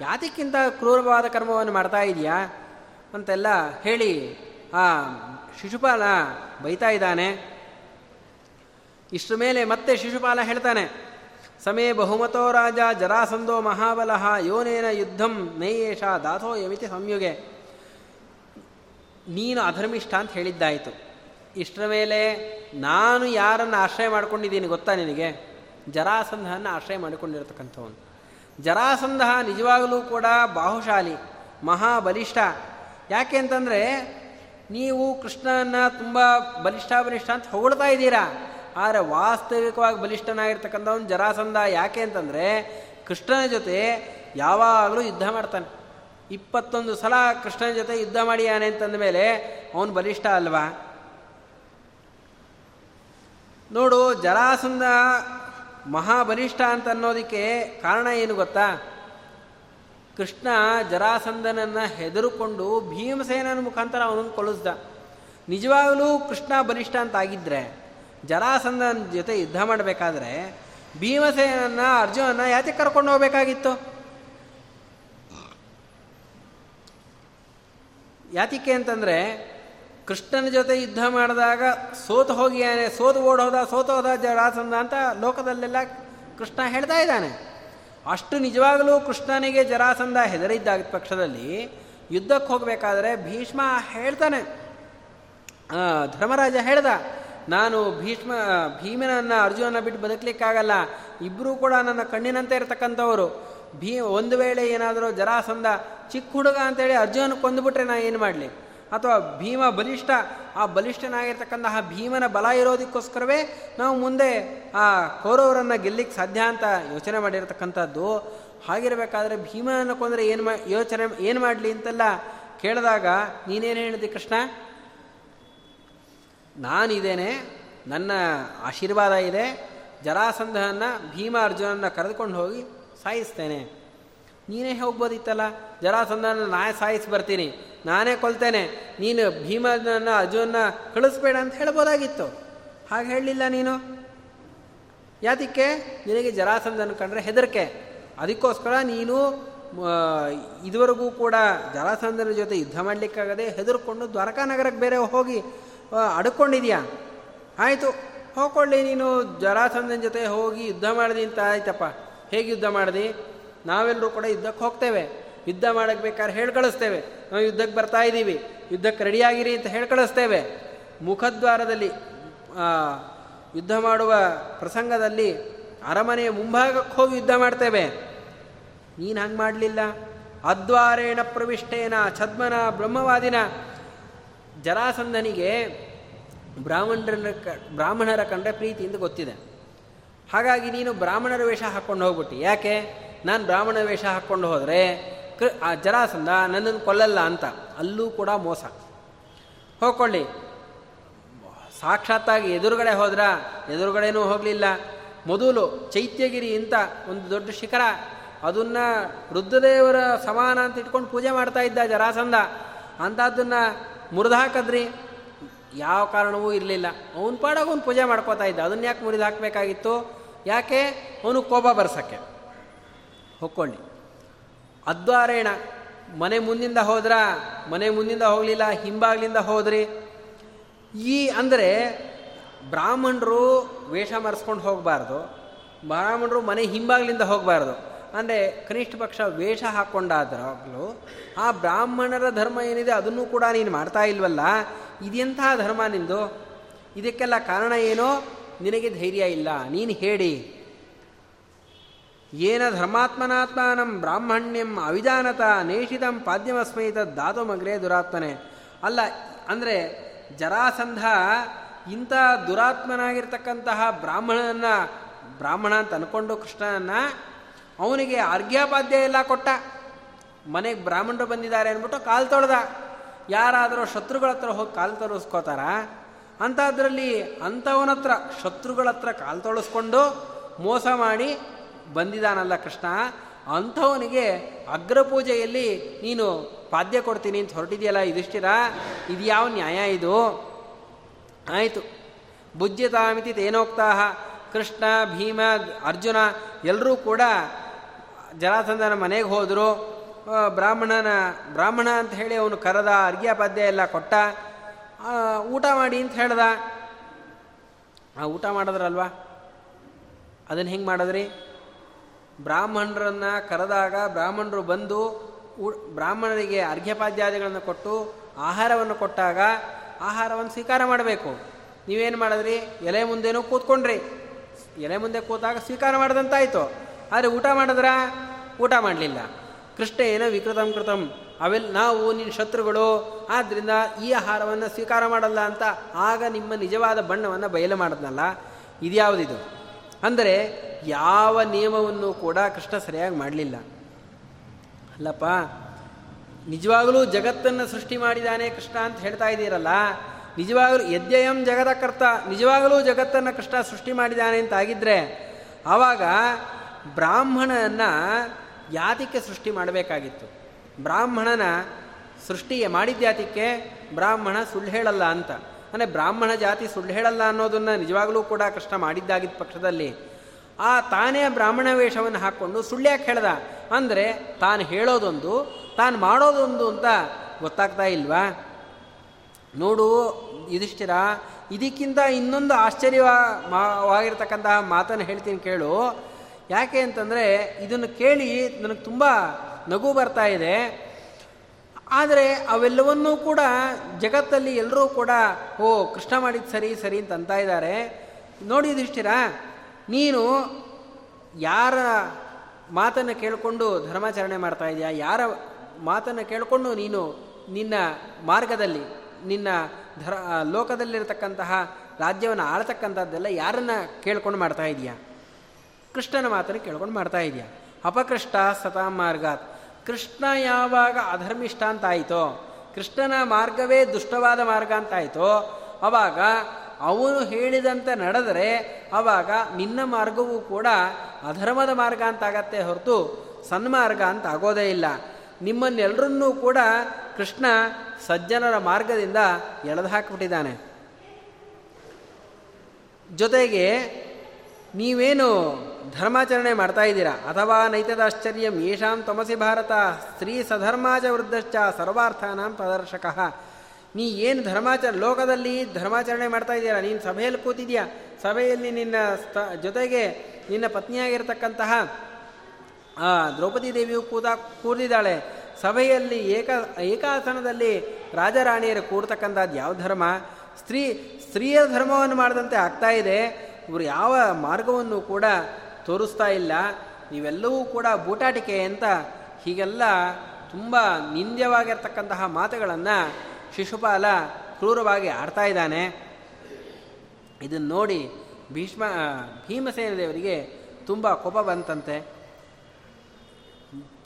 ಯಾತಕ್ಕಿಂತ ಕ್ರೂರವಾದ ಕರ್ಮವನ್ನು ಮಾಡ್ತಾ ಇದೆಯಾ? ಅಂತೆಲ್ಲ ಹೇಳಿ, ಆ, ಶಿಶುಪಾಲ ಬೈತಾ ಇದ್ದಾನೆ. ಇಷ್ಟರ ಮೇಲೆ ಮತ್ತೆ ಶಿಶುಪಾಲ ಹೇಳ್ತಾನೆ. ಸಮೇ ಬಹುಮತೋ ರಾಜ ಜರಾಸಂದೋ ಮಹಾಬಲಃ ಯೋನೇನ ಯುದ್ಧಂ ನೈಯೇಷ ದಾಥೋ ಯಮಿತಿ ಸಂಯುಗೆ. ನೀನು ಅಧರ್ಮಿಷ್ಠ ಅಂತ ಹೇಳಿದ್ದಾಯಿತು. ಇಷ್ಟರ ಮೇಲೆ ನಾನು ಯಾರನ್ನು ಆಶ್ರಯ ಮಾಡಿಕೊಂಡಿದ್ದೀನಿ ಗೊತ್ತಾ ನಿನಗೆ? ಜರಾಸಂಧನ ಆಶ್ರಯ ಮಾಡಿಕೊಂಡಿರತಕ್ಕಂಥವನು. ಜರಾಸಂಧ ನಿಜವಾಗಲೂ ಕೂಡ ಬಾಹುಶಾಲಿ, ಮಹಾಬಲಿಷ್ಠ. ಯಾಕೆ ಅಂತಂದರೆ ನೀವು ಕೃಷ್ಣನ ತುಂಬ ಬಲಿಷ್ಠ ಬಲಿಷ್ಠ ಅಂತ ಹೊಗಳ್ತಾ ಇದ್ದೀರಾ? ಆದರೆ ವಾಸ್ತವಿಕವಾಗಿ ಬಲಿಷ್ಠನಾಗಿರ್ತಕ್ಕಂಥವನು ಜರಾಸಂಧ ಯಾಕೆ ಅಂತಂದರೆ ಕೃಷ್ಣನ ಜೊತೆ ಯಾವಾಗಲೂ ಯುದ್ಧ ಮಾಡ್ತಾನೆ. ಇಪ್ಪತ್ತೊಂದು ಸಲ ಕೃಷ್ಣನ ಜೊತೆ ಯುದ್ಧ ಮಾಡಿಯಾನೆ ಅಂತಂದ ಮೇಲೆ ಅವನು ಬಲಿಷ್ಠ ಅಲ್ವಾ? ನೋಡು, ಜರಾಸಂಧ ಮಹಾಬಲಿಷ್ಠ ಅಂತ ಅನ್ನೋದಕ್ಕೆ ಕಾರಣ ಏನು ಗೊತ್ತಾ? ಕೃಷ್ಣ ಜರಾಸಂಧನನ್ನು ಹೆದರುಕೊಂಡು ಭೀಮಸೇನನ ಮುಖಾಂತರ ಅವನನ್ನು ಕೊಲಿಸ್ದ ನಿಜವಾಗಲೂ ಕೃಷ್ಣ ಬಲಿಷ್ಠ ಅಂತ ಆಗಿದ್ರೆ ಜರಾಸಂಧನ ಜೊತೆ ಯುದ್ಧ ಮಾಡಬೇಕಾದ್ರೆ ಭೀಮಸೇನನ್ನ, ಅರ್ಜುನನ್ನ ಯಾತಿ ಕರ್ಕೊಂಡು ಹೋಗಬೇಕಾಗಿತ್ತು? ಯಾತಿಕೆ ಅಂತಂದರೆ ಕೃಷ್ಣನ ಜೊತೆ ಯುದ್ಧ ಮಾಡಿದಾಗ ಸೋತು ಹೋಗಿಯಾನೆ ಸೋತು ಓಡೋದ ಸೋತು ಹೋದ ಜರಾಸಂಧ ಅಂತ ಲೋಕದಲ್ಲೆಲ್ಲ ಕೃಷ್ಣ ಹೇಳ್ತಾ ಇದ್ದಾನೆ. ಅಷ್ಟು ನಿಜವಾಗಲೂ ಕೃಷ್ಣನಿಗೆ ಜರಾಸಂಧ ಹೆದರಿದ್ದಾಗ ಪಕ್ಷದಲ್ಲಿ ಯುದ್ಧಕ್ಕೆ ಹೋಗಬೇಕಾದ್ರೆ ಭೀಷ್ಮ ಹೇಳ್ತಾನೆ. ಧರ್ಮರಾಜ ಹೇಳ್ದ ನಾನು ಭೀಷ್ಮ, ಭೀಮನನ್ನ ಅರ್ಜುನನ ಬಿಟ್ಟು ಬದುಕಲಿಕ್ಕಾಗಲ್ಲ. ಇಬ್ಬರೂ ಕೂಡ ನನ್ನ ಕಣ್ಣಿನಂತೆ ಇರತಕ್ಕಂಥವರು. ಭೀ, ಒಂದು ವೇಳೆ ಏನಾದರೂ ಜರಾಸಂಧ, ಚಿಕ್ಕ ಹುಡುಗ ಅಂತೇಳಿ ಅರ್ಜುನ ಕೊಂದುಬಿಟ್ರೆ ನಾ ಏನು ಮಾಡಲಿ? ಅಥವಾ ಭೀಮ ಬಲಿಷ್ಠ, ಆ ಬಲಿಷ್ಠನಾಗಿರ್ತಕ್ಕಂತಹ ಭೀಮನ ಬಲ ಇರೋದಕ್ಕೋಸ್ಕರವೇ ನಾವು ಮುಂದೆ ಆ ಕೌರವರನ್ನು ಗೆಲ್ಲಿಕ್ಕೆ ಸಾಧ್ಯ ಅಂತ ಯೋಚನೆ ಮಾಡಿರತಕ್ಕಂಥದ್ದು. ಹಾಗಿರಬೇಕಾದ್ರೆ ಭೀಮನನ್ನು ಕೊಂದರೆ ಏನು ಮಾ, ಯೋಚನೆ ಏನು ಮಾಡಲಿ ಅಂತೆಲ್ಲ ಕೇಳಿದಾಗ ನೀನೇನು ಹೇಳಿದೆ ಕೃಷ್ಣ? ನಾನಿದ್ದೇನೆ ನನ್ನ ಆಶೀರ್ವಾದ ಇದೆ, ಜರಾಸಂಧನನ್ನು ಭೀಮ ಅರ್ಜುನನ್ನ ಕರೆದುಕೊಂಡು ಹೋಗಿ ಸಾಯಿಸ್ತೇನೆ. ನೀನೇ ಹೋಗ್ಬೋದಿತ್ತಲ್ಲ? ಜರಾಸಂಧನ ನಾನೇ ಸಾಯಿಸಿ ಬರ್ತೀನಿ. ನಾನೇ ಕೊಲ್ತೇನೆ. ನೀನು ಭೀಮನ ಅರ್ಜುನನ್ನ ಕಳಿಸ್ಬೇಡ ಅಂತ ಹೇಳ್ಬೋದಾಗಿತ್ತು. ಹಾಗೆ ಹೇಳಲಿಲ್ಲ ನೀನು? ಯಾತಕ್ಕೆ? ನಿನಗೆ ಜರಾಸಂಧನ ಕಂಡ್ರೆ ಹೆದರಿಕೆ. ಅದಕ್ಕೋಸ್ಕರ ನೀನು ಇದುವರೆಗೂ ಕೂಡ ಜರಾಸಂಧನ ಜೊತೆ ಯುದ್ಧ ಮಾಡಲಿಕ್ಕಾಗದೆ ಹೆದರ್ಕೊಂಡು ದ್ವಾರಕಾ ನಗರಕ್ಕೆ ಬೇರೆ ಹೋಗಿ ಅಡ್ಕೊಂಡಿದ್ಯಾ? ಆಯಿತು, ಹೋಗ್ಕೊಳ್ಳಿ, ನೀನು ಜರಾಸಂಧನ ಜೊತೆ ಹೋಗಿ ಯುದ್ಧ ಮಾಡಿದಿ ಅಂತ ಆಯ್ತಪ್ಪ. ಹೇಗೆ ಯುದ್ಧ ಮಾಡಿದಿ? ನಾವೆಲ್ಲರೂ ಕೂಡ ಯುದ್ಧಕ್ಕೆ ಹೋಗ್ತೇವೆ. ಯುದ್ಧ ಮಾಡಕ್ಕೆ ಬೇಕಾದ್ರೆ ಹೇಳಿ ಕಳಿಸ್ತೇವೆ. ನಾವು ಯುದ್ಧಕ್ಕೆ ಬರ್ತಾ ಇದ್ದೀವಿ. ಯುದ್ಧಕ್ಕೆ ರೆಡಿಯಾಗಿರಿ ಅಂತ ಹೇಳಿ ಕಳಿಸ್ತೇವೆ. ಮುಖದ್ವಾರದಲ್ಲಿ ಯುದ್ಧ ಮಾಡುವ ಪ್ರಸಂಗದಲ್ಲಿ ಅರಮನೆಯ ಮುಂಭಾಗಕ್ಕೆ ಹೋಗಿ ಯುದ್ಧ ಮಾಡ್ತೇವೆ. ನೀನು ಹಂಗೆ ಮಾಡಲಿಲ್ಲ? ಅದ್ವಾರೇಣ ಪ್ರವಿಷ್ಠೇನ ಛದ್ಮನ ಬ್ರಹ್ಮವಾದಿನ ಜರಾಸಂಧನಿಗೆ ಬ್ರಾಹ್ಮಣರ ಬ್ರಾಹ್ಮಣರ ಕಂಡ್ರೆ ಪ್ರೀತಿ ಗೊತ್ತಿದೆ. ಹಾಗಾಗಿ ನೀನು ಬ್ರಾಹ್ಮಣರ ವೇಷ ಹಾಕ್ಕೊಂಡು ಹೋಗ್ಬಿಟ್ಟು. ಯಾಕೆ? ನಾನು ಬ್ರಾಹ್ಮಣ ವೇಷ ಹಾಕ್ಕೊಂಡು ಹೋದರೆ ಆ ಜರಾಸಂಧ ನನ್ನನ್ನು ಕೊಲ್ಲಲ್ಲ ಅಂತ. ಅಲ್ಲೂ ಕೂಡ ಮೋಸ. ಹೋಗ್ಕೊಳ್ಳಿ. ಸಾಕ್ಷಾತ್ತಾಗಿ ಎದುರುಗಡೆ ಹೋದ್ರ? ಎದುರುಗಡೆನೂ ಹೋಗಲಿಲ್ಲ. ಮೊದಲು ಚೈತ್ಯಗಿರಿ ಅಂತ ಒಂದು ದೊಡ್ಡ ಶಿಖರ, ಅದನ್ನು ರುದ್ರದೇವರ ಸಮಾನ ಅಂತ ಇಟ್ಕೊಂಡು ಪೂಜೆ ಮಾಡ್ತಾ ಇದ್ದ ಜರಾಸಂಧ. ಅಂಥದ್ದನ್ನು ಮುರಿದು ಹಾಕಿದ್ರಿ. ಯಾವ ಕಾರಣವೂ ಇರಲಿಲ್ಲ. ಅವನ ಪಾಡಾಗ ಅವನು ಪೂಜೆ ಮಾಡ್ಕೋತಾ ಇದ್ದ. ಅದನ್ನ ಯಾಕೆ ಮುರಿದು ಹಾಕಬೇಕಾಗಿತ್ತು? ಯಾಕೆ? ಅವನು ಕೋಪ ಬರ್ಸೋಕ್ಕೆ. ಹೊಕ್ಕೊಂಡು. ಅದ್ವಾರೇಣ, ಮನೆ ಮುಂದಿಂದ ಹೋದ್ರ? ಮನೆ ಮುಂದಿಂದ ಹೋಗಲಿಲ್ಲ, ಹಿಂಬಾಗ್ಲಿಂದ ಹೋದ್ರಿ? ಈ ಅಂದರೆ, ಬ್ರಾಹ್ಮಣರು ವೇಷ ಮರೆಸ್ಕೊಂಡು ಹೋಗಬಾರ್ದು. ಬ್ರಾಹ್ಮಣರು ಮನೆ ಹಿಂಬಾಗ್ಲಿಂದ ಹೋಗಬಾರ್ದು. ಅಂದರೆ ಕನಿಷ್ಠ ಪಕ್ಷ ವೇಷ ಹಾಕ್ಕೊಂಡಾದ್ರಾಗಲೂ ಆ ಬ್ರಾಹ್ಮಣರ ಧರ್ಮ ಏನಿದೆ ಅದನ್ನು ಕೂಡ ನೀನು ಮಾಡ್ತಾ ಇಲ್ವಲ್ಲ? ಇದೆಂತಹ ಧರ್ಮ ನಿಂದು. ಇದಕ್ಕೆಲ್ಲ ಕಾರಣ ಏನೋ? ನಿನಗೆ ಧೈರ್ಯ ಇಲ್ಲ. ನೀನು ಹೇಳಿ. ಏನ ಧರ್ಮಾತ್ಮನಾತ್ಮಾನಂ ಬ್ರಾಹ್ಮಣ್ಯಂ ಅವಿಧಾನತ ನೇಷಿತಂ ಪಾದ್ಯಮಸ್ಮೈತ ಧಾತುಮಗ್ರೆ ದುರಾತ್ಮನೆ. ಅಲ್ಲ, ಅಂದರೆ ಜರಾಸಂಧ ಇಂಥ ದುರಾತ್ಮನಾಗಿರ್ತಕ್ಕಂತಹ ಬ್ರಾಹ್ಮಣನ ಬ್ರಾಹ್ಮಣ ಅಂತ ಅನ್ಕೊಂಡು ಕೃಷ್ಣನನ್ನ ಅವನಿಗೆ ಅರ್ಘ್ಯಪಾದ್ಯ ಎಲ್ಲ ಕೊಟ್ಟ. ಮನೆಗೆ ಬ್ರಾಹ್ಮಣರು ಬಂದಿದ್ದಾರೆ ಅಂದ್ಬಿಟ್ಟು ಕಾಲು ತೊಳೆದ. ಯಾರಾದರೂ ಶತ್ರುಗಳ ಹತ್ರ ಹೋಗಿ ಕಾಲು ತೊಳಸ್ಕೋತಾರ ಅಂಥದ್ರಲ್ಲಿ ಅಂಥವನ ಹತ್ರ, ಶತ್ರುಗಳ ಹತ್ರ ಕಾಲು ತೊಳಸ್ಕೊಂಡು ಮೋಸ ಮಾಡಿ ಬಂದಿದ್ದಾನಲ್ಲ ಕೃಷ್ಣ. ಅಂಥವನಿಗೆ ಅಗ್ರಪೂಜೆಯಲ್ಲಿ ನೀನು ಪಾದ್ಯ ಕೊಡ್ತೀನಿ ಅಂತ ಹೊರಟಿದೆಯಲ್ಲ ಇದಿಷ್ಟಿರ ಇದು ಯಾವ ನ್ಯಾಯ ಇದು? ಆಯಿತು. ಬುಜ್ಜಿತಾಮಿತಿ ತೇನೋಕ್ತಾ ಕೃಷ್ಣ, ಭೀಮ, ಅರ್ಜುನ ಎಲ್ಲರೂ ಕೂಡ ಜರಾಸಂಧನ ಮನೆಗೆ ಹೋದರು ಬ್ರಾಹ್ಮಣನ, ಬ್ರಾಹ್ಮಣ ಅಂತ ಹೇಳಿ ಅವನು ಕರೆದ ಅರ್ಘ್ಯಪಾದ್ಯ ಎಲ್ಲ ಕೊಟ್ಟ ಊಟ ಮಾಡಿ ಅಂತ ಹೇಳ್ದ. ಆ, ಊಟ ಮಾಡಿದ್ರಲ್ವಾ? ಅದನ್ನು ಹೆಂಗೆ ಮಾಡಿದ್ರಿ? ಬ್ರಾಹ್ಮಣರನ್ನ ಕರೆದಾಗ ಬ್ರಾಹ್ಮಣರು ಬಂದು ಬ್ರಾಹ್ಮಣರಿಗೆ ಅರ್ಘ್ಯಪಾದ್ಯಾದಿಗಳನ್ನು ಕೊಟ್ಟು, ಆಹಾರವನ್ನು ಕೊಟ್ಟಾಗ ಆಹಾರವನ್ನು ಸ್ವೀಕಾರ ಮಾಡಬೇಕು. ನೀವೇನು ಮಾಡಿದ್ರಿ? ಎಲೆ ಮುಂದೆನೂ ಕೂತ್ಕೊಂಡ್ರಿ. ಎಲೆ ಮುಂದೆ ಕೂತಾಗ ಸ್ವೀಕಾರ ಮಾಡಿದಂತಾಯಿತು. ಆದರೆ ಊಟ ಮಾಡಿದ್ರ? ಊಟ ಮಾಡಲಿಲ್ಲ. ಕೃಷ್ಣ ಏನೋ ವಿಕೃತಂ ಕೃತಂ. ಅವೆಲ್ಲ ನಾವು ನಿನ್ನ ಶತ್ರುಗಳು ಆದ್ದರಿಂದ ಈ ಆಹಾರವನ್ನು ಸ್ವೀಕಾರ ಮಾಡಲ್ಲ ಅಂತ ಆಗ ನಿಮ್ಮ ನಿಜವಾದ ಬಣ್ಣವನ್ನು ಬಯಲು ಮಾಡಿದ್ನಲ್ಲ? ಇದ್ಯಾವುದಿದು? ಅಂದರೆ ಯಾವ ನಿಯಮವನ್ನು ಕೂಡ ಕೃಷ್ಣ ಸರಿಯಾಗಿ ಮಾಡಲಿಲ್ಲ. ಅಲ್ಲಪ್ಪ, ನಿಜವಾಗಲೂ ಜಗತ್ತನ್ನು ಸೃಷ್ಟಿ ಮಾಡಿದಾನೆ ಕೃಷ್ಣ ಅಂತ ಹೇಳ್ತಾ ಇದ್ದೀರಲ್ಲ? ನಿಜವಾಗಲೂ ಯದ್ಯಯಂ ಜಗದಕರ್ತ ನಿಜವಾಗಲೂ ಜಗತ್ತನ್ನು ಕೃಷ್ಣ ಸೃಷ್ಟಿ ಮಾಡಿದ್ದಾನೆ ಅಂತ ಆಗಿದ್ದರೆ ಆವಾಗ ಬ್ರಾಹ್ಮಣನ ಯಾತಿಕ್ಕೆ ಸೃಷ್ಟಿ ಮಾಡಬೇಕಾಗಿತ್ತು? ಬ್ರಾಹ್ಮಣನ ಸೃಷ್ಟಿ ಮಾಡಿದ್ಯಾತಿಕ್ಕೆ ಬ್ರಾಹ್ಮಣ ಸುಳ್ಳು ಹೇಳಲ್ಲ ಅಂತ. ಅಂದರೆ ಬ್ರಾಹ್ಮಣ ಜಾತಿ ಸುಳ್ಳು ಹೇಳಲ್ಲ ಅನ್ನೋದನ್ನು ನಿಜವಾಗಲೂ ಕೂಡ ಕಷ್ಟ ಮಾಡಿದ್ದಾಗಿದ್ದ ಪಕ್ಷದಲ್ಲಿ ಆ ತಾನೇ ಬ್ರಾಹ್ಮಣ ವೇಷವನ್ನು ಹಾಕ್ಕೊಂಡು ಸುಳ್ಳ್ಯಾಕೆ ಹೇಳ್ದ? ಅಂದರೆ ತಾನು ಹೇಳೋದೊಂದು, ತಾನು ಮಾಡೋದೊಂದು ಅಂತ ಗೊತ್ತಾಗ್ತಾ ಇಲ್ವಾ? ನೋಡು ಯುಧಿಷ್ಠಿರ, ಇದಕ್ಕಿಂತ ಇನ್ನೊಂದು ಆಶ್ಚರ್ಯವಾಗಿರ್ತಕ್ಕಂತಹ ಮಾತನ್ನು ಹೇಳ್ತೀನಿ ಕೇಳು. ಯಾಕೆ ಅಂತಂದರೆ ಇದನ್ನು ಕೇಳಿ ನನಗೆ ತುಂಬ ನಗು ಬರ್ತಾ ಇದೆ. ಆದರೆ ಅವೆಲ್ಲವನ್ನೂ ಕೂಡ ಜಗತ್ತಲ್ಲಿ ಎಲ್ಲರೂ ಕೂಡ, ಓ, ಕೃಷ್ಣ ಮಾಡಿದ ಸರಿ ಸರಿ ಅಂತ ಅಂತ ಇದ್ದಾರೆ. ನೋಡಿ ಯುಧಿಷ್ಠಿರ, ನೀನು ಯಾರ ಮಾತನ್ನು ಕೇಳಿಕೊಂಡು ಧರ್ಮಾಚರಣೆ ಮಾಡ್ತಾ ಇದೆಯಾ? ಯಾರ ಮಾತನ್ನು ಕೇಳಿಕೊಂಡು ನೀನು ನಿನ್ನ ಮಾರ್ಗದಲ್ಲಿ, ನಿನ್ನ ಧರ, ಲೋಕದಲ್ಲಿರತಕ್ಕಂತಹ ರಾಜ್ಯವನ್ನು ಆಳ್ತಕ್ಕಂಥದ್ದೆಲ್ಲ ಯಾರನ್ನ ಕೇಳ್ಕೊಂಡು ಮಾಡ್ತಾ ಇದೆಯಾ? ಕೃಷ್ಣನ ಮಾತನ್ನು ಕೇಳ್ಕೊಂಡು ಮಾಡ್ತಾ ಇದೆಯಾ? ಅಪಕೃಷ್ಟ ಸತಾ ಮಾರ್ಗಾತ್. ಕೃಷ್ಣ ಯಾವಾಗ ಅಧರ್ಮಿಷ್ಠ ಅಂತ ಆಯಿತೋ ಕೃಷ್ಣನ ಮಾರ್ಗವೇ ದುಷ್ಟವಾದ ಮಾರ್ಗ ಅಂತ ಆಯಿತೋ ಅವಾಗ ಅವನು ಹೇಳಿದಂತೆ ನಡೆದರೆ ಅವಾಗ ನಿನ್ನ ಮಾರ್ಗವೂ ಕೂಡ ಅಧರ್ಮದ ಮಾರ್ಗ ಅಂತ ಆಗತ್ತೆ ಹೊರತು ಸನ್ಮಾರ್ಗ ಅಂತ ಆಗೋದೇ ಇಲ್ಲ. ನಿಮ್ಮನ್ನೆಲ್ಲರನ್ನೂ ಕೂಡ ಕೃಷ್ಣ ಸಜ್ಜನರ ಮಾರ್ಗದಿಂದ ಎಳೆದು ಹಾಕಿಬಿಟ್ಟಿದ್ದಾನೆ ಜೊತೆಗೆ ನೀವೇನು ಧರ್ಮಾಚರಣೆ ಮಾಡ್ತಾ ಇದ್ದೀರಾ? ಅಥವಾ ನೈತದಾಶ್ಚರ್ಯಂ ಯೇಷಾಂ ತಮಸಿ ಭಾರತ, ಸ್ತ್ರೀ ಸಧರ್ಮಾಚ ವೃದ್ಧಶ್ಚ ಸರ್ವಾರ್ಥಾನಾಂ ಪ್ರದರ್ಶಕ. ನೀ ಏನು ಧರ್ಮಾಚರ ಲೋಕದಲ್ಲಿ ಧರ್ಮಾಚರಣೆ ಮಾಡ್ತಾ ಇದ್ದೀರಾ? ನೀನು ಸಭೆಯಲ್ಲಿ ಕೂತಿದ್ಯಾ? ಸಭೆಯಲ್ಲಿ ನಿನ್ನ ಸ್ಥ, ಜೊತೆಗೆ ನಿನ್ನ ಪತ್ನಿಯಾಗಿರ್ತಕ್ಕಂತಹ ದ್ರೌಪದಿ ದೇವಿಯು ಕೂತ ಕೂರಿದಾಳೆ ಸಭೆಯಲ್ಲಿ ಏಕ, ಏಕಾಸನದಲ್ಲಿ ರಾಜರಾಣಿಯರು ಕೂಡ್ತಕ್ಕಂಥದ್ದು ಯಾವ ಧರ್ಮ? ಸ್ತ್ರೀ, ಸ್ತ್ರೀಯ ಧರ್ಮವನ್ನು ಮಾಡಿದಂತೆ ಆಗ್ತಾ ಇದೆ. ಇವರು ಯಾವ ಮಾರ್ಗವನ್ನು ಕೂಡ ತೋರಿಸ್ತಾ ಇಲ್ಲ. ನೀವೆಲ್ಲವೂ ಕೂಡ ಬೂಟಾಟಿಕೆ ಅಂತ ಹೀಗೆಲ್ಲ ತುಂಬ ನಿಂದ್ಯವಾಗಿರ್ತಕ್ಕಂತಹ ಮಾತುಗಳನ್ನು ಶಿಶುಪಾಲ ಕ್ರೂರವಾಗಿ ಆಡ್ತಾ ಇದ್ದಾನೆ. ಇದನ್ನು ನೋಡಿ ಭೀಷ್ಮ ಭೀಮಸೇನ ದೇವರಿಗೆ ತುಂಬ ಕೋಪ ಬಂತಂತೆ.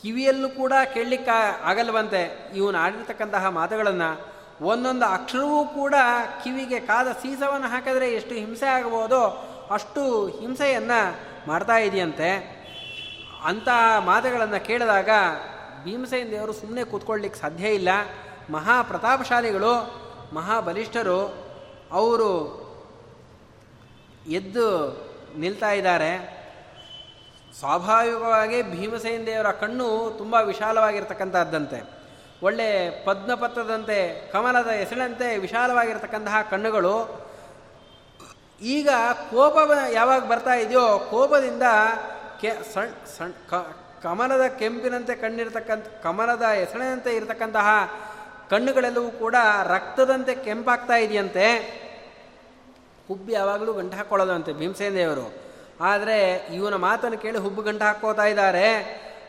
ಕಿವಿಯಲ್ಲೂ ಕೂಡ ಕೇಳಲಿಕ್ಕೆ ಆಗಲ್ವಂತೆ ಇವನು ಆಡಿರ್ತಕ್ಕಂತಹ ಮಾತುಗಳನ್ನು. ಒಂದೊಂದು ಅಕ್ಷರವೂ ಕೂಡ ಕಿವಿಗೆ ಕಾದ ಸೀಸವನ್ನು ಹಾಕಿದ್ರೆ ಎಷ್ಟು ಹಿಂಸೆ ಆಗಬಹುದೋ ಅಷ್ಟು ಹಿಂಸೆಯನ್ನು ಮಾಡ್ತಾ ಇದೆಯಂತೆ? ಅಂತಹ ಮಾತುಗಳನ್ನು ಕೇಳಿದಾಗ ಭೀಮಸೇನ ದೇವರು ಸುಮ್ಮನೆ ಕೂತ್ಕೊಳ್ಳಿಕ್ಕೆ ಸಾಧ್ಯ ಇಲ್ಲ. ಮಹಾಪ್ರತಾಪಶಾಲಿಗಳು, ಮಹಾಬಲಿಷ್ಠರು ಅವರು ಎದ್ದು ನಿಲ್ತಾ ಇದ್ದಾರೆ. ಸ್ವಾಭಾವಿಕವಾಗಿ ಭೀಮಸೇನ ದೇವರ ಕಣ್ಣು ತುಂಬ ವಿಶಾಲವಾಗಿರ್ತಕ್ಕಂಥದ್ದಂತೆ ಒಳ್ಳೆ ಪದ್ಮಪತ್ರದಂತೆ, ಕಮಲದ ಎಸಳಂತೆ ವಿಶಾಲವಾಗಿರ್ತಕ್ಕಂತಹ ಕಣ್ಣುಗಳು ಈಗ ಕೋಪ ಯಾವಾಗ ಬರ್ತಾ ಇದೆಯೋ, ಕೋಪದಿಂದ ಕೆ, ಸಣ್ ಸಣ್ ಕಮಲದ ಕೆಂಪಿನಂತೆ ಕಣ್ಣಿರ್ತಕ್ಕಂಥ, ಕಮಲದ ಹೆಸಳಿನಂತೆ ಇರತಕ್ಕಂತಹ ಕಣ್ಣುಗಳೆಲ್ಲವೂ ಕೂಡ ರಕ್ತದಂತೆ ಕೆಂಪಾಗ್ತಾ ಇದೆಯಂತೆ. ಹುಬ್ಬು ಯಾವಾಗಲೂ ಗಂಟು ಹಾಕ್ಕೊಳ್ಳೋದಂತೆ ಭೀಮಸೇನ ದೇವರು. ಆದರೆ ಇವನ ಮಾತನ್ನು ಕೇಳಿ ಹುಬ್ಬು ಗಂಟು ಹಾಕೋತಾ ಇದ್ದಾರೆ.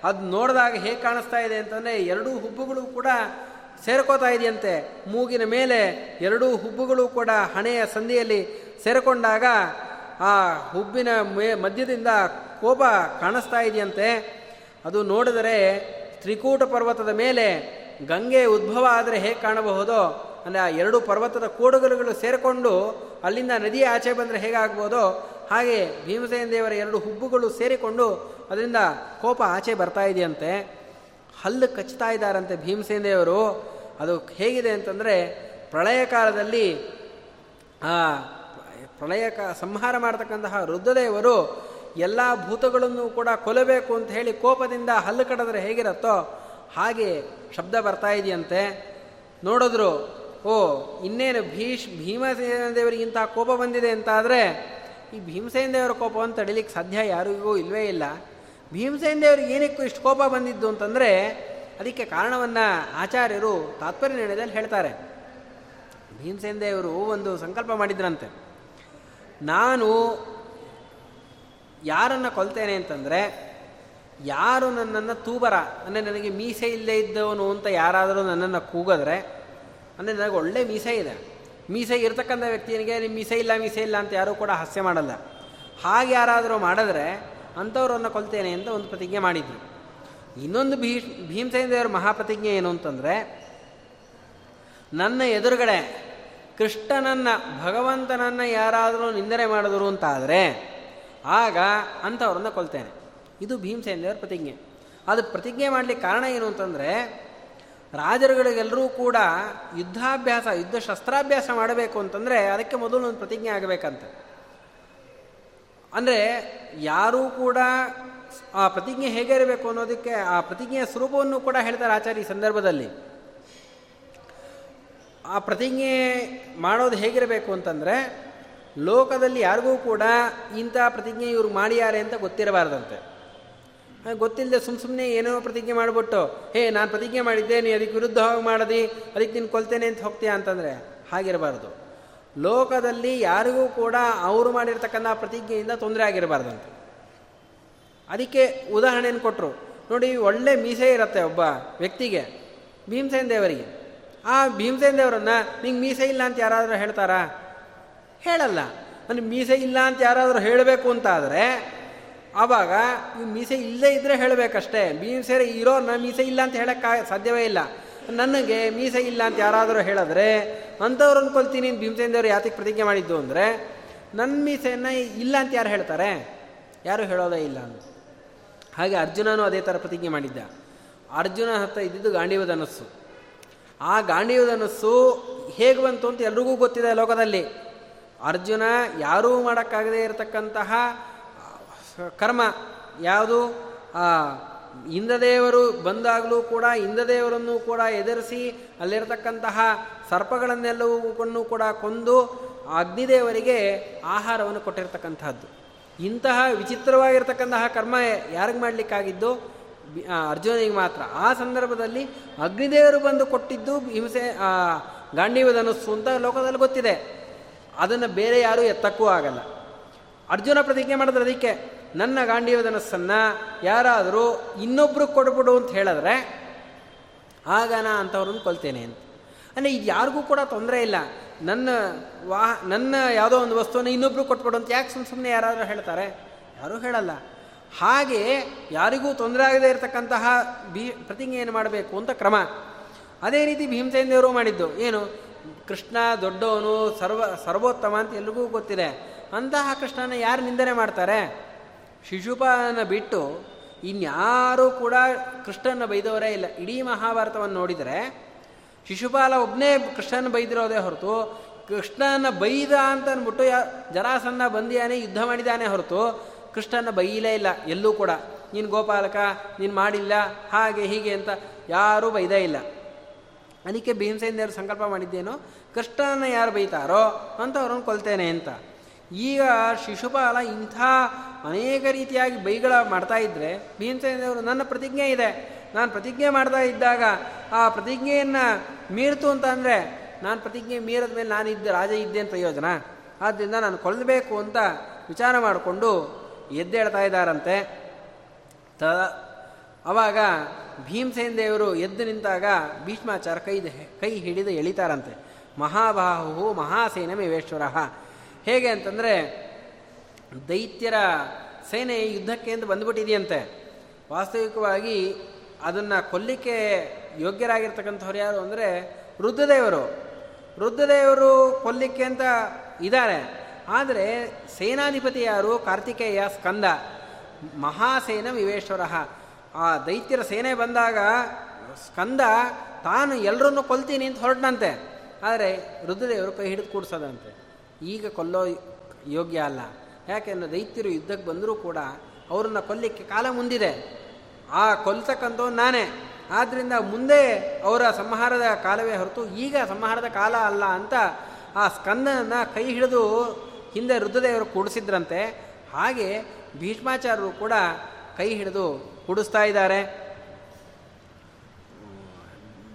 ಅದು ನೋಡಿದಾಗ ಹೇಗೆ ಕಾಣಿಸ್ತಾ ಇದೆ ಅಂತಂದರೆ ಎರಡೂ ಹುಬ್ಬುಗಳು ಕೂಡ ಸೇರ್ಕೋತಾ ಇದೆಯಂತೆ. ಮೂಗಿನ ಮೇಲೆ ಎರಡೂ ಹುಬ್ಬುಗಳು ಕೂಡ ಹಣೆಯ ಸಂಧಿಯಲ್ಲಿ ಸೇರಿಕೊಂಡಾಗ ಆ ಹುಬ್ಬಿನ ಮೇ ಮಧ್ಯದಿಂದ ಕೋಪ ಕಾಣಿಸ್ತಾ ಇದೆಯಂತೆ. ಅದು ನೋಡಿದರೆ ತ್ರಿಕೂಟ ಪರ್ವತದ ಮೇಲೆ ಗಂಗೆ ಉದ್ಭವ ಆದರೆ ಹೇಗೆ ಕಾಣಬಹುದೋ, ಅಂದರೆ ಆ ಎರಡು ಪರ್ವತದ ಕೋಡುಗಲುಗಳು ಸೇರಿಕೊಂಡು ಅಲ್ಲಿಂದ ನದಿ ಆಚೆ ಬಂದರೆ ಹೇಗಾಗ್ಬೋದೋ ಹಾಗೆ ಭೀಮಸೇನ ದೇವರ ಎರಡು ಹುಬ್ಬುಗಳು ಸೇರಿಕೊಂಡು ಅದರಿಂದ ಕೋಪ ಆಚೆ ಬರ್ತಾ ಇದೆಯಂತೆ. ಹಲ್ಲು ಕಚ್ತಾ ಇದ್ದಾರಂತೆ ಭೀಮಸೇನ ದೇವರು. ಅದು ಹೇಗಿದೆ ಅಂತಂದರೆ, ಪ್ರಳಯ ಕಾಲದಲ್ಲಿ ಆ ಪ್ರಳಯ ಸಂಹಾರ ಮಾಡತಕ್ಕಂತಹ ರುದ್ರದೇವರು ಎಲ್ಲ ಭೂತಗಳನ್ನು ಕೂಡ ಕೊಲ್ಲಬೇಕು ಅಂತ ಹೇಳಿ ಕೋಪದಿಂದ ಹಲ್ಲು ಕಡಿದ್ರೆ ಹೇಗಿರತ್ತೋ ಹಾಗೆ ಶಬ್ದ ಬರ್ತಾ ಇದೆಯಂತೆ. ನೋಡಿದ್ರು, ಓ, ಇನ್ನೇನು ಭೀಷ್ ಭೀಮಸೇನ ದೇವರಿಗೆ ಇಂಥ ಕೋಪ ಬಂದಿದೆ ಅಂತ ಆದರೆ ಈ ಭೀಮಸೇನ ದೇವರ ಕೋಪವನ್ನು ತಡಿಲಿಕ್ಕೆ ಸಾಧ್ಯ ಯಾರಿಗೂ ಇಲ್ವೇ ಇಲ್ಲ. ಭೀಮಸೇನ ದೇವರಿಗೆ ಏನಕ್ಕೂ ಇಷ್ಟು ಕೋಪ ಬಂದಿದ್ದು ಅಂತಂದರೆ, ಅದಕ್ಕೆ ಕಾರಣವನ್ನು ಆಚಾರ್ಯರು ತಾತ್ಪರ್ಯ ನಿರ್ಣಯದಲ್ಲಿ ಹೇಳ್ತಾರೆ. ಭೀಮಸೇನ ದೇವರು ಒಂದು ಸಂಕಲ್ಪ ಮಾಡಿದ್ರಂತೆ. ನಾನು ಯಾರನ್ನು ಕೊಲ್ತೇನೆ ಅಂತಂದರೆ, ಯಾರು ನನ್ನನ್ನು ತೂಬರ, ಅಂದರೆ ನನಗೆ ಮೀಸೆ ಇಲ್ಲೇ ಇದ್ದವನು ಅಂತ ಯಾರಾದರೂ ನನ್ನನ್ನು ಕೂಗಿದ್ರೆ, ಅಂದರೆ ನನಗೆ ಒಳ್ಳೆ ಮೀಸೆ ಇದೆ. ಮೀಸೆ ಇರ್ತಕ್ಕಂಥ ವ್ಯಕ್ತಿಯನಿಗೆ ನಿಮ್ಮ ಮೀಸೆ ಇಲ್ಲ ಮೀಸೆ ಇಲ್ಲ ಅಂತ ಯಾರೂ ಕೂಡ ಹಾಸ್ಯ ಮಾಡಲ್ಲ. ಹಾಗೆ ಯಾರಾದರೂ ಮಾಡಿದ್ರೆ ಅಂಥವ್ರನ್ನು ಕೊಲ್ತೇನೆ ಅಂತ ಒಂದು ಪ್ರತಿಜ್ಞೆ ಮಾಡಿದ್ರು. ಇನ್ನೊಂದು ಭೀ, ಭೀಮಸೇನ ದೇವರ ಮಹಾಪ್ರತಿಜ್ಞೆ ಏನು ಅಂತಂದರೆ, ನನ್ನ ಎದುರುಗಡೆ ಕೃಷ್ಣನನ್ನು, ಭಗವಂತನನ್ನು ಯಾರಾದರೂ ನಿಂದನೆ ಮಾಡಿದ್ರು ಅಂತಾದರೆ, ಆಗ ಅಂಥವ್ರನ್ನ ಕೊಲ್ತೇನೆ. ಇದು ಭೀಮಸೇನ ದೇವರ ಪ್ರತಿಜ್ಞೆ. ಅದು ಪ್ರತಿಜ್ಞೆ ಮಾಡಲಿಕ್ಕೆ ಕಾರಣ ಏನು ಅಂತಂದರೆ, ರಾಜರುಗಳಿಗೆಲ್ಲರೂ ಕೂಡ ಯುದ್ಧಾಭ್ಯಾಸ, ಯುದ್ಧ ಶಸ್ತ್ರಾಭ್ಯಾಸ ಮಾಡಬೇಕು ಅಂತಂದರೆ ಅದಕ್ಕೆ ಮೊದಲು ಒಂದು ಪ್ರತಿಜ್ಞೆ ಆಗಬೇಕಂತ. ಅಂದರೆ ಯಾರೂ ಕೂಡ ಆ ಪ್ರತಿಜ್ಞೆ ಹೇಗೆ ಇರಬೇಕು ಅನ್ನೋದಕ್ಕೆ, ಆ ಪ್ರತಿಜ್ಞೆಯ ಸ್ವರೂಪವನ್ನು ಕೂಡ ಹೇಳ್ತಾರೆ ಆಚಾರ್ಯ ಈ ಸಂದರ್ಭದಲ್ಲಿ. ಆ ಪ್ರತಿಜ್ಞೆ ಮಾಡೋದು ಹೇಗಿರಬೇಕು ಅಂತಂದರೆ, ಲೋಕದಲ್ಲಿ ಯಾರಿಗೂ ಕೂಡ ಇಂಥ ಪ್ರತಿಜ್ಞೆ ಇವ್ರು ಮಾಡಿಯಾರೆ ಅಂತ ಗೊತ್ತಿರಬಾರ್ದಂತೆ. ಗೊತ್ತಿಲ್ಲದೆ ಸುಮ್ಮ ಸುಮ್ಮನೆ ಏನೋ ಪ್ರತಿಜ್ಞೆ ಮಾಡಿಬಿಟ್ಟು, ಹೇ, ನಾನು ಪ್ರತಿಜ್ಞೆ ಮಾಡಿದ್ದೆ ನೀ ಅದಕ್ಕೆ ವಿರುದ್ಧವಾಗಿ ಮಾಡದಿ, ಅದಕ್ಕೆ ನೀನು ಕೊಲ್ತೇನೆ ಅಂತ ಹೋಗ್ತೀಯಾ? ಅಂತಂದರೆ ಹಾಗಿರಬಾರ್ದು. ಲೋಕದಲ್ಲಿ ಯಾರಿಗೂ ಕೂಡ ಅವರು ಮಾಡಿರ್ತಕ್ಕಂಥ ಪ್ರತಿಜ್ಞೆಯಿಂದ ತೊಂದರೆ ಆಗಿರಬಾರ್ದಂತೆ. ಅದಕ್ಕೆ ಉದಾಹರಣೆಯನ್ನು ಕೊಟ್ಟರು ನೋಡಿ, ಒಳ್ಳೆ ಮೀಸೆ ಇರುತ್ತೆ ಒಬ್ಬ ವ್ಯಕ್ತಿಗೆ, ಭೀಮಸೇನ್ ದೇವರಿಗೆ. ಆ ಭೀಮಸೇನ ದೇವರನ್ನು ನಿಂಗೆ ಮೀಸೆ ಇಲ್ಲ ಅಂತ ಯಾರಾದರೂ ಹೇಳ್ತಾರಾ? ಹೇಳಲ್ಲ. ನನಗೆ ಮೀಸೆ ಇಲ್ಲ ಅಂತ ಯಾರಾದರೂ ಹೇಳಬೇಕು ಅಂತ ಆದರೆ ಆವಾಗ ಈ ಮೀಸೆ ಇಲ್ಲದೆ ಇದ್ದರೆ ಹೇಳಬೇಕಷ್ಟೇ. ಮೀಸೆ ನನ್ನ ಮೀಸೆ ಇಲ್ಲ ಅಂತ ಹೇಳೋಕ್ಕೆ ಸಾಧ್ಯವೇ ಇಲ್ಲ. ನನಗೆ ಮೀಸೆ ಇಲ್ಲ ಅಂತ ಯಾರಾದರೂ ಹೇಳಿದ್ರೆ, ಅಂಥವ್ರು ಅನ್ಕೊಳ್ತೀನಿ ಭೀಮಸೇನದೇವರು ಯಾತಕ್ಕೆ ಪ್ರತಿಜ್ಞೆ ಮಾಡಿದ್ದು ಅಂದರೆ ನನ್ನ ಮೀಸೆಯನ್ನು ಇಲ್ಲ ಅಂತ ಯಾರು ಹೇಳ್ತಾರೆ? ಯಾರು ಹೇಳೋದೇ ಇಲ್ಲ ಅಂತ ಹಾಗೆ ಅರ್ಜುನನೂ ಅದೇ ಥರ ಪ್ರತಿಜ್ಞೆ ಮಾಡಿದ್ದ. ಅರ್ಜುನ ಹತ್ತ ಇದ್ದಿದ್ದು ಗಾಂಡೀವಧನಸ್ಸು ಆ ಗಾಂಡೀವಧನಸ್ಸು ಹೇಗೆ ಬಂತು ಅಂತ ಎಲ್ರಿಗೂ ಗೊತ್ತಿದೆ ಲೋಕದಲ್ಲಿ. ಅರ್ಜುನ ಯಾರೂ ಮಾಡೋಕ್ಕಾಗದೇ ಇರತಕ್ಕಂತಹ ಕರ್ಮ. ಯಾವುದು? ಇಂದ್ರದೇವರು ಬಂದಾಗಲೂ ಕೂಡ, ಇಂದ್ರದೇವರನ್ನು ಕೂಡ ಎದುರಿಸಿ ಅಲ್ಲಿರತಕ್ಕಂತಹ ಸರ್ಪಗಳನ್ನೆಲ್ಲವೂ ಕೂಡ ಕೊಂದು ಅಗ್ನಿದೇವರಿಗೆ ಆಹಾರವನ್ನು ಕೊಟ್ಟಿರ್ತಕ್ಕಂತಹದ್ದು. ಇಂತಹ ವಿಚಿತ್ರವಾಗಿರ್ತಕ್ಕಂತಹ ಕರ್ಮ ಯಾರಿಗೆ ಮಾಡಲಿಕ್ಕಾಗಿದ್ದು? ಅರ್ಜುನಿಗೆ ಮಾತ್ರ. ಆ ಸಂದರ್ಭದಲ್ಲಿ ಅಗ್ನಿದೇವರು ಬಂದು ಕೊಟ್ಟಿದ್ದು ಹಿಂಸೆ ಗಾಂಡೀವ ಧನಸ್ಸು ಅಂತ ಲೋಕದಲ್ಲಿ ಗೊತ್ತಿದೆ. ಅದನ್ನು ಬೇರೆ ಯಾರೂ ಎತ್ತಕ್ಕೂ ಆಗಲ್ಲ. ಅರ್ಜುನ ಪ್ರತಿಜ್ಞೆ ಮಾಡಿದ್ರೆ ಅದಕ್ಕೆ, ನನ್ನ ಗಾಂಡೀವ ಧನಸ್ಸನ್ನು ಯಾರಾದರೂ ಇನ್ನೊಬ್ರು ಕೊಡ್ಬಿಡು ಅಂತ ಹೇಳಿದ್ರೆ, ಆಗ ನಾ ಅಂಥವ್ರನ್ನ ಕೊಲ್ತೇನೆ ಅಂತ. ಅಂದರೆ ಇದು ಯಾರಿಗೂ ಕೂಡ ತೊಂದರೆ ಇಲ್ಲ. ನನ್ನ ವಾಹ, ನನ್ನ ಯಾವುದೋ ಒಂದು ವಸ್ತುವನ್ನು ಇನ್ನೊಬ್ರು ಕೊಟ್ಬಿಡು ಅಂತ ಯಾಕೆ ಸುಮ್ಮನೆ ಸುಮ್ಮನೆ ಯಾರಾದರೂ ಹೇಳ್ತಾರೆ? ಯಾರೂ ಹೇಳಲ್ಲ. ಹಾಗೆ ಯಾರಿಗೂ ತೊಂದರೆ ಆಗದೇ ಇರತಕ್ಕಂತಹ ಬಿ ಪ್ರತಿಜ್ಞೆ ಏನು ಮಾಡಬೇಕು ಅಂತ ಕ್ರಮ. ಅದೇ ರೀತಿ ಭೀಮಸೇನ ದೇವರು ಮಾಡಿದ್ದು. ಏನು? ಕೃಷ್ಣ ದೊಡ್ಡವನು ಸರ್ವ, ಸರ್ವೋತ್ತಮ ಅಂತ ಎಲ್ರಿಗೂ ಗೊತ್ತಿದೆ. ಅಂತಹ ಕೃಷ್ಣನ ಯಾರು ನಿಂದನೆ ಮಾಡ್ತಾರೆ? ಶಿಶುಪಾಲನ ಬಿಟ್ಟು ಇನ್ಯಾರೂ ಕೂಡ ಕೃಷ್ಣನ ಬೈದವರೇ ಇಲ್ಲ. ಇಡೀ ಮಹಾಭಾರತವನ್ನು ನೋಡಿದರೆ ಶಿಶುಪಾಲ ಒಬ್ಬನೇ ಕೃಷ್ಣನ ಬೈದಿರೋದೇ ಹೊರತು ಕೃಷ್ಣನ ಬೈದ ಅಂತ ಅಂದ್ಬಿಟ್ಟು ಜರಾಸನ್ನ ಬಂದಿಯಾನೆ, ಯುದ್ಧ ಮಾಡಿದಾನೆ ಹೊರತು ಕೃಷ್ಣನ ಬೈಯಲೇ ಇಲ್ಲ, ಎಲ್ಲೂ ಕೂಡ. ನೀನು ಗೋಪಾಲಕ, ನೀನು ಮಾಡಿಲ್ಲ, ಹಾಗೆ ಹೀಗೆ ಅಂತ ಯಾರೂ ಬೈದೇ ಇಲ್ಲ. ಅದಕ್ಕೆ ಭೀಮಸೇನ ದೇವರು ಸಂಕಲ್ಪ ಮಾಡಿದ್ದೇನು ಕೃಷ್ಣನ ಯಾರು ಬೈತಾರೋ ಅಂತ ಅವ್ರನ್ನ ಕೊಲ್ತೇನೆ ಅಂತ. ಈಗ ಶಿಶುಪಾಲ ಇಂಥ ಅನೇಕ ರೀತಿಯಾಗಿ ಬೈಗಳ ಮಾಡ್ತಾ ಇದ್ದರೆ ಭೀಮಸೇನ ದೇವರು ನನ್ನ ಪ್ರತಿಜ್ಞೆ ಇದೆ. ನಾನು ಪ್ರತಿಜ್ಞೆ ಮಾಡ್ತಾ ಇದ್ದಾಗ ಆ ಪ್ರತಿಜ್ಞೆಯನ್ನು ಮೀರ್ತು ಅಂತಂದರೆ ನಾನು ಪ್ರತಿಜ್ಞೆ ಮೀರದ ಮೇಲೆ ನಾನು ಇದ್ದೆ ರಾಜ ಇದ್ದೇನು ಪ್ರಯೋಜನ? ಆದ್ದರಿಂದ ನಾನು ಕೊಲ್ಲಬೇಕು ಅಂತ ವಿಚಾರ ಮಾಡಿಕೊಂಡು ಎದ್ದೇಳ್ತಾ ಇದ್ದಾರಂತೆ. ತ, ಅವಾಗ ಭೀಮಸೇನ ದೇವರು ಎದ್ದು ನಿಂತಾಗ ಭೀಷ್ಮಾಚಾರ ಕೈ ಕೈ ಹಿಡಿದು ಎಳಿತಾರಂತೆ. ಮಹಾಬಾಹು ಮಹಾಸೇನಮೇಶ್ವರ ಹೇಗೆ ಅಂತಂದರೆ, ದೈತ್ಯರ ಸೇನೆ ಯುದ್ಧಕ್ಕೆ ಅಂತ ಬಂದುಬಿಟ್ಟಿದೆಯಂತೆ. ವಾಸ್ತವಿಕವಾಗಿ ಅದನ್ನು ಕೊಲ್ಲಿಕ್ಕೆ ಯೋಗ್ಯರಾಗಿರ್ತಕ್ಕಂಥವ್ರು ಯಾರು ಅಂದರೆ ವೃದ್ಧದೇವರು ವೃದ್ಧದೇವರು ಕೊಲ್ಲಿಕ್ಕೆ ಅಂತ ಇದ್ದಾರೆ. ಆದರೆ ಸೇನಾಧಿಪತಿ ಯಾರು? ಕಾರ್ತಿಕೇಯ ಸ್ಕಂದ. ಮಹಾಸೇನ ವಿವೇಶ್ವರ. ಆ ದೈತ್ಯರ ಸೇನೆ ಬಂದಾಗ ಸ್ಕಂದ, ತಾನು ಎಲ್ಲರನ್ನು ಕೊಲ್ತೀನಿ ಅಂತ ಹೊರಟನಂತೆ. ಆದರೆ ರುದ್ರದೇವರು ಕೈ ಹಿಡಿದು ಕೂಡಿಸೋದಂತೆ. ಈಗ ಕೊಲ್ಲೋ ಯೋಗ್ಯ ಅಲ್ಲ. ಯಾಕೆಂದರೆ ದೈತ್ಯರು ಯುದ್ಧಕ್ಕೆ ಬಂದರೂ ಕೂಡ ಅವರನ್ನು ಕೊಲ್ಲಿಕ್ಕೆ ಕಾಲ ಮುಂದಿದೆ. ಆ ಕೊಲ್ತಕ್ಕಂಥವ್ ನಾನೇ. ಆದ್ದರಿಂದ ಮುಂದೆ ಅವರ ಸಂಹಾರದ ಕಾಲವೇ ಹೊರತು ಈಗ ಸಂಹಾರದ ಕಾಲ ಅಲ್ಲ ಅಂತ ಆ ಸ್ಕಂದನನ್ನು ಕೈ ಹಿಡಿದು ಹಿಂದೆ ರುದ್ರದೇವರು ಕೂಡಿಸಿದ್ರಂತೆ, ಹಾಗೆ ಭೀಷ್ಮಾಚಾರ್ಯರು ಕೂಡ ಕೈ ಹಿಡಿದು ಕೂಡಿಸ್ತಾ ಇದ್ದಾರೆ.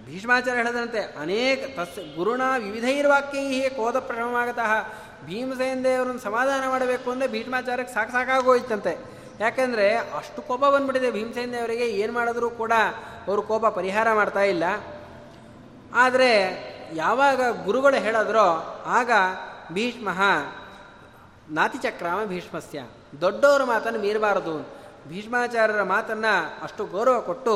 ಭೀಷ್ಮಾಚಾರ್ಯ ಹೇಳಿದಂತೆ, ಅನೇಕ ತಸ್ ಗುರುಣ ವಿವಿಧೈರ್ವಾಕ್ಯೈ ಕೋದ ಪ್ರಥಮವಾಗತಃ ಭೀಮಸೇನ ದೇವರನ್ನು ಸಮಾಧಾನ ಮಾಡಬೇಕು ಅಂದರೆ ಭೀಷ್ಮಾಚಾರ್ಯಕ್ಕೆ ಸಾಕು ಸಾಕಾಗೋಯ್ತಂತೆ. ಯಾಕೆಂದರೆ ಅಷ್ಟು ಕೋಪ ಬಂದ್ಬಿಟ್ಟಿದೆ ಭೀಮಸೇನ ದೇವರಿಗೆ ಏನು ಮಾಡಿದ್ರೂ ಕೂಡ ಅವರು ಕೋಪ ಪರಿಹಾರ ಮಾಡ್ತಾ ಇಲ್ಲ. ಆದರೆ ಯಾವಾಗ ಗುರುಗಳು ಹೇಳಿದ್ರೋ, ಆಗ ಭೀಷ್ಮ ನಾತಿಚಕ್ರಾಮ ಭೀಷ್ಮಸ್ಯ ದೊಡ್ಡವರ ಮಾತನ್ನು ಮೀರಬಾರದು. ಭೀಷ್ಮಾಚಾರ್ಯರ ಮಾತನ್ನು ಅಷ್ಟು ಗೌರವ ಕೊಟ್ಟು,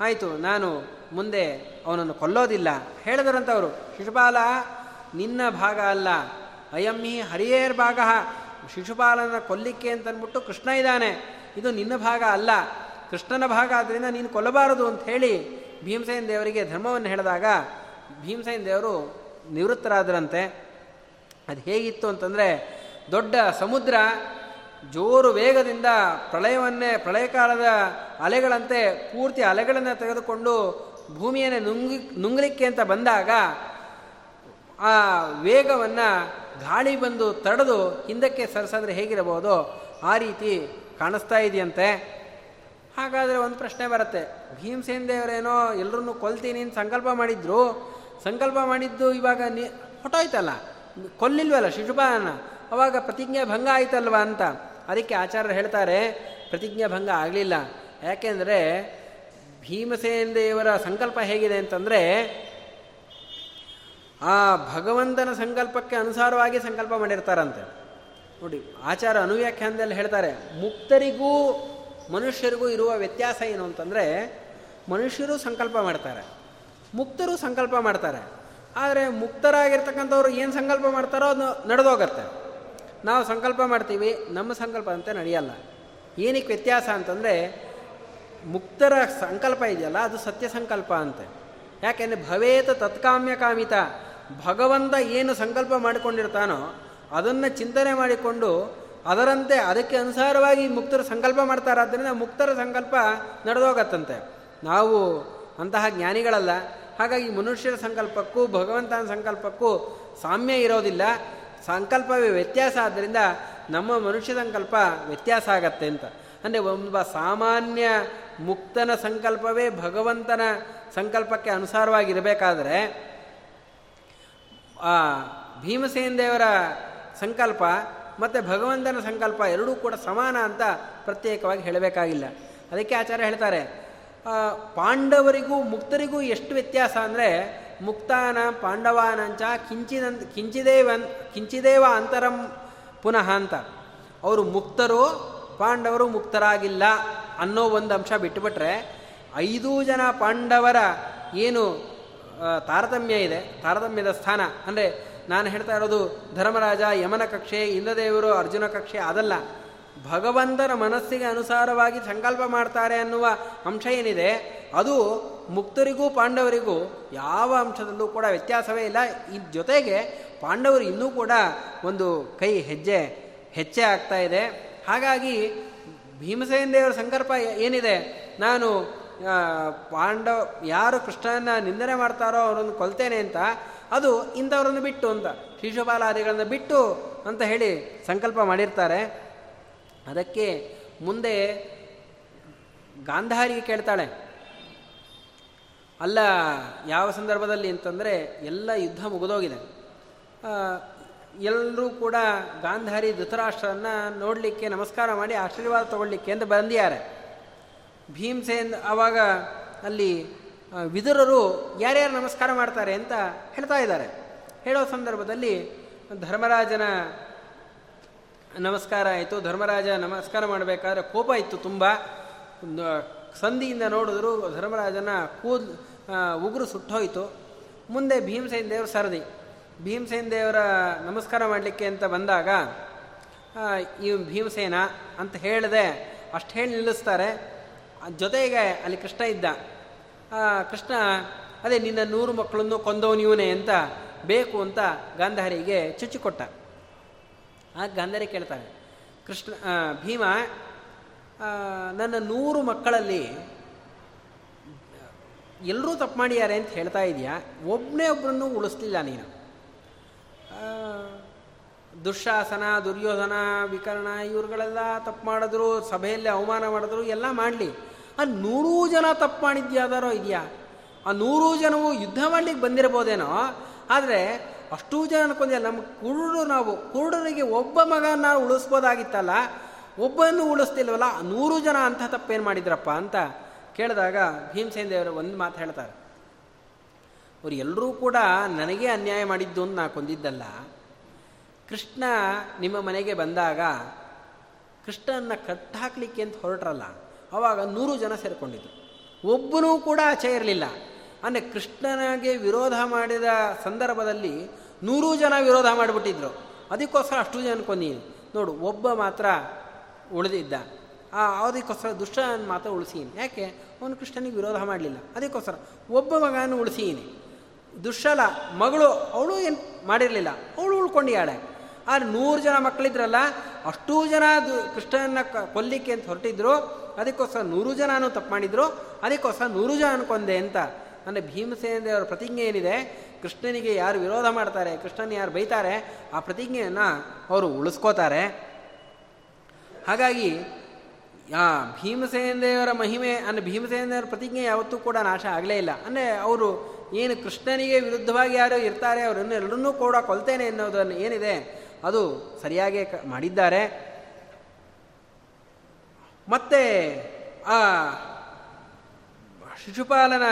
ಆಯಿತು, ನಾನು ಮುಂದೆ ಅವನನ್ನು ಕೊಲ್ಲೋದಿಲ್ಲ. ಹೇಳಿದ್ರಂಥವ್ರು ಶಿಶುಪಾಲ, ನಿನ್ನ ಭಾಗ ಅಲ್ಲ. ಅಯಂ ಹಿ ಹರಿಯೇರ್ ಭಾಗ. ಶಿಶುಪಾಲನ ಕೊಲ್ಲಿಕ್ಕೆ ಅಂತನ್ಬಿಟ್ಟು ಕೃಷ್ಣ ಇದ್ದಾನೆ. ಇದು ನಿನ್ನ ಭಾಗ ಅಲ್ಲ. ಕೃಷ್ಣನ ಭಾಗ ಆದ್ದರಿಂದ ನೀನು ಕೊಲ್ಲಬಾರದು ಅಂತ ಹೇಳಿ ಭೀಮಸೇನ ದೇವರಿಗೆ ಧರ್ಮವನ್ನು ಹೇಳಿದಾಗ, ಭೀಮಸೇನ ದೇವರು ನಿವೃತ್ತರಾದರಂತೆ. ಅದು ಹೇಗಿತ್ತು ಅಂತಂದರೆ ದೊಡ್ಡ ಸಮುದ್ರ ಜೋರು ವೇಗದಿಂದ ಪ್ರಳಯವನ್ನೇ ಪ್ರಳಯ ಕಾಲದ ಅಲೆಗಳಂತೆ ಪೂರ್ತಿ ಅಲೆಗಳನ್ನು ತೆಗೆದುಕೊಂಡು ಭೂಮಿಯನ್ನೇ ನುಂಗಿ, ನುಂಗಲಿಕ್ಕೆ ಅಂತ ಬಂದಾಗ ಆ ವೇಗವನ್ನು ಗಾಳಿ ಬಂದು ತಡೆದು ಹಿಂದಕ್ಕೆ ಸರಿಸಿದ್ರೆ ಹೇಗಿರಬಹುದು? ಆ ರೀತಿ ಕಾಣಿಸ್ತಾ ಇದೆಯಂತೆ. ಹಾಗಾದರೆ ಒಂದು ಪ್ರಶ್ನೆ ಬರುತ್ತೆ. ಭೀಮಸೇನ ದೇವರೇನೋ ಎಲ್ಲರನ್ನೂ ಕೊಲ್ತೀನಿ ಅಂತ ಸಂಕಲ್ಪ ಮಾಡಿದ್ರು. ಸಂಕಲ್ಪ ಮಾಡಿದ್ದು ಇವಾಗ ನಿ ಹೊಟ್ಟೋಯ್ತಲ್ಲ ಕೊಲ್ಲಿಲ್ವಲ್ಲ ಶಿಶುಪಾಲನ? ಅವಾಗ ಪ್ರತಿಜ್ಞೆ ಭಂಗ ಆಯ್ತಲ್ವ ಅಂತ. ಅದಕ್ಕೆ ಆಚಾರ್ಯರು ಹೇಳ್ತಾರೆ, ಪ್ರತಿಜ್ಞೆ ಭಂಗ ಆಗಲಿಲ್ಲ. ಯಾಕೆಂದರೆ ಭೀಮಸೇನ ದೇವರ ಸಂಕಲ್ಪ ಹೇಗಿದೆ ಅಂತಂದರೆ, ಆ ಭಗವಂತನ ಸಂಕಲ್ಪಕ್ಕೆ ಅನುಸಾರವಾಗಿ ಸಂಕಲ್ಪ ಮಾಡಿರ್ತಾರಂತೆ. ನೋಡಿ ಆಚಾರ ಅನುವ್ಯಾಖ್ಯಾನದಲ್ಲಿ ಹೇಳ್ತಾರೆ, ಮುಕ್ತರಿಗೂ ಮನುಷ್ಯರಿಗೂ ಇರುವ ವ್ಯತ್ಯಾಸ ಏನು ಅಂತಂದರೆ, ಮನುಷ್ಯರು ಸಂಕಲ್ಪ ಮಾಡ್ತಾರೆ, ಮುಕ್ತರು ಸಂಕಲ್ಪ ಮಾಡ್ತಾರೆ. ಆದರೆ ಮುಕ್ತರಾಗಿರ್ತಕ್ಕಂಥವ್ರು ಏನು ಸಂಕಲ್ಪ ಮಾಡ್ತಾರೋ ಅದು ನಡೆದೋಗತ್ತೆ. ನಾವು ಸಂಕಲ್ಪ ಮಾಡ್ತೀವಿ, ನಮ್ಮ ಸಂಕಲ್ಪ ಅಂತ ನಡೆಯಲ್ಲ. ಏನಕ್ಕೆ ವ್ಯತ್ಯಾಸ ಅಂತಂದರೆ, ಮುಕ್ತರ ಸಂಕಲ್ಪ ಇದೆಯಲ್ಲ, ಅದು ಸತ್ಯ ಸಂಕಲ್ಪ ಅಂತೆ. ಯಾಕೆಂದರೆ ಭವೇತ ತತ್ಕಾಮ್ಯ ಕಾಮಿತ, ಭಗವಂತ ಏನು ಸಂಕಲ್ಪ ಮಾಡಿಕೊಂಡಿರ್ತಾನೋ ಅದನ್ನು ಚಿಂತನೆ ಮಾಡಿಕೊಂಡು ಅದರಂತೆ ಅದಕ್ಕೆ ಅನುಸಾರವಾಗಿ ಮುಕ್ತರು ಸಂಕಲ್ಪ ಮಾಡ್ತಾರಾದ್ದರಿಂದ ಮುಕ್ತರ ಸಂಕಲ್ಪ ನಡೆದೋಗತ್ತಂತೆ. ನಾವು ಅಂತಹ ಜ್ಞಾನಿಗಳಲ್ಲ. ಹಾಗಾಗಿ ಮನುಷ್ಯರ ಸಂಕಲ್ಪಕ್ಕೂ ಭಗವಂತನ ಸಂಕಲ್ಪಕ್ಕೂ ಸಾಮ್ಯ ಇರೋದಿಲ್ಲ. ಸಂಕಲ್ಪವೇ ವ್ಯತ್ಯಾಸ. ಆದ್ದರಿಂದ ನಮ್ಮ ಮನುಷ್ಯ ಸಂಕಲ್ಪ ವ್ಯತ್ಯಾಸ ಆಗತ್ತೆ ಅಂತ. ಅಂದರೆ ಒಬ್ಬ ಸಾಮಾನ್ಯ ಮುಕ್ತನ ಸಂಕಲ್ಪವೇ ಭಗವಂತನ ಸಂಕಲ್ಪಕ್ಕೆ ಅನುಸಾರವಾಗಿರಬೇಕಾದ್ರೆ, ಆ ಭೀಮಸೇನ ದೇವರ ಸಂಕಲ್ಪ ಮತ್ತು ಭಗವಂತನ ಸಂಕಲ್ಪ ಎರಡೂ ಕೂಡ ಸಮಾನ ಅಂತ ಪ್ರತ್ಯೇಕವಾಗಿ ಹೇಳಬೇಕಾಗಿಲ್ಲ. ಅದಕ್ಕೆ ಆಚಾರ್ಯ ಹೇಳ್ತಾರೆ ಪಾಂಡವರಿಗೂ ಮುಕ್ತರಿಗೂ ಎಷ್ಟು ವ್ಯತ್ಯಾಸ ಅಂದರೆ ಮುಕ್ತಾನ ಪಾಂಡವಾನಂಚ ಕಿಂಚಿದಂತ ಕಿಂಚಿದೇವ ಕಿಂಚಿದೇವ ಅಂತರಂ ಪುನಃ ಅಂತ. ಅವರು ಮುಕ್ತರು ಪಾಂಡವರು ಮುಕ್ತರಾಗಿಲ್ಲ ಅನ್ನೋ ಒಂದು ಅಂಶ ಬಿಟ್ಟುಬಿಟ್ರೆ ಐದೂ ಜನ ಪಾಂಡವರ ಏನು ತಾರತಮ್ಯ ಇದೆ, ತಾರತಮ್ಯದ ಸ್ಥಾನ. ಅಂದರೆ ನಾನು ಹೇಳ್ತಾ ಇರೋದು ಧರ್ಮರಾಜ, ಯಮನ ಕಕ್ಷೆ, ಇಂದ್ರದೇವರು, ಅರ್ಜುನ ಕಕ್ಷೆ ಅದಲ್ಲ. ಭಗವಂತನ ಮನಸ್ಸಿಗೆ ಅನುಸಾರವಾಗಿ ಸಂಕಲ್ಪ ಮಾಡ್ತಾರೆ ಅನ್ನುವ ಅಂಶ ಏನಿದೆ, ಅದು ಮುಕ್ತರಿಗೂ ಪಾಂಡವರಿಗೂ ಯಾವ ಅಂಶದಲ್ಲೂ ಕೂಡ ವ್ಯತ್ಯಾಸವೇ ಇಲ್ಲ. ಈ ಜೊತೆಗೆ ಪಾಂಡವರು ಇನ್ನೂ ಕೂಡ ಒಂದು ಕೈ ಹೆಜ್ಜೆ ಹೆಚ್ಚೆ ಆಗ್ತಾ ಇದೆ. ಹಾಗಾಗಿ ಭೀಮಸೇನ ದೇವರ ಸಂಕಲ್ಪ ಏನಿದೆ? ನಾನು ಪಾಂಡವ, ಯಾರು ಕೃಷ್ಣನ ನಿಂದನೆ ಮಾಡ್ತಾರೋ ಅವರನ್ನು ಕೊಲ್ತೇನೆ ಅಂತ, ಅದು ಇಂಥವ್ರನ್ನು ಬಿಟ್ಟು ಅಂತ ಶಿಶುಪಾಲಾದಿಗಳನ್ನು ಬಿಟ್ಟು ಅಂತ ಹೇಳಿ ಸಂಕಲ್ಪ ಮಾಡಿರ್ತಾರೆ. ಅದಕ್ಕೆ ಮುಂದೆ ಗಾಂಧಾರಿಗೆ ಕೇಳ್ತಾಳೆ ಅಲ್ಲ, ಯಾವ ಸಂದರ್ಭದಲ್ಲಿ ಅಂತಂದರೆ ಎಲ್ಲ ಯುದ್ಧ ಮುಗಿದೋಗಿದೆ. ಎಲ್ಲರೂ ಕೂಡ ಗಾಂಧಾರಿ ಧೃತರಾಷ್ಟ್ರನ್ನ ನೋಡಲಿಕ್ಕೆ, ನಮಸ್ಕಾರ ಮಾಡಿ ಆಶೀರ್ವಾದ ತಗೊಳ್ಳಿಕ್ಕೆ ಅಂತ ಬಂದಿದ್ದಾರೆ. ಭೀಮಸೇನ್ ಆವಾಗ ಅಲ್ಲಿ ವಿದುರರು ಯಾರ್ಯಾರು ನಮಸ್ಕಾರ ಮಾಡ್ತಾರೆ ಅಂತ ಹೇಳ್ತಾ ಇದ್ದಾರೆ. ಹೇಳೋ ಸಂದರ್ಭದಲ್ಲಿ ಧರ್ಮರಾಜನ ನಮಸ್ಕಾರ ಆಯಿತು, ಧರ್ಮರಾಜ ನಮಸ್ಕಾರ ಮಾಡಬೇಕಾದ್ರೆ ಕೋಪ ಇತ್ತು ತುಂಬ. ಸಂಧಿಯಿಂದ ನೋಡಿದ್ರು ಧರ್ಮರಾಜನ ಕೂದ್ ಉಗುರು ಸುಟ್ಟೋಯಿತು. ಮುಂದೆ ಭೀಮಸೇನ ದೇವರು ಸರದಿ. ಭೀಮಸೇನ ದೇವರ ನಮಸ್ಕಾರ ಮಾಡಲಿಕ್ಕೆ ಅಂತ ಬಂದಾಗ ಈ ಭೀಮಸೇನ ಅಂತ ಹೇಳಿದೆ, ಅಷ್ಟು ಹೇಳಿ ನಿಲ್ಲಿಸ್ತಾರೆ. ಜೊತೆಗೆ ಅಲ್ಲಿ ಕೃಷ್ಣ ಇದ್ದ. ಕೃಷ್ಣ, ಅದೇ ನಿನ್ನ ನೂರು ಮಕ್ಕಳನ್ನು ಕೊಂದವನು ಅಂತ ಬೇಕು ಅಂತ ಗಾಂಧಾರಿಗೆ ಚುಚ್ಚಿಕೊಟ್ಟ ಆ ಗಾಂಧಾರಿ ಕೇಳ್ತಾಳೆ ಕೃಷ್ಣ ಭೀಮ ನನ್ನ ನೂರು ಮಕ್ಕಳಲ್ಲಿ ಎಲ್ಲರೂ ತಪ್ಪು ಮಾಡಿದ್ದಾರೆ ಅಂತ ಹೇಳ್ತಾ ಇದೆಯಾ? ಒಬ್ಬನೇ ಒಬ್ಬರನ್ನು ಉಳಿಸ್ಲಿಲ್ಲ ನೀನು. ದುಶ್ಯಾಸನ ದುರ್ಯೋಧನ, ವಿಕರಣ, ಇವ್ರುಗಳೆಲ್ಲ ತಪ್ಪು ಮಾಡಿದ್ರು, ಸಭೆಯಲ್ಲಿ ಅವಮಾನ ಮಾಡಿದ್ರು, ಎಲ್ಲ ಮಾಡಲಿ. ಆ ನೂರೂ ಜನ ತಪ್ಪು ಮಾಡಿದ್ಯಾದಾರೋ ಇದೆಯಾ? ಆ ನೂರು ಜನವು ಯುದ್ಧ ಮಾಡ್ಲಿಕ್ಕೆ ಬಂದಿರ್ಬೋದೇನೋ ಆದರೆ ಅಷ್ಟೂ ಜನ ಅನ್ಕೊಂಡೆ ನಮ್ಮ ಕುರುಡು ನಾವು, ಕುರುಡರಿಗೆ ಒಬ್ಬ ಮಗನ ನಾವು ಉಳಿಸ್ಬೋದಾಗಿತ್ತಲ್ಲ ಒಬ್ಬನ್ನು ಉಳಿಸ್ತಿಲ್ವಲ್ಲ ನೂರು ಜನ ಅಂಥ ತಪ್ಪೇನು ಮಾಡಿದ್ರಪ್ಪ ಅಂತ. ಕೇಳಿದಾಗ ಭೀಮಸೇನ ದೇವರು ಒಂದು ಮಾತು ಹೇಳ್ತಾರೆ. ಅವರು ಎಲ್ಲರೂ ಕೂಡ ನನಗೆ ಅನ್ಯಾಯ ಮಾಡಿದ್ದು ಅಂತ ನಾ ಕೊಂದಿದ್ದಲ್ಲ. ಕೃಷ್ಣ ನಿಮ್ಮ ಮನೆಗೆ ಬಂದಾಗ ಕೃಷ್ಣನ ಕಟ್ಟಾಕ್ಲಿಕ್ಕೆ ಅಂತ ಹೊರಟ್ರಲ್ಲ, ಅವಾಗ ನೂರು ಜನ ಸೇರಿಕೊಂಡಿದ್ರು. ಒಬ್ಬನೂ ಕೂಡ ಆಚೆ ಇರಲಿಲ್ಲ. ಅಂದರೆ ಕೃಷ್ಣನಿಗೆ ವಿರೋಧ ಮಾಡಿದ ಸಂದರ್ಭದಲ್ಲಿ ನೂರು ಜನ ವಿರೋಧ ಮಾಡಿಬಿಟ್ಟಿದ್ರು. ಅದಕ್ಕೋಸ್ಕರ ಅಷ್ಟು ಜನ ಕೊಂದೀನಿ ನೋಡು, ಒಬ್ಬ ಮಾತ್ರ ಉಳಿದಿದ್ದ. ಆ, ಅದಕ್ಕೋಸ್ಕರ ದುಷ್ಟ ಮಾತ್ರ ಉಳಿಸಿ. ಯಾಕೆ? ಅವನು ಕೃಷ್ಣನಿಗೆ ವಿರೋಧ ಮಾಡಲಿಲ್ಲ. ಅದಕ್ಕೋಸ್ಕರ ಒಬ್ಬ ಮಗನ ಉಳಿಸೀನಿ ದುಶ್ಶಲ ಮಗಳು ಅವಳು ಏನು ಮಾಡಿರಲಿಲ್ಲ. ಅವಳು ಉಳ್ಕೊಂಡಿಯಾಳೆ ಆದರೆ ನೂರು ಜನ ಮಕ್ಕಳಿದ್ರಲ್ಲ, ಅಷ್ಟೂ ಜನ ಕೃಷ್ಣನ ಕೊಲ್ಲಿಕ್ಕೆ ಅಂತ ಹೊರಟಿದ್ರು. ಅದಕ್ಕೋಸ್ಕರ ನೂರು ಜನನೂ ತಪ್ಪು ಮಾಡಿದ್ರು. ಅದಕ್ಕೋಸ್ಕರ ನೂರು ಜನ ಅನ್ಕೊಂಡೆ ಅಂತ ಅಂದರೆ ಭೀಮಸೇನ ದೇವರ ಪ್ರತಿಜ್ಞೆ ಏನಿದೆ, ಕೃಷ್ಣನಿಗೆ ಯಾರು ವಿರೋಧ ಮಾಡ್ತಾರೆ, ಕೃಷ್ಣನ ಯಾರು ಬೈತಾರೆ, ಆ ಪ್ರತಿಜ್ಞೆಯನ್ನು ಅವರು ಉಳಿಸ್ಕೋತಾರೆ. ಹಾಗಾಗಿ ಆ ಭೀಮಸೇನ ದೇವರ ಮಹಿಮೆ ಅಂದರೆ ಭೀಮಸೇನ ದೇವರ ಪ್ರತಿಜ್ಞೆ ಯಾವತ್ತೂ ಕೂಡ ನಾಶ ಆಗಲೇ ಇಲ್ಲ. ಅಂದರೆ ಅವರು ಏನು ಕೃಷ್ಣನಿಗೆ ವಿರುದ್ಧವಾಗಿ ಯಾರು ಇರ್ತಾರೆ, ಅವರನ್ನು ಎಲ್ಲರನ್ನೂ ಕೂಡ ಕೊಲ್ತೇನೆ ಎನ್ನುವುದನ್ನು ಏನಿದೆ, ಅದು ಸರಿಯಾಗಿ ಮಾಡಿದ್ದಾರೆ. ಮತ್ತೆ, ಆ, ಶಿಶುಪಾಲನ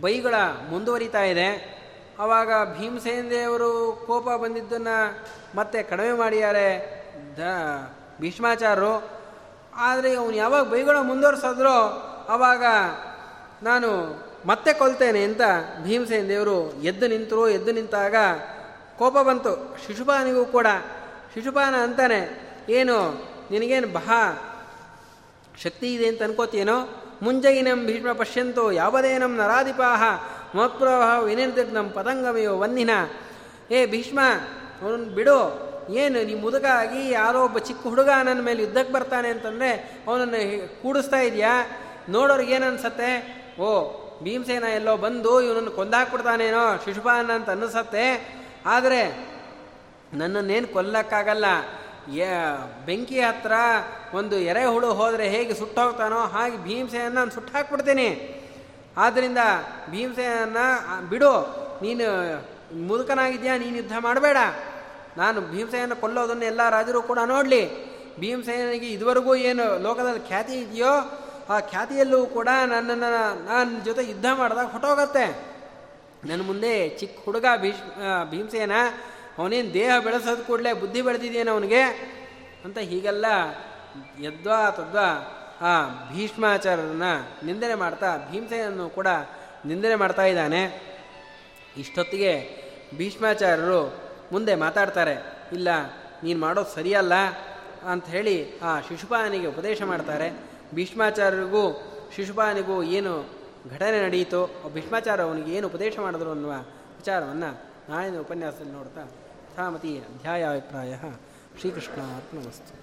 ಬೈಗಳ ಮುಂದುವರಿತಾ ಇದೆ. ಆವಾಗ ಭೀಮಸೇನ ದೇವರು ಕೋಪ ಬಂದಿದ್ದನ್ನು ಮತ್ತೆ ಕಡಿಮೆ ಮಾಡಿದ್ದಾರೆ. ಭೀಷ್ಮಾಚಾರ್ಯರು, ಆದರೆ ಅವನು ಯಾವಾಗ ಬೈಗಳ ಮುಂದುವರ್ಸಿದ್ರೋ ಆವಾಗ ನಾನು ಮತ್ತೆ ಕೊಲ್ತೇನೆ ಅಂತ ಭೀಮಸೇನ ದೇವರು ಎದ್ದು ನಿಂತರು. ಎದ್ದು ನಿಂತಾಗ ಕೋಪ ಬಂತು. ಶಿಶುಪಾನಿಗೂ ಕೂಡ. ಶಿಶುಪಾನ ಅಂತಾನೆ, ಏನು, ನಿನಗೇನು ಬಹಾ ಶಕ್ತಿ ಇದೆ ಅಂತ ಅನ್ಕೋತೀನೋ ಮುಂಜೈನಂ ಭೀಷ್ಮ ಪಶ್ಯಂತೋ ಯಾವದೇನಂ ನರಾಧಿಪಾಹ ಮತ್ಪ್ರವಾಹ ನಮ್ಮ ಪತಂಗಮಯೋ ವನ್ನಿನ. ಏ ಭೀಷ್ಮ ಅವನು ಬಿಡು. ಏನು, ನೀ ಮುದುಕಾಗಿ ಯಾರೋ ಒಬ್ಬ ಚಿಕ್ಕ ಹುಡುಗ ನನ್ನ ಮೇಲೆ ಯುದ್ಧಕ್ಕೆ ಬರ್ತಾನೆ ಅಂತಂದರೆ ಅವನನ್ನು ಕೂಡಿಸ್ತಾ ಇದೆಯಾ? ನೋಡೋರಿಗೆ ಏನನ್ಸತ್ತೆ ಓ, ಭೀಮಸೇನ ಎಲ್ಲೋ ಬಂದು ಇವನನ್ನು ಕೊಂದಾಕ್ಬಿಡ್ತಾನೇನೋ ಶಿಶುಪಾನ ಅಂತ ಅನ್ನಿಸತ್ತೆ ಆದರೆ ನನ್ನನ್ನೇನು ಕೊಲ್ಲಕ್ಕಾಗಲ್ಲ. ಬೆಂಕಿ ಹತ್ರ ಒಂದು ಎರೆಹುಳು ಹೋದರೆ ಹೇಗೆ ಸುಟ್ಟೋಗ್ತಾನೋ ಹಾಗೆ ಭೀಮಸೇನ ನಾನು ಸುಟ್ಟು ಹಾಕ್ಬಿಡ್ತೀನಿ ಆದ್ದರಿಂದ ಭೀಮಸೇನ ಬಿಡು, ನೀನು ಮುದುಕನಾಗಿದ್ಯಾ, ನೀನು ಯುದ್ಧ ಮಾಡಬೇಡ. ನಾನು ಭೀಮಸೇನ ಕೊಲ್ಲೋದನ್ನು ಎಲ್ಲ ರಾಜರು ಕೂಡ ನೋಡಲಿ. ಭೀಮಸೇನಿಗೆ ಇದುವರೆಗೂ ಏನು ಲೋಕದಲ್ಲಿ ಖ್ಯಾತಿ ಇದೆಯೋ, ಆ ಖ್ಯಾತಿಯಲ್ಲೂ ಕೂಡ ನನ್ನನ್ನು ನನ್ನ ಜೊತೆ ಯುದ್ಧ ಮಾಡಿದಾಗ ಹೊಟ್ಟೋಗತ್ತೆ ನನ್ನ ಮುಂದೆ ಚಿಕ್ಕ ಹುಡುಗ ಭೀಷ್ ಭೀಮಸೇನ, ಅವನೇನು ದೇಹ ಬೆಳೆಸೋದು ಕೂಡಲೇ ಬುದ್ಧಿ ಬೆಳೆದಿದ್ದೇನೆ ಅವನಿಗೆ? ಅಂತ ಹೀಗೆಲ್ಲ ಯದ್ವಾ ತದ್ವಾ, ಆ, ಭೀಷ್ಮಾಚಾರ್ಯರನ್ನ ನಿಂದನೆ ಮಾಡ್ತಾ, ಭೀಮಸೇನನ್ನು ಕೂಡ ನಿಂದನೆ ಮಾಡ್ತಾ ಇದ್ದಾನೆ. ಇಷ್ಟೊತ್ತಿಗೆ ಭೀಷ್ಮಾಚಾರ್ಯರು ಮುಂದೆ ಮಾತಾಡ್ತಾರೆ, ಇಲ್ಲ, ನೀನು ಮಾಡೋದು ಸರಿಯಲ್ಲ ಅಂತ ಹೇಳಿ ಆ ಶಿಶುಪಾನಿಗೆ ಉಪದೇಶ ಮಾಡ್ತಾರೆ. ಭೀಷ್ಮಾಚಾರ್ಯರಿಗೂ, ಶಿಶುಪಾನಿಗೂ ಏನು ಘಟನೆ ನಡೆಯಿತು ಭೀಷ್ಮಾಚಾರ್ಯ ಅವನಿಗೆ ಏನು ಉಪದೇಶ ಮಾಡಿದ್ರು ಅನ್ನುವ ವಿಚಾರವನ್ನು ನಾಳಿನ ಉಪನ್ಯಾಸದಲ್ಲಿ ನೋಡ್ತಾ ಸಾಮತಿ ಅಧ್ಯಾಯ ಅಭಿಪ್ರಾಯ ಶ್ರೀಕೃಷ್ಣ ಅರ್ಪಣವಸ್ತು